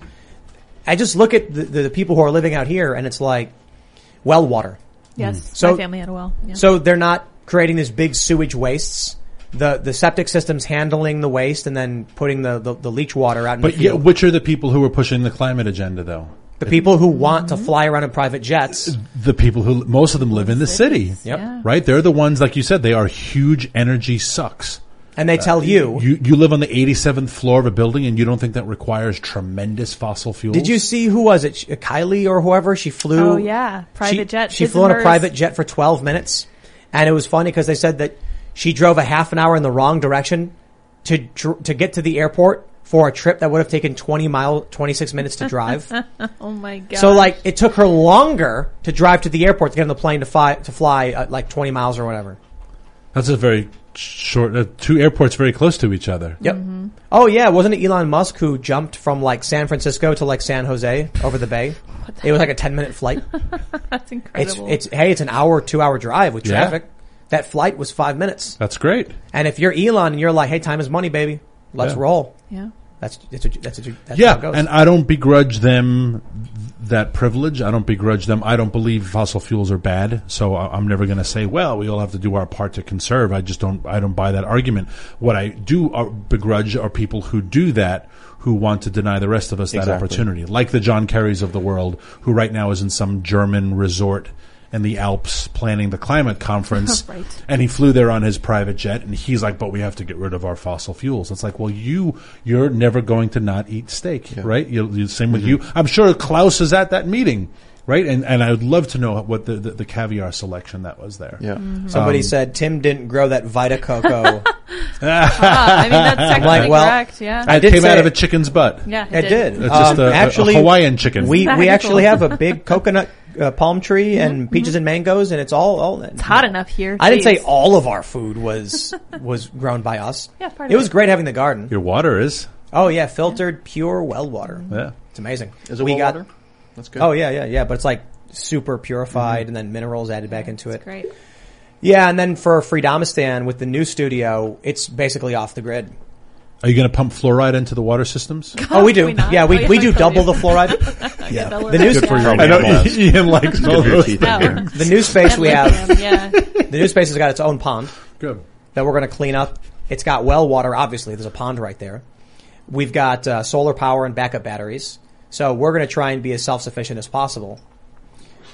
I just look at the, the, people who are living out here, and it's like well water. Yes, So- my family had a well. Yeah. So they're not creating these big sewage wastes. The the septic system's handling the waste and then putting the, the, the leach water out in But the yeah, which are the people who are pushing the climate agenda, though? the people who want to fly around in private jets. The people who most of them live in the city, Yep. right? They're the ones, like you said, they are huge energy sucks. And they uh, tell you, You you live on the 87th floor of a building, and you don't think that requires tremendous fossil fuels? Did you see who was it? Sh- uh, Kylie or whoever? She flew. Oh, yeah. Private she, jet. She flew on and a private jet for 12 minutes. And it was funny because they said that she drove a half an hour in the wrong direction to, dr- to get to the airport for a trip that would have taken 20 mile, 26 minutes to drive. <laughs> oh my god. so like, it took her longer to drive to the airport to get on the plane to fly, to fly uh, like 20 miles or whatever. That's a very short. Uh, two airports very close to each other. Yep. Oh yeah, wasn't it Elon Musk who jumped from like San Francisco to like San Jose over the bay? It was like a 10 minute flight. <laughs> That's incredible. it's, hey, it's an hour, two hour drive with Yeah. Traffic. That flight was five minutes. That's great. And if you're Elon and you're like, hey, time is money, baby. Let's Yeah. roll. yeah. That's, that's, a, that's, a, that's how yeah, it goes. and I don't begrudge them that privilege. I don't begrudge them. I don't believe fossil fuels are bad, so I- I'm never going to say, "Well, we all have to do our part to conserve." I just don't. I don't buy that argument. What I do uh, begrudge are people who do that, who want to deny the rest of us that Exactly. opportunity, like the John Kerrys of the world, who right now is in some German resort in the Alps planning the climate conference, <laughs> Right. and he flew there on his private jet, and he's like, "But we have to get rid of our fossil fuels." It's like, well, you you're never going to not eat steak, right? You, you, same with you. I'm sure Klaus is at that meeting, right? And and I would love to know what the the, the caviar selection that was there. Yeah. Somebody Um, said Tim didn't grow that Vita Coco. <laughs> <laughs> Ah, I mean, that's technically like, well, correct. Yeah. I It came out of a chicken's butt. yeah. It did. It's just Um, a- a actually, Hawaiian chicken. We we actually have a big coconut uh, palm tree and mm-hmm, peaches mm-hmm. and mangoes, and it's all all. It's hot enough here. I didn't say all of our food was <laughs> was grown by us. Yeah, part it of was it. great having the garden. Your water is. Oh yeah, filtered pure well water. Yeah. It's amazing. Is it we well got, water? That's good. Oh yeah, yeah, yeah. But it's like super purified, mm-hmm. and then minerals added back into it. Great. Yeah, and then for Freedomistan with the new studio, it's basically off the grid. Are you going to pump fluoride into the water systems? <laughs> Oh, we do. we not? yeah, we, Oh, yeah, we I do told double you. the <laughs> fluoride. yeah. The new, Good for your I know animals. <laughs> Ian likes Good all those. teeth in here. the new space we have. Yeah. The new space has got its own pond Good. that we're going to clean up. It's got well water. Obviously, there's a pond right there. We've got uh, solar power and backup batteries. So we're going to try and be as self-sufficient as possible.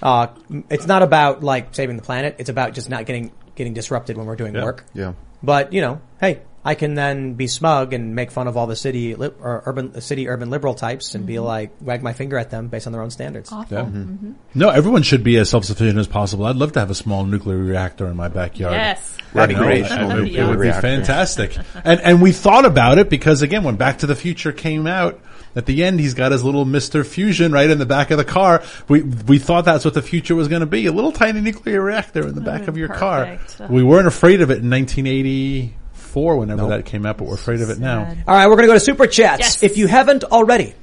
Uh, it's not about like saving the planet. It's about just not getting getting disrupted when we're doing Yeah. work. Yeah. But you know, hey, I can then be smug and make fun of all the city li- or urban city urban liberal types and be mm-hmm. like wag my finger at them based on their own standards. Awful. Yeah. Mm-hmm. mm-hmm. No, everyone should be as self-sufficient as possible. I'd love to have a small nuclear reactor in my backyard. Yes. That'd be great. It, Small it- it nuclear would be reactor. fantastic. and and we thought about it because again, when Back to the Future came out, at the end he's got his little Mister Fusion right in the back of the car. We we thought that's what the future was going to be—a little tiny nuclear reactor in the back mm-hmm. of your perfect. car. We weren't afraid of it in 1984, whenever that came out, but we're afraid of it now. All right, we're going to go to super chats. Yes. If you haven't already,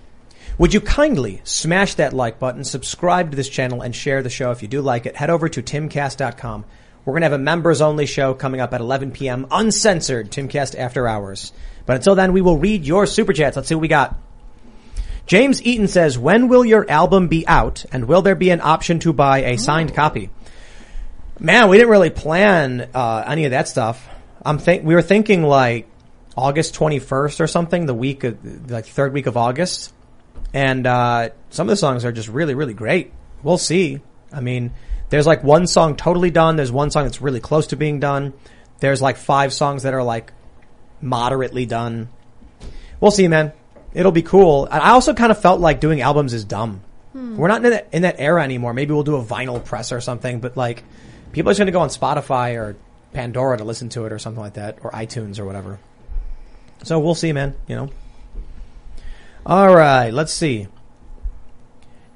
Would you kindly smash that like button, subscribe to this channel, and share the show if you do like it? Head over to timcast.com. We're going to have a members only show coming up at 11 p.m. uncensored Timcast after hours. But until then, we will read your super chats. Let's see what we got. James Eaton says, when will your album be out and will there be an option to buy a signed copy? Man, we didn't really plan, uh, any of that stuff. I'm think, we were thinking like August 21st or something, the week of, like third week of August. And, uh, some of the songs are just really, really great. We'll see. I mean, there's like one song totally done. There's one song that's really close to being done. There's like five songs that are like moderately done. We'll see, man. It'll be cool. I also kind of felt like doing albums is dumb. Hmm. We're not in that, in that era anymore. Maybe we'll do a vinyl press or something, but like people are just going to go on Spotify or Pandora to listen to it or something like that or iTunes or whatever. So we'll see, man, you know. All right, let's see.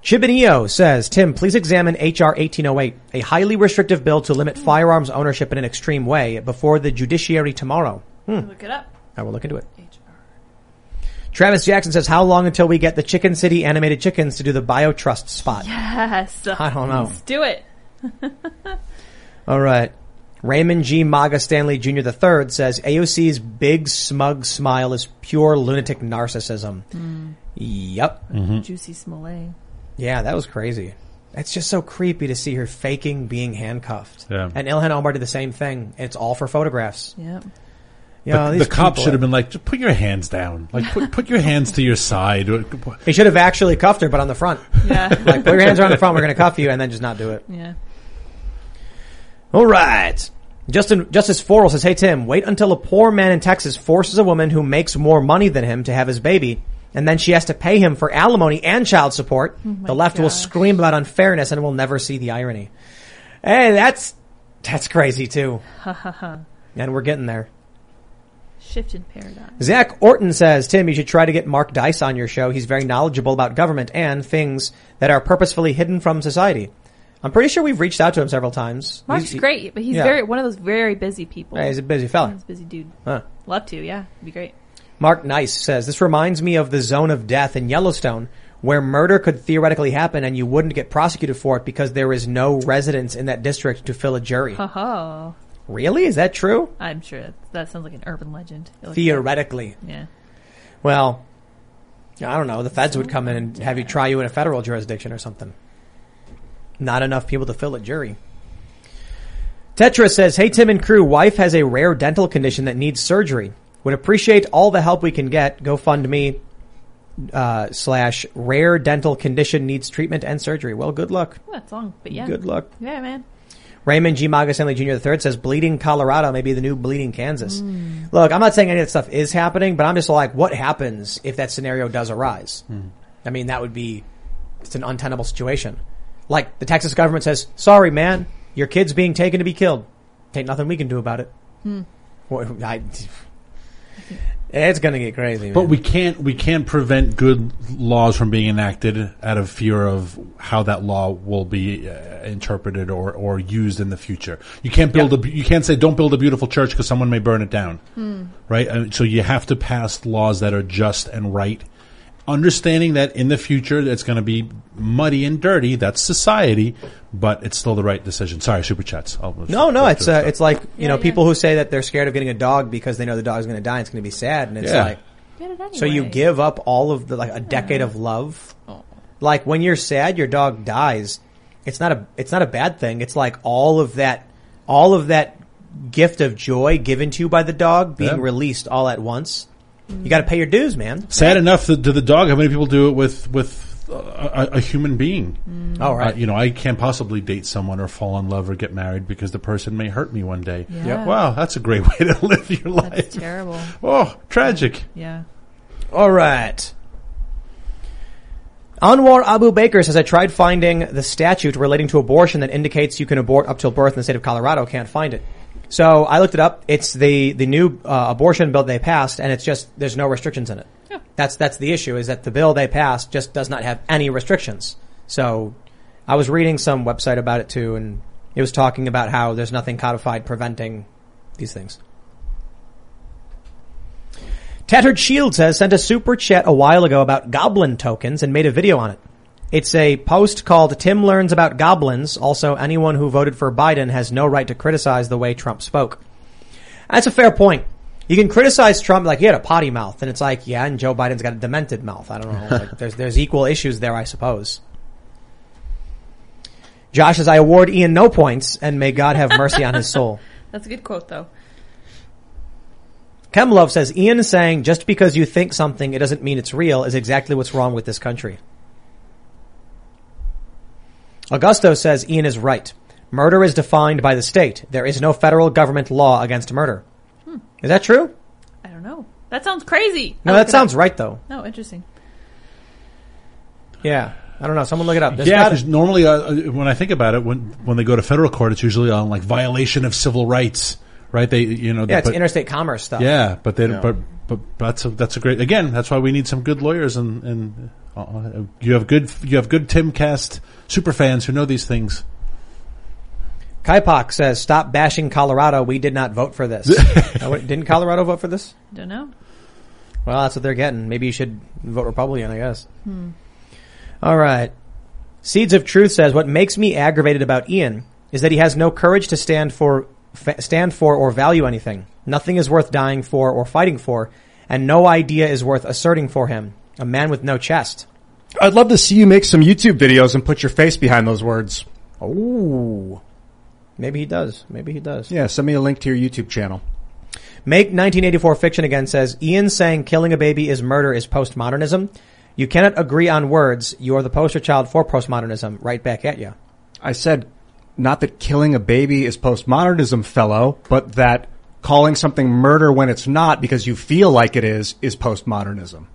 Chibinio says, Tim, please examine HR 1808, a highly restrictive bill to limit firearms ownership in an extreme way before the judiciary tomorrow. Hmm. Look it up. I will look into it. Travis Jackson says, how long until we get the Chicken City animated chickens to do the BioTrust spot? Yes. I don't know. Let's do it. <laughs> All right. Raymond G. Maga Stanley Jr. III says AOC's big smug smile is pure lunatic narcissism. Mm. Yep. Jussie Smollett. Yeah, that was crazy. It's just so creepy to see her faking being handcuffed. Yeah. And Ilhan Omar did the same thing. It's all for photographs. Yep. You know, the, these the cops should have been like, just put your hands down. Like, put, put your hands to your side. He should have actually cuffed her, but on the front. Yeah. like, put your hands around the front. We're going to cuff you, and then just not do it. Yeah. All right. Justin Justice Forel says, "Hey Tim, wait until a poor man in Texas forces a woman who makes more money than him to have his baby, and then she has to pay him for alimony and child support. Oh the left will scream about unfairness and will never see the irony. Hey, that's that's crazy too. Ha ha ha. And we're getting there. Shift in paradigm. Zach Orton says, Tim, you should try to get Mark Dice on your show. He's very knowledgeable about government and things that are purposefully hidden from society. I'm pretty sure we've reached out to him several times. Mark's He's- great, but he's yeah. very one of those very busy people. Yeah, he's a busy fella. He's a busy dude. Huh. Love to, yeah. It'd be great. Mark Nice says, this reminds me of the zone of death in Yellowstone where murder could theoretically happen and you wouldn't get prosecuted for it because there is no residents in that district to fill a jury. Ha ha. Really? Is that true? I'm sure that, that sounds like an urban legend. You'll Theoretically. Yeah. Well, I don't know. The feds would come in and have you try you in a federal jurisdiction or something. Not enough people to fill a jury. Tetra says, Hey Tim and crew, wife has a rare dental condition that needs surgery. Would appreciate all the help we can get. GoFundMe uh, slash rare dental condition needs treatment and surgery. Well, good luck. Oh, that's long, but yeah. Good luck. Yeah, man. Raymond G. Maga Stanley Jr. III says bleeding Colorado may be the new bleeding Kansas. Look, I'm not saying any of that stuff is happening, but I'm just like, what happens if that scenario does arise? I mean, that would be, it's an untenable situation. Like the Texas government says, sorry man, your kid's being taken to be killed. Ain't nothing we can do about it. Hmm. What- I- it's gonna get crazy, man. But we can't we can't prevent good laws from being enacted out of fear of how that law will be uh, interpreted or, or used in the future. You can't build a you can't say don't build a beautiful church because someone may burn it down, Hmm. right? And so you have to pass laws that are just and right. Understanding that in the future it's going to be muddy and dirty. That's society, but it's still the right decision. Sorry, super chats. I'll No, no, it's through uh, it's like you know people who say that they're scared of getting a dog because they know the dog's going to die. and It's going to be sad, and it's Yeah. like Get it so you give up all of the like a decade of love. Like when you're sad, your dog dies. It's not a it's not a bad thing. It's like all of that all of that gift of joy given to you by the dog being Yeah. released all at once. You got to pay your dues, man. Sad enough to, to the dog. How many people do it with with a, a, a human being? Oh, right. Uh, you know, I can't possibly date someone or fall in love or get married because the person may hurt me one day. Yeah. Yep. Wow, that's a great <laughs> way to live your life. That's terrible. Oh, tragic. Yeah. All right. Anwar Abu Baker says, I tried finding the statute relating to abortion that indicates you can abort up till birth in the state of Colorado. Can't find it. So I looked it up. It's the, the new uh, abortion bill they passed and it's just, there's no restrictions in it. That's, that's the issue is that the bill they passed just does not have any restrictions. So I was reading some website about it too and it was talking about how there's nothing codified preventing these things. Tattered Shield says sent a super chat a while ago about goblin tokens and made a video on it. It's a post called Tim Learns About Goblins. Also, anyone who voted for Biden has no right to criticize the way Trump spoke. That's a fair point. You can criticize Trump like he had a potty mouth, and it's like, yeah, and Joe Biden's got a demented mouth. I don't know. Like, <laughs> there's there's equal issues there, I suppose. Josh says, I award Ian no points, and may God have mercy on his soul. <laughs> That's a good quote, though. Kemlov says, Ian is saying just because you think something, it doesn't mean it's real is exactly what's wrong with this country. Augusto says, Ian is right. Murder is defined by the state. There is no federal government law against murder. Hmm. Is that true? I don't know. That sounds crazy. No, that sounds up. right though. No, interesting. Yeah. I don't know. Someone look it up. There's yeah, gotta- because normally uh, when I think about it, when when they go to federal court, it's usually on like violation of civil rights, right? They, you know, yeah, it's but- interstate commerce stuff. Yeah, but they, Yeah. but but that's a, that's a great. Again, that's why we need some good lawyers, and and uh, you have good you have good Timcast super fans who know these things. Kaipak says, stop bashing Colorado. We did not vote for this. <laughs> Uh, Didn't Colorado vote for this? Don't know. Well, that's what they're getting. Maybe you should vote Republican, I guess. Hmm. All right. Seeds of Truth says, what makes me aggravated about Ian is that he has no courage to stand for, stand for or value anything. Nothing is worth dying for or fighting for, and no idea is worth asserting for him. A man with no chest. I'd love to see you make some YouTube videos and put your face behind those words. Ooh. Maybe he does. Maybe he does. Yeah, send me a link to your YouTube channel. Make 1984 fiction again says Ian saying killing a baby is murder is postmodernism. You cannot agree on words. You are the poster child for postmodernism. Right back at you. I said not that killing a baby is postmodernism, fellow, but that calling something murder when it's not because you feel like it is is postmodernism.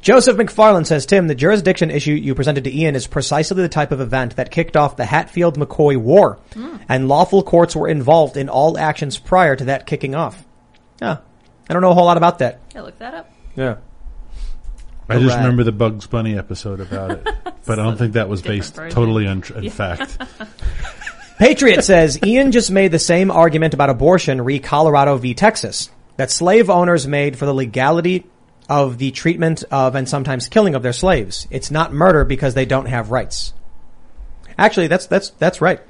Joseph McFarland says, Tim, the jurisdiction issue you presented to Ian is precisely the type of event that kicked off the Hatfield-McCoy War, hmm. and lawful courts were involved in all actions prior to that kicking off. Yeah, I don't know a whole lot about that. Yeah, look that up. Yeah. I just Alright. remember the Bugs Bunny episode about it, <laughs> but I don't think that was based version. totally on, in Yeah. fact. <laughs> Patriot says Ian just made the same argument about abortion re Colorado v Texas that slave owners made for the legality of the treatment of and sometimes killing of their slaves. It's not murder because they don't have rights. Actually, that's that's that's right.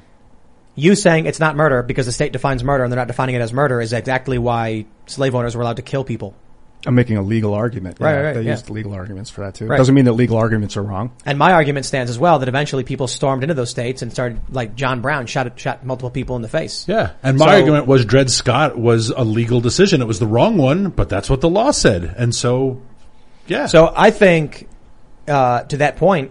You saying it's not murder because the state defines murder and they're not defining it as murder is exactly why slave owners were allowed to kill people. I'm making a legal argument. Right, Yeah, right, right, They yeah. used legal arguments for that too. Right. Doesn't mean that legal arguments are wrong. And my argument stands as well that eventually people stormed into those states and started like John Brown shot shot multiple people in the face. Yeah, and my So- argument was Dred Scott was a legal decision. It was the wrong one, but that's what the law said, and so yeah. So I think, uh, to that point,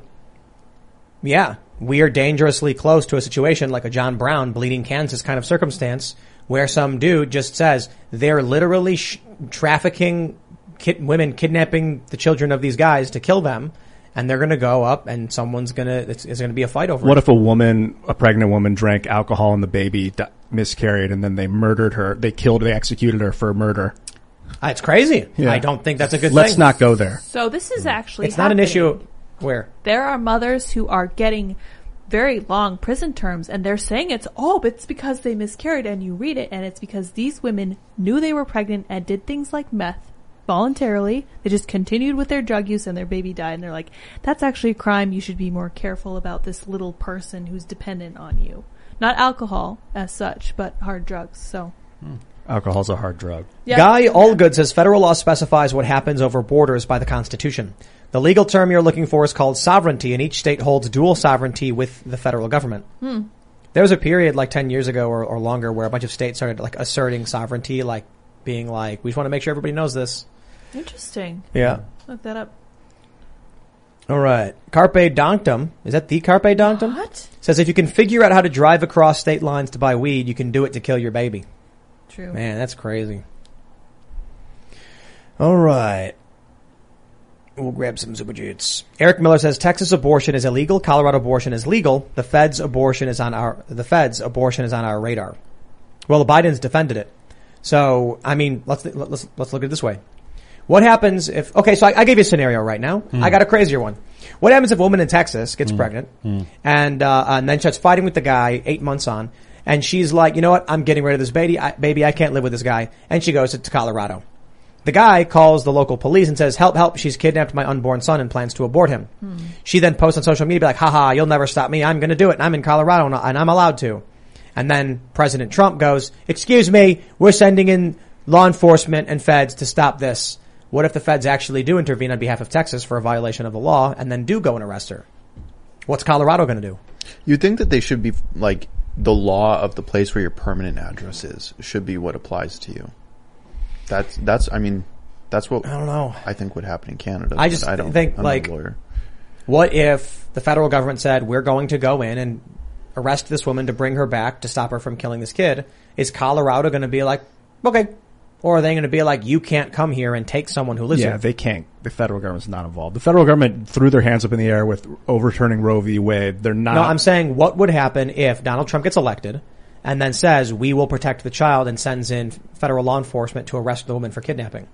yeah, we are dangerously close to a situation like a John Brown bleeding Kansas kind of circumstance where some dude just says they're literally sh- trafficking kid- women, kidnapping the children of these guys to kill them. And they're going to go up and someone's going to, it's, it's going to be a fight over What it. if a woman, a pregnant woman, drank alcohol and the baby di- miscarried, and then they murdered her? They killed, they executed her for murder. Uh, it's crazy. Yeah. I don't think that's a good Let's thing. not go there. So this is actually It's not an issue where There are mothers who are getting very long prison terms and they're saying it's oh but it's because they miscarried and you read it and it's because these women knew they were pregnant and did things like meth voluntarily they just continued with their drug use and their baby died and they're like that's actually a crime you should be more careful about this little person who's dependent on you not alcohol as such but hard drugs so hmm. Alcohol's a hard drug. Yeah. Guy Allgood says federal law specifies what happens over borders by the Constitution. The legal term you're looking for is called sovereignty, and each state holds dual sovereignty with the federal government. Hmm. There was a period like 10 years ago or, or longer where a bunch of states started like asserting sovereignty, like being like, we just want to make sure everybody knows this. interesting Yeah. look that up All right. Carpe Donktum. Is that the Carpe Donktum? What? Says if you can figure out how to drive across state lines to buy weed, you can do it to kill your baby. true Man, that's crazy. All right. We'll grab some super jits. Eric Miller says Texas abortion is illegal. Colorado abortion is legal. The feds abortion is on our, the feds abortion is on our radar. Well, the Bidens defended it. So, I mean, let's, let's, let's look at it this way. What happens if, okay, so I, I gave you a scenario right now. Hmm. I got a crazier one. What happens if a woman in Texas gets hmm. pregnant hmm. and, uh, and then starts fighting with the guy eight months on and she's like, you know what? I'm getting rid of this baby. I, baby, I can't live with this guy. And she goes to Colorado. The guy calls the local police and says, help, help, she's kidnapped my unborn son and plans to abort him. Hmm. She then posts on social media, be like, haha, you'll never stop me. I'm going to do it. And I'm in Colorado and- and I'm allowed to. And then President Trump goes, excuse me, we're sending in law enforcement and feds to stop this. What if the feds actually do intervene on behalf of Texas for a violation of the law and then do go and arrest her? What's Colorado going to do? You'd think that they should be like the law of the place where your permanent address is should be what applies to you. That's that's I mean that's what I don't know. I think would happen in Canada. I just I don't think I'm not a like, lawyer. what if the federal government said we're going to go in and arrest this woman to bring her back to stop her from killing this kid? Is Colorado going to be like, okay, or are they going to be like, you can't come here and take someone who lives yeah, here? they can't. The federal government's not involved. The federal government threw their hands up in the air with overturning Roe v. Wade. They're not. No, I'm saying what would happen if Donald Trump gets elected and then says we will protect the child and sends in federal law enforcement to arrest the woman for kidnapping.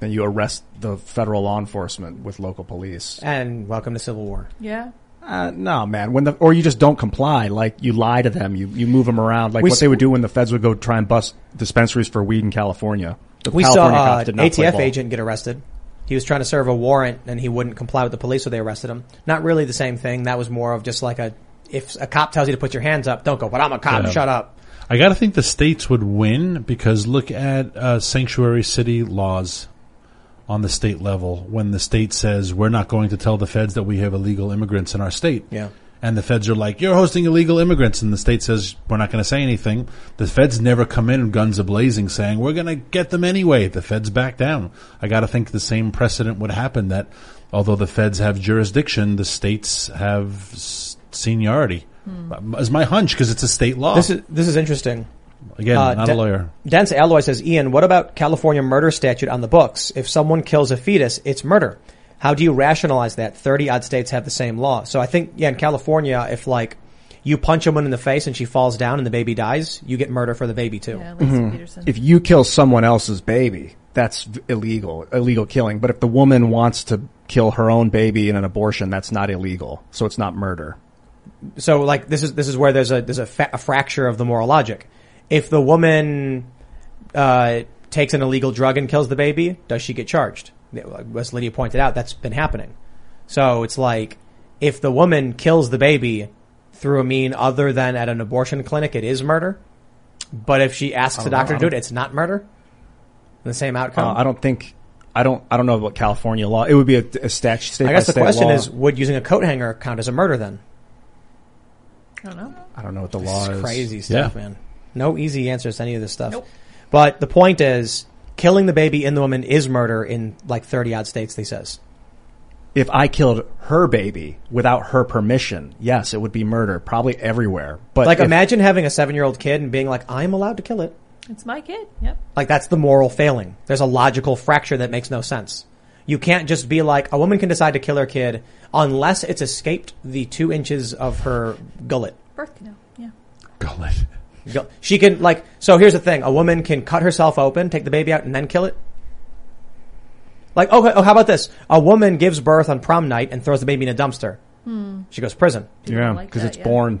and you arrest the federal law enforcement with local police. And welcome to civil war. Yeah. Uh, no, man. When the or you just don't comply, like you lie to them, you you move them around, like We what s- they would do when the feds would go try and bust dispensaries for weed in California. The We California saw uh, an ATF agent get arrested. He was trying to serve a warrant and he wouldn't comply with the police, so they arrested him. Not really the same thing. That was more of just like a if a cop tells you to put your hands up, don't go. But I'm a cop. Yeah. Shut up. I got to think the states would win because look at uh, sanctuary city laws on the state level. When the state says we're not going to tell the feds that we have illegal immigrants in our state, Yeah. and the feds are like, "You're hosting illegal immigrants," and the state says, "We're not going to say anything." The feds never come in guns a blazing, saying, "We're going to get them anyway." The feds back down. I got to think the same precedent would happen. That although the feds have jurisdiction, the states have s- seniority. Is my hunch because it's a state law. This is this is interesting. Again, Uh, not De- a lawyer. Dense Alloy says, Ian, what about California murder statute on the books? If someone kills a fetus, it's murder. How do you rationalize that? 30 odd states have the same law. So I think, yeah, in California, if like you punch a woman in the face and she falls down and the baby dies, you get murder for the baby too. Yeah, Laci Mhm. Peterson. If you kill someone else's baby, that's illegal, illegal killing. But if the woman wants to kill her own baby in an abortion, that's not illegal. So it's not murder. So like this is this is where there's a there's a, fa- a fracture of the moral logic. If the woman uh, takes an illegal drug and kills the baby, does she get charged? As Lydia pointed out, that's been happening. So it's like if the woman kills the baby through a mean other than at an abortion clinic, it is murder. But if she asks the know. doctor to do it, it's not murder. The same outcome. Uh, I don't think. I don't. I don't know about California law. It would be a, a statute. I guess the question law. is, would using a coat hanger count as a murder then? I don't know. I don't know what the This law is is. crazy stuff, Yeah. man. No easy answers to any of this stuff. But the point is, killing the baby in the woman is murder in like 30 odd states, they says. If I killed her baby without her permission, yes, it would be murder, probably everywhere. But like if- imagine having a seven year old kid and being like, I'm allowed to kill it. It's my kid. Yep. Like that's the moral failing. There's a logical fracture that makes no sense. You can't just be like, a woman can decide to kill her kid unless it's escaped the two inches of her gullet. Birth canal. Yeah. Gullet. Gu- She can like, so here's the thing. A woman can cut herself open, take the baby out and then kill it. Like, okay, oh, how about this? A woman gives birth on prom night and throws the baby in a dumpster. Hmm. She goes to prison. yeah, because that, it's yeah. born.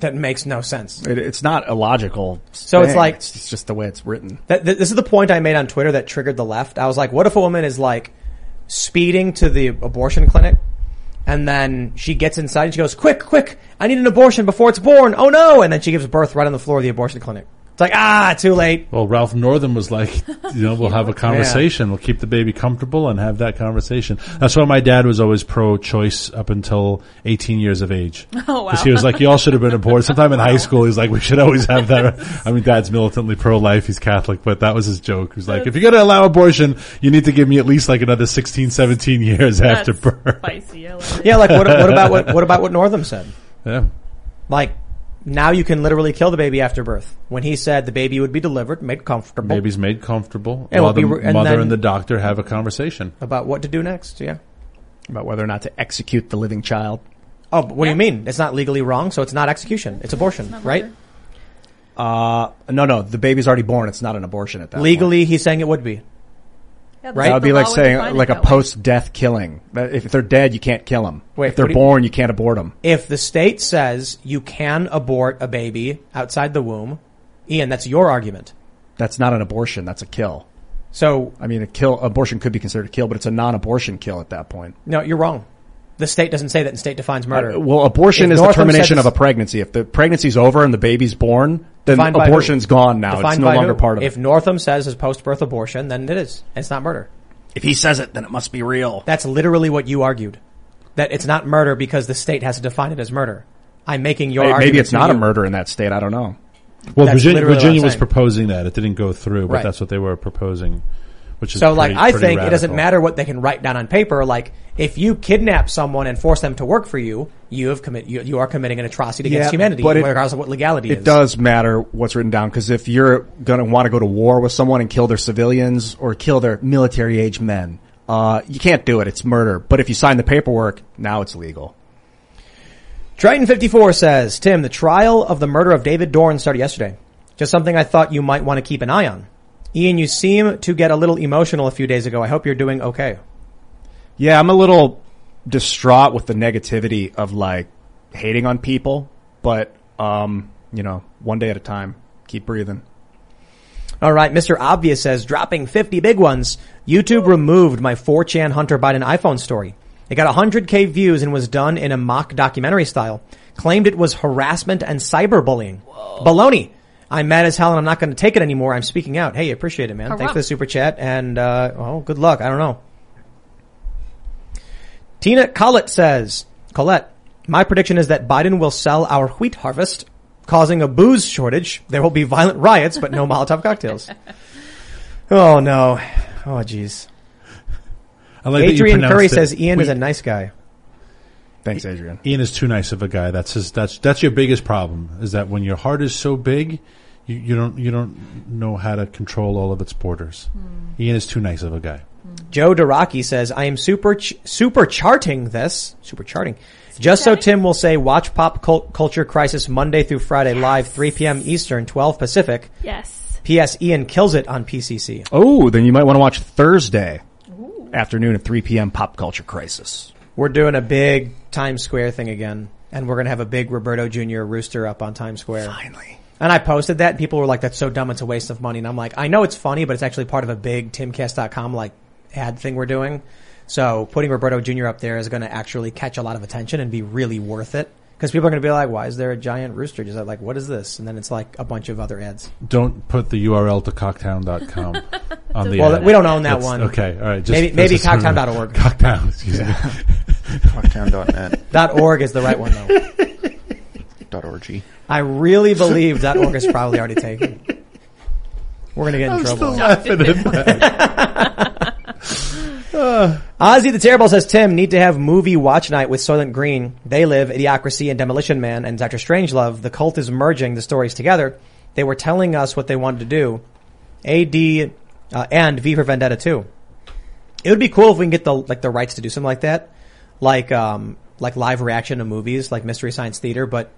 That makes no sense. It, it's not illogical. So it's like- it's, it's just the way it's written. That, this is the point I made on Twitter that triggered the left. I was like, what if a woman is like speeding to the abortion clinic and then she gets inside and she goes, quick, quick, I need an abortion before it's born. Oh no. And then she gives birth right on the floor of the abortion clinic. It's like, ah, too late. Well, Ralph Northam was like, you know, we'll have a <laughs> conversation. We'll keep the baby comfortable and have that conversation. That's why my dad was always pro-choice up until 18 years of age. <laughs> Oh, wow. Because he was like, y'all should have been aborted. Sometime in high school, he's like, we should always have that. I mean, dad's militantly pro-life. He's Catholic, but that was his joke. He was like, if you're going to allow abortion, you need to give me at least like another 16, 17 years after birth. Spicy. I love it. Yeah, like what, what about what, what about what Northam said? Yeah. Like, now you can literally kill the baby after birth. When he said the baby would be delivered, made comfortable. Baby's made comfortable. It will while the be re- and mother and the doctor have a conversation. About what to do next, yeah. About whether or not to execute the living child. Oh, but what do you mean? It's not legally wrong, so it's not execution. It's abortion, right? Uh, no, no, the baby's already born. It's not an abortion at that Legally, he's saying it would be. Yeah, Right? That would be like saying like a post-death killing. If they're dead, you can't kill them. Wait, if they're you- born, you can't abort them. If the state says you can abort a baby outside the womb, Ian, that's your argument. That's not an abortion. That's a kill. So I mean, a kill abortion could be considered a kill, but it's a non-abortion kill at that point. no, you're wrong. The state doesn't say that. The state defines murder. Uh, well, abortion If is the termination of a pregnancy. If the pregnancy's over and the baby's born, then Defined abortion's gone now. Defined it's no by longer who? part of If it. Northam says it's post-birth abortion, then it is. It's not murder. If he says it, then it must be real. That's literally what you argued. That it's not murder because the state has to define it as murder. I'm making your Maybe argument maybe it's to not a you. murder in that state. I don't know. Well, That's Virginia, literally what Virginia I'm was saying. proposing that. It didn't go through, but Right. that's what they were proposing. Which is So like, I pretty think it doesn't matter what they can write down on paper. Like, if you kidnap someone and force them to work for you, you have commit, you, you are committing an atrocity against humanity, but it- regardless of what legality It is. does matter what's written down because if you're going to want to go to war with someone and kill their civilians or kill their military age men, uh, you can't do it. It's murder. But if you sign the paperwork, now it's legal. Triton54 says, Tim, the trial of the murder of David Dorn started yesterday. Just something I thought you might want to keep an eye on. Ian, you seem to get a little emotional a few days ago. I hope you're doing okay. Yeah, I'm a little distraught with the negativity of like hating on people, but um, you know, one day at a time. Keep breathing. All right, Mr. Obvious says, dropping 50 big ones. YouTube removed my 4chan Hunter Biden iPhone story. It got 100k views and was done in a mock documentary style. Claimed it was harassment and cyberbullying. Baloney. I'm mad as hell and I'm not going to take it anymore. I'm speaking out. Hey, appreciate it, man. Thanks for the super chat and, uh, oh, good luck. I don't know. Tina Collett says, Colette, my prediction is that Biden will sell our wheat harvest, causing a booze shortage. There will be violent riots, but no <laughs> Molotov cocktails. Oh no. Oh jeez. I like that you Adrian Curry it says Ian is a nice guy. Thanks, Adrian. Ian is too nice of a guy. That's his. That's that's your biggest problem. Is that when your heart is so big, you, you don't you don't know how to control all of its borders. Hmm. Ian is too nice of a guy. Hmm. Joe Daraki says, I am super, ch- super charting this, super charting, just so Tim will say watch pop cult- culture crisis Monday through Friday live 3 p.m. Eastern, 12 Pacific. Yes. P.S. Ian kills it on PCC. Oh, then you might want to watch Thursday afternoon at 3 p.m. Pop Culture Crisis. We're doing a big Times Square thing again, and we're gonna have a big Roberto Jr. rooster up on Times Square. Finally. And I posted that, and people were like, "That's so dumb. It's a waste of money." And I'm like, "I know it's funny, but it's actually part of a big TimCast.com like ad thing we're doing. So putting Roberto Jr. up there is going to actually catch a lot of attention and be really worth it." Because people are going to be like, "Why is there a giant rooster?" Just like, "What is this?" And then it's like a bunch of other ads. Don't put the URL to cocktown.com <laughs> on the. Well, ad. we don't own that That's- one. Okay, all right. Just, Maybe- maybe just assume- cocktown.org. <laughs> Cocktown. Excuse me. <laughs> Cocktown.net. Dot .org is the right one though. Dot .org. I really believe that .org is probably already taken. We're gonna get in I'm trouble. still laughing at that. Ozzy the Terrible says, Tim, need to have movie watch night with Soylent Green. They live, Idiocracy and Demolition Man and Dr. Strangelove. The cult is merging the stories together. They were telling us what they wanted to do. AD, uh, and V for Vendetta too. It would be cool if we can get the, like, the rights to do something like that. Like, um, like live reaction to movies, like Mystery Science Theater, but,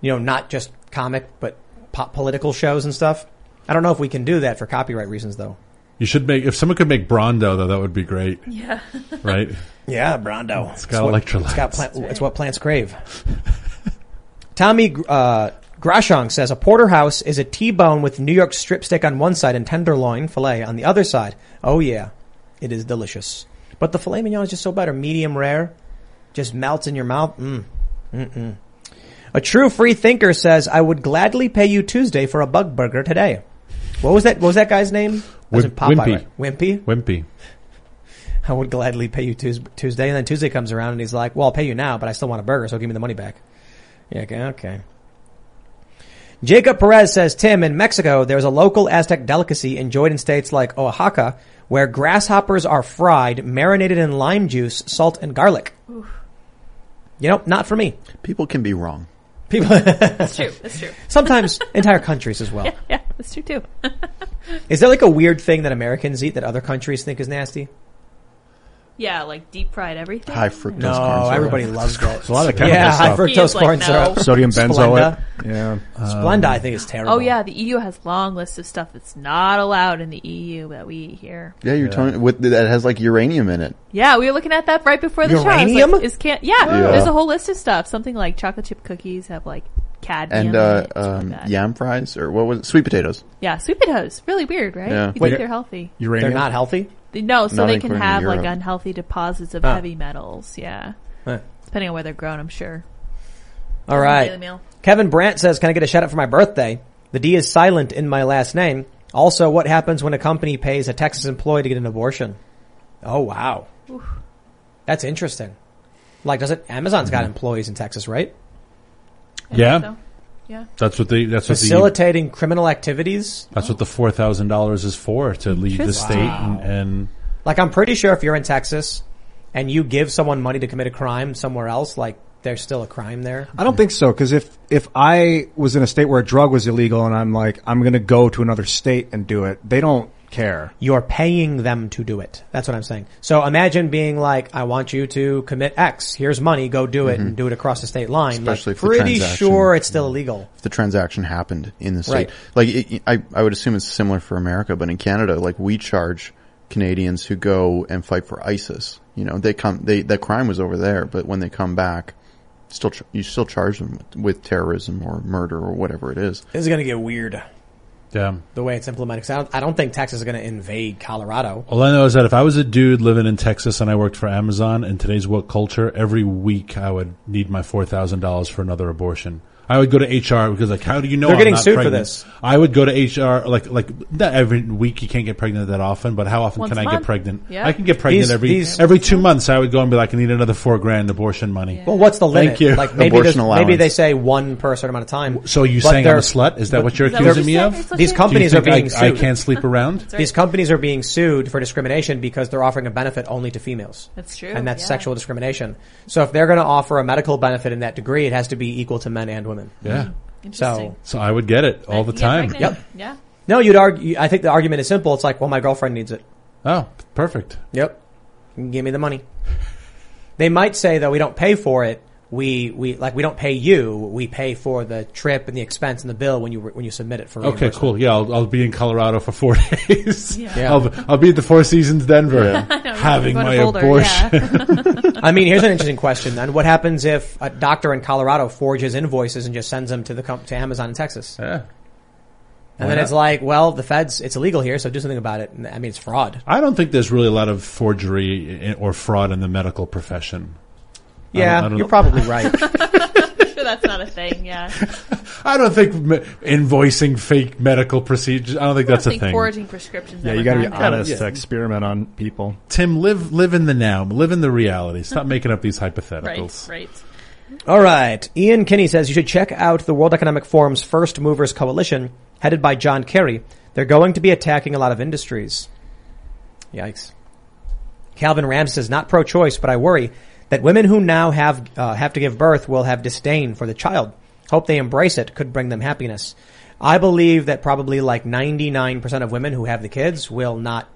you know, not just comic, but pop political shows and stuff. I don't know if we can do that for copyright reasons though. You should make if someone could make Brawndo though, that would be great. Yeah. <laughs> Right. Yeah, Brawndo. It's got what, electrolytes. It's got plant, it's what plants crave. <laughs> Tommy uh, Grashong says a porterhouse is a T-bone with New York strip steak on one side and tenderloin fillet on the other side. Oh yeah, it is delicious. But the filet mignon is just so better, medium rare, just melts in your mouth. Mm. Mm-mm. A true free thinker says, "I would gladly pay you Tuesday for a bug burger today." What was that? What was that guy's name? Was Wim- it Popeye? Wimpy. right? Wimpy. Wimpy. I would gladly pay you Tuesday. And then Tuesday comes around and he's like, well, I'll pay you now, but I still want a burger, so give me the money back. Yeah, okay, okay. Jacob Perez says, Tim, in Mexico, there's a local Aztec delicacy enjoyed in states like Oaxaca where grasshoppers are fried, marinated in lime juice, salt, and garlic. You know, not for me. People can be wrong. People, <laughs> That's true. That's true. sometimes entire countries as well. Yeah, <laughs> yeah, that's true too. <laughs> Is there like a weird thing that Americans eat that other countries think is nasty? Yeah, like deep fried everything. High fructose No, corn syrup. everybody loves that. There's a lot of <laughs> yeah, chemical high stuff. fructose Ian's like, corn no. syrup. Sodium benzoate. Splenda. Yeah. Splenda, I think, is terrible. Oh yeah, the EU has long lists of stuff that's not allowed in the EU that we eat here. Yeah, you're telling with that has like uranium in it. Yeah, we were looking at that right before the show. I was Uranium? Like, is can yeah, Yeah. there's a whole list of stuff. Something like chocolate chip cookies have like cadmium. and in uh, it, stuff like um, that. yam fries or what was it? Sweet potatoes. Yeah, sweet potatoes. Really weird, right? Yeah. You Wait, think they're healthy. Uranium. They're not healthy? They- No, so Not they can according to have like Europe. unhealthy deposits of Huh. heavy metals. Yeah. Huh. Depending on where they're grown, I'm sure. All Daily right. Mail. Kevin Brandt says, can I get a shout out for my birthday? The D is silent in my last name. Also, what happens when a company pays a Texas employee to get an abortion? Oh, wow. That's interesting. Like, does it? Amazon's got mm-hmm. employees in Texas, right? Yeah. Yeah. That's what they. That's what the. Facilitating criminal activities. That's what the four thousand dollars is for to leave the Interesting. state and, and Like, I'm pretty sure if you're in Texas and you give someone money to commit a crime somewhere else, like, there's still a crime there. I don't think so because if if I was in a state where a drug was illegal and I'm like I'm going to go to another state and do it, they don't care. You're paying them to do it. That's what I'm saying. So imagine being like, I want you to commit X. Here's money. Go do it and do it across the state line. Mm-hmm. Especially like, if pretty sure it's still illegal. If the transaction happened in the state, Right. like it, I, I would assume it's similar for America, but in Canada, like we charge Canadians who go and fight for ISIS. You know, they come, they the crime was over there, but when they come back, still you still charge them with terrorism or murder or whatever it is. This is going to get weird. Yeah. The way it's implemented. 'Cause I don't, I don't think Texas is going to invade Colorado. All I know is that if I was a dude living in Texas and I worked for Amazon in today's woke culture, every week I would need my four thousand dollars for another abortion. I would go to HR because like, how do you know They're I'm getting not sued for this. I would go to HR like like not every week. You can't get pregnant that often, but how often Once can a I get pregnant? Yeah. I can get pregnant These- every these- every two months. I would go and be like, I need another four grand abortion money. Well, what's the limit? Thank you. Like maybe, Abortion there's- maybe allowance. they say one per certain amount of time. So you But saying I'm they're- a slut? Is that what you're Is that what accusing you're me saying? of? It's okay. These you companies are think I- being I, sued. can't sleep around. Right. These companies are being sued for discrimination because they're offering a benefit only to females. That's true, And that's yeah. sexual discrimination. So if they're going to offer a medical benefit in that degree, it has to be equal to men and women. Yeah. Hmm. Interesting. So So I would get it all the You time. pregnant. Yeah. no, you'd argue. I think the argument is simple. It's like, well, my girlfriend needs it. Oh, perfect. Yep. Give me the money. They might say though we don't pay for it. We we like we don't pay you. We pay for the trip and the expense and the bill when you when you submit it for. Okay, cool. Yeah, I'll, I'll be in Colorado for four <laughs> days. Yeah. I'll, I'll be at the Four Seasons Denver <laughs> having my Boulder, abortion. <laughs> I mean, here's an interesting question. Then, what happens if a doctor in Colorado forges invoices and just sends them to the com- to Amazon in Texas? Yeah. And Why then it's like, well, the feds, it's illegal here, so do something about it. I mean, it's fraud. I don't think there's really a lot of forgery or fraud in the medical profession. I Yeah, don't- I don't- you're probably <laughs> right. <laughs> Sure that's not a thing. Yeah. <laughs> I don't think me- invoicing fake medical procedures. I don't think that's I a think thing. forging prescriptions. Yeah, ever you got to be done. honest yeah. to experiment on people. Tim, live live in the now. Live in the reality. Stop making up these hypotheticals. Right. All right. Ian Kinney says you should check out the World Economic Forum's First Movers Coalition, headed by John Kerry. They're going to be attacking a lot of industries. Yikes. Calvin Ram says not pro-choice, but I worry that women who now have uh, have to give birth will have disdain for the child. Hope they embrace it. Could bring them happiness. I believe that probably like 99% of women who have the kids will not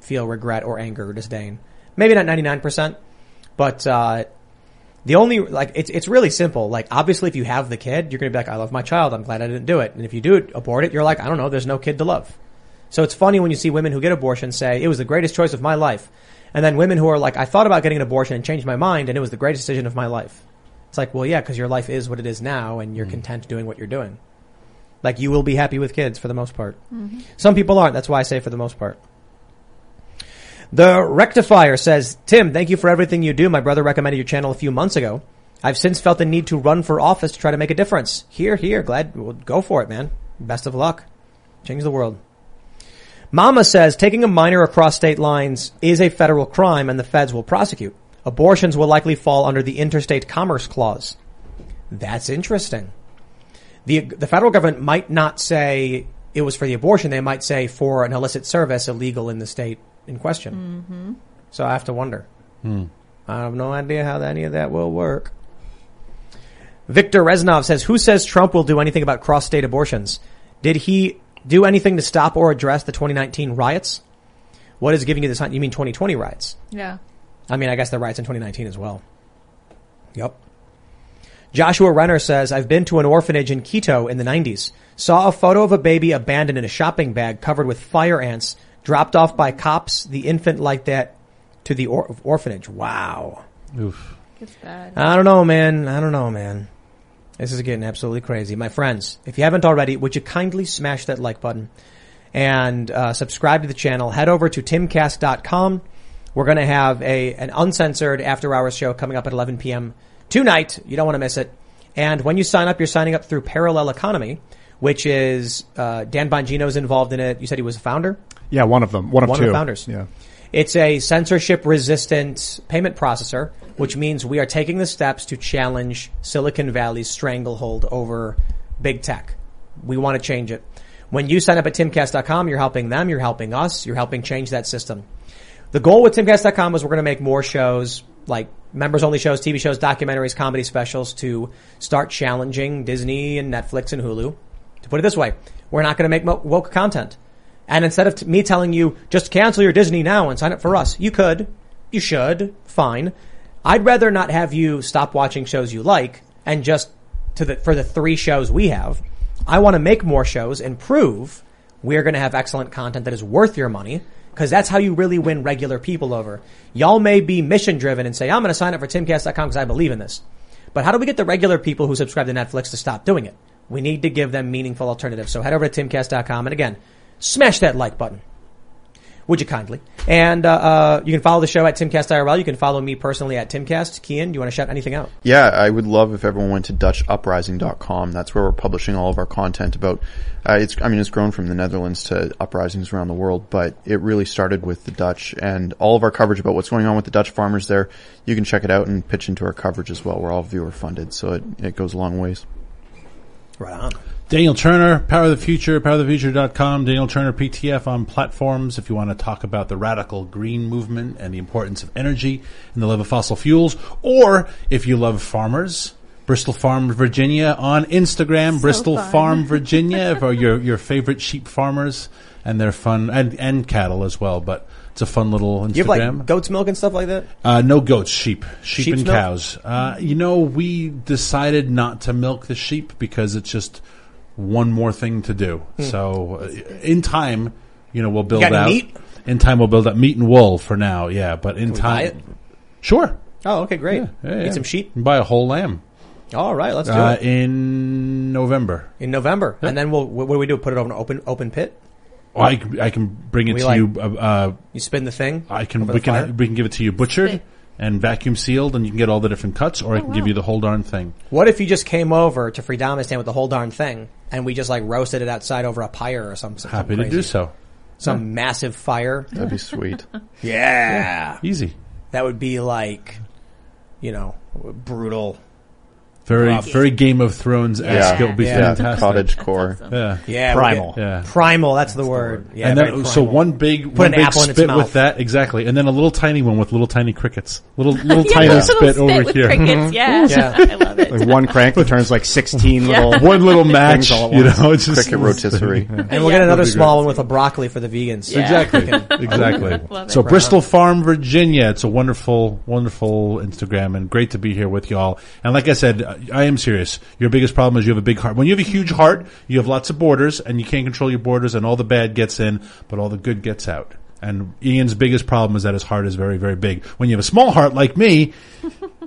feel regret or anger or disdain. Maybe not 99%, but uh, the only like it's it's really simple. Like obviously, if you have the kid, you're gonna be like, I love my child. I'm glad I didn't do it. And if you do abort it, you're like, I don't know. There's no kid to love. So it's funny when you see women who get abortions say it was the greatest choice of my life, and then women who are like, I thought about getting an abortion and changed my mind, and it was the greatest decision of my life. It's like, well, yeah, because your life is what it is now, and you're mm. content doing what you're doing. Like you will be happy with kids for the most part. Mm-hmm. Some people aren't. That's why I say for the most part. The Rectifier says, Tim, thank you for everything you do. My brother recommended your channel a few months ago. I've since felt the need to run for office to try to make a difference. Here, here, glad, well, go for it, man. Best of luck. Change the world. Mama says taking a minor across state lines is a federal crime and the feds will prosecute. Abortions will likely fall under the Interstate Commerce Clause. That's interesting. The, the federal government might not say it was for the abortion. They might say for an illicit service illegal in the state in question. Mm-hmm. So I have to wonder. Hmm. I have no idea how any of that will work. Victor Reznov says, who says Trump will do anything about cross-state abortions? Did he do anything to stop or address the 2019 riots? What is giving you this? You mean 2020 riots? Yeah. I mean, I guess the riots in 2019 as well. Yep. Joshua Renner says, I've been to an orphanage in Quito in the 90s. Saw a photo of a baby abandoned in a shopping bag covered with fire ants, dropped off by cops, the infant like that to the or- orphanage. Wow. Oof. It's bad. I don't know, man. I don't know, man. This is getting absolutely crazy. My friends, if you haven't already, would you kindly smash that like button and uh, subscribe to the channel? Head over to timcast.com. We're going to have a an uncensored after hours show coming up at 11 p.m. tonight. You don't want to miss it. And when you sign up, you're signing up through Parallel Economy, which is uh, Dan Bongino's involved in it. You said he was a founder. Yeah, one of them. One of One two. of the founders. Yeah. It's a censorship resistant payment processor, which means we are taking the steps to challenge Silicon Valley's stranglehold over big tech. We want to change it. When you sign up at timcast.com, you're helping them, you're helping us, you're helping change that system. The goal with timcast.com is we're going to make more shows like members only shows, TV shows, documentaries, comedy specials to start challenging Disney and Netflix and Hulu. To put it this way, we're not going to make woke content. And instead of t- me telling you just cancel your Disney now and sign up for us, you could, you should, fine. I'd rather not have you stop watching shows you like and just to the for the three shows we have. I want to make more shows and prove we're going to have excellent content that is worth your money because that's how you really win regular people over. Y'all may be mission driven and say, I'm going to sign up for timcast.com because I believe in this. But how do we get the regular people who subscribe to Netflix to stop doing it? We need to give them meaningful alternatives. So head over to timcast.com and again, smash that like button. Would you kindly? And uh, uh, you can follow the show at Timcast IRL. You can follow me personally at Timcast. Keean, do you want to shout anything out? Yeah, I would love if everyone went to DutchUprising.com. That's where we're publishing all of our content about. Uh, it's, I mean, it's grown from the Netherlands to uprisings around the world, but it really started with the Dutch and all of our coverage about what's going on with the Dutch farmers there. You can check it out and pitch into our coverage as well. We're all viewer funded, so it, it goes a long ways. Right on. Daniel Turner, Power of the Future, powerofthefuture.com, Daniel Turner PTF on platforms if you want to talk about the radical green movement and the importance of energy and the love of fossil fuels, or if you love farmers, Bristol Farm, Virginia on Instagram, Bristol fun. Farm, <laughs> Virginia for your, your favorite sheep farmers and they're fun and, and cattle as well, but it's a fun little Instagram. You have like goat's milk and stuff like that? Uh, no goats, sheep, sheep Sheep's and milk? cows. Uh, you know, we decided not to milk the sheep because it's just one more thing to do. Hmm. So, uh, in time, you know, we'll build out. meat? In time, we'll build up meat and wool for now. Yeah, but in time, sure. Oh, okay, great. Yeah, yeah, Eat yeah. some sheep. Buy a whole lamb All right, let's do uh, it in November. in November, and then we'll what do we do? Put it over an open open pit. I I, I can bring it We to like- you. Uh, uh, You spin the thing. I can we the fire? can we can give it to you butchered. And vacuum sealed, and you can get all the different cuts, or I oh, can give you the whole darn thing. What if you just came over to Freedomistan with the whole darn thing, and we just like roasted it outside over a pyre or something? Happy to do so. Some massive fire. That'd be sweet. <laughs> Yeah. Easy. That would be like, you know, brutal. Very, Rough. very Game of Thrones esque. Yeah. It'll be Yeah. fantastic. Cottage core. Yeah. Yeah, Primal. get- Yeah. Primal. That's, the word. Yeah, and very then, so one big, Put one an big apple in its spit mouth. with that, exactly, and then a little tiny one with little tiny crickets, little <laughs> little Yeah, tiny little spit over with here, crickets. Yeah. Yeah. <laughs> I love it. Like one crank that turns like 16 little. one little match, Things all at you know, it's just Cricket rotisserie. <laughs> and we'll get another small one with a broccoli for the vegans. Exactly, exactly. So Bristol Farm, Virginia. It's a wonderful, wonderful Instagram, and great to be here with y'all. And like I said, I am serious. Your biggest problem is you have a big heart. When you have a huge heart, you have lots of borders, and you can't control your borders, and all the bad gets in, but all the good gets out. And Ian's biggest problem is that his heart is very, very big. When you have a small heart like me,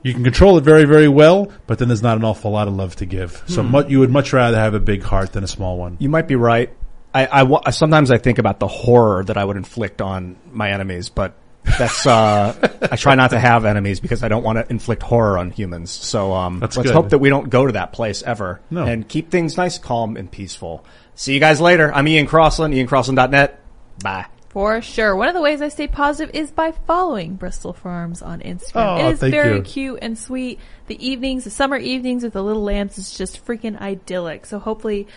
you can control it very, very well, but then there's not an awful lot of love to give. So Hmm. mu- you would much rather have a big heart than a small one. You might be right. I, I sometimes I think about the horror that I would inflict on my enemies, but that's uh, I try not to have enemies because I don't want to inflict horror on humans. So um, That's let's good. hope that we don't go to that place ever, No. and keep things nice, calm, and peaceful. See you guys later. I'm Ian Crossland, IanCrossland.net. Bye. For sure. One of the ways I stay positive is by following Bristol Farms on Instagram. Oh, it is thank very you. cute and sweet. The evenings, the summer evenings with the little lambs is just freaking idyllic. So hopefully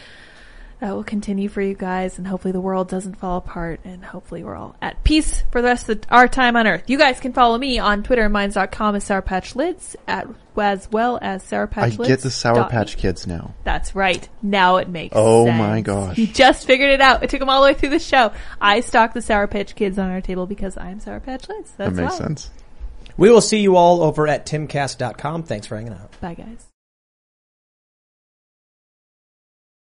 that will continue for you guys and hopefully the world doesn't fall apart and hopefully we're all at peace for the rest of our time on earth. You guys can follow me on Twitter and minds.com as Sour Patch Lyds at, as well as Sour Patch Lyds. get the Sour Patch Kids now. That's right. Now it makes Oh sense. my gosh. He just figured it out. It took him all the way through the show. I stocked the Sour Patch Kids on our table because I'm Sour Patch Lyds. That's that makes why. sense. We will see you all over at timcast.com. Thanks for hanging out. Bye guys.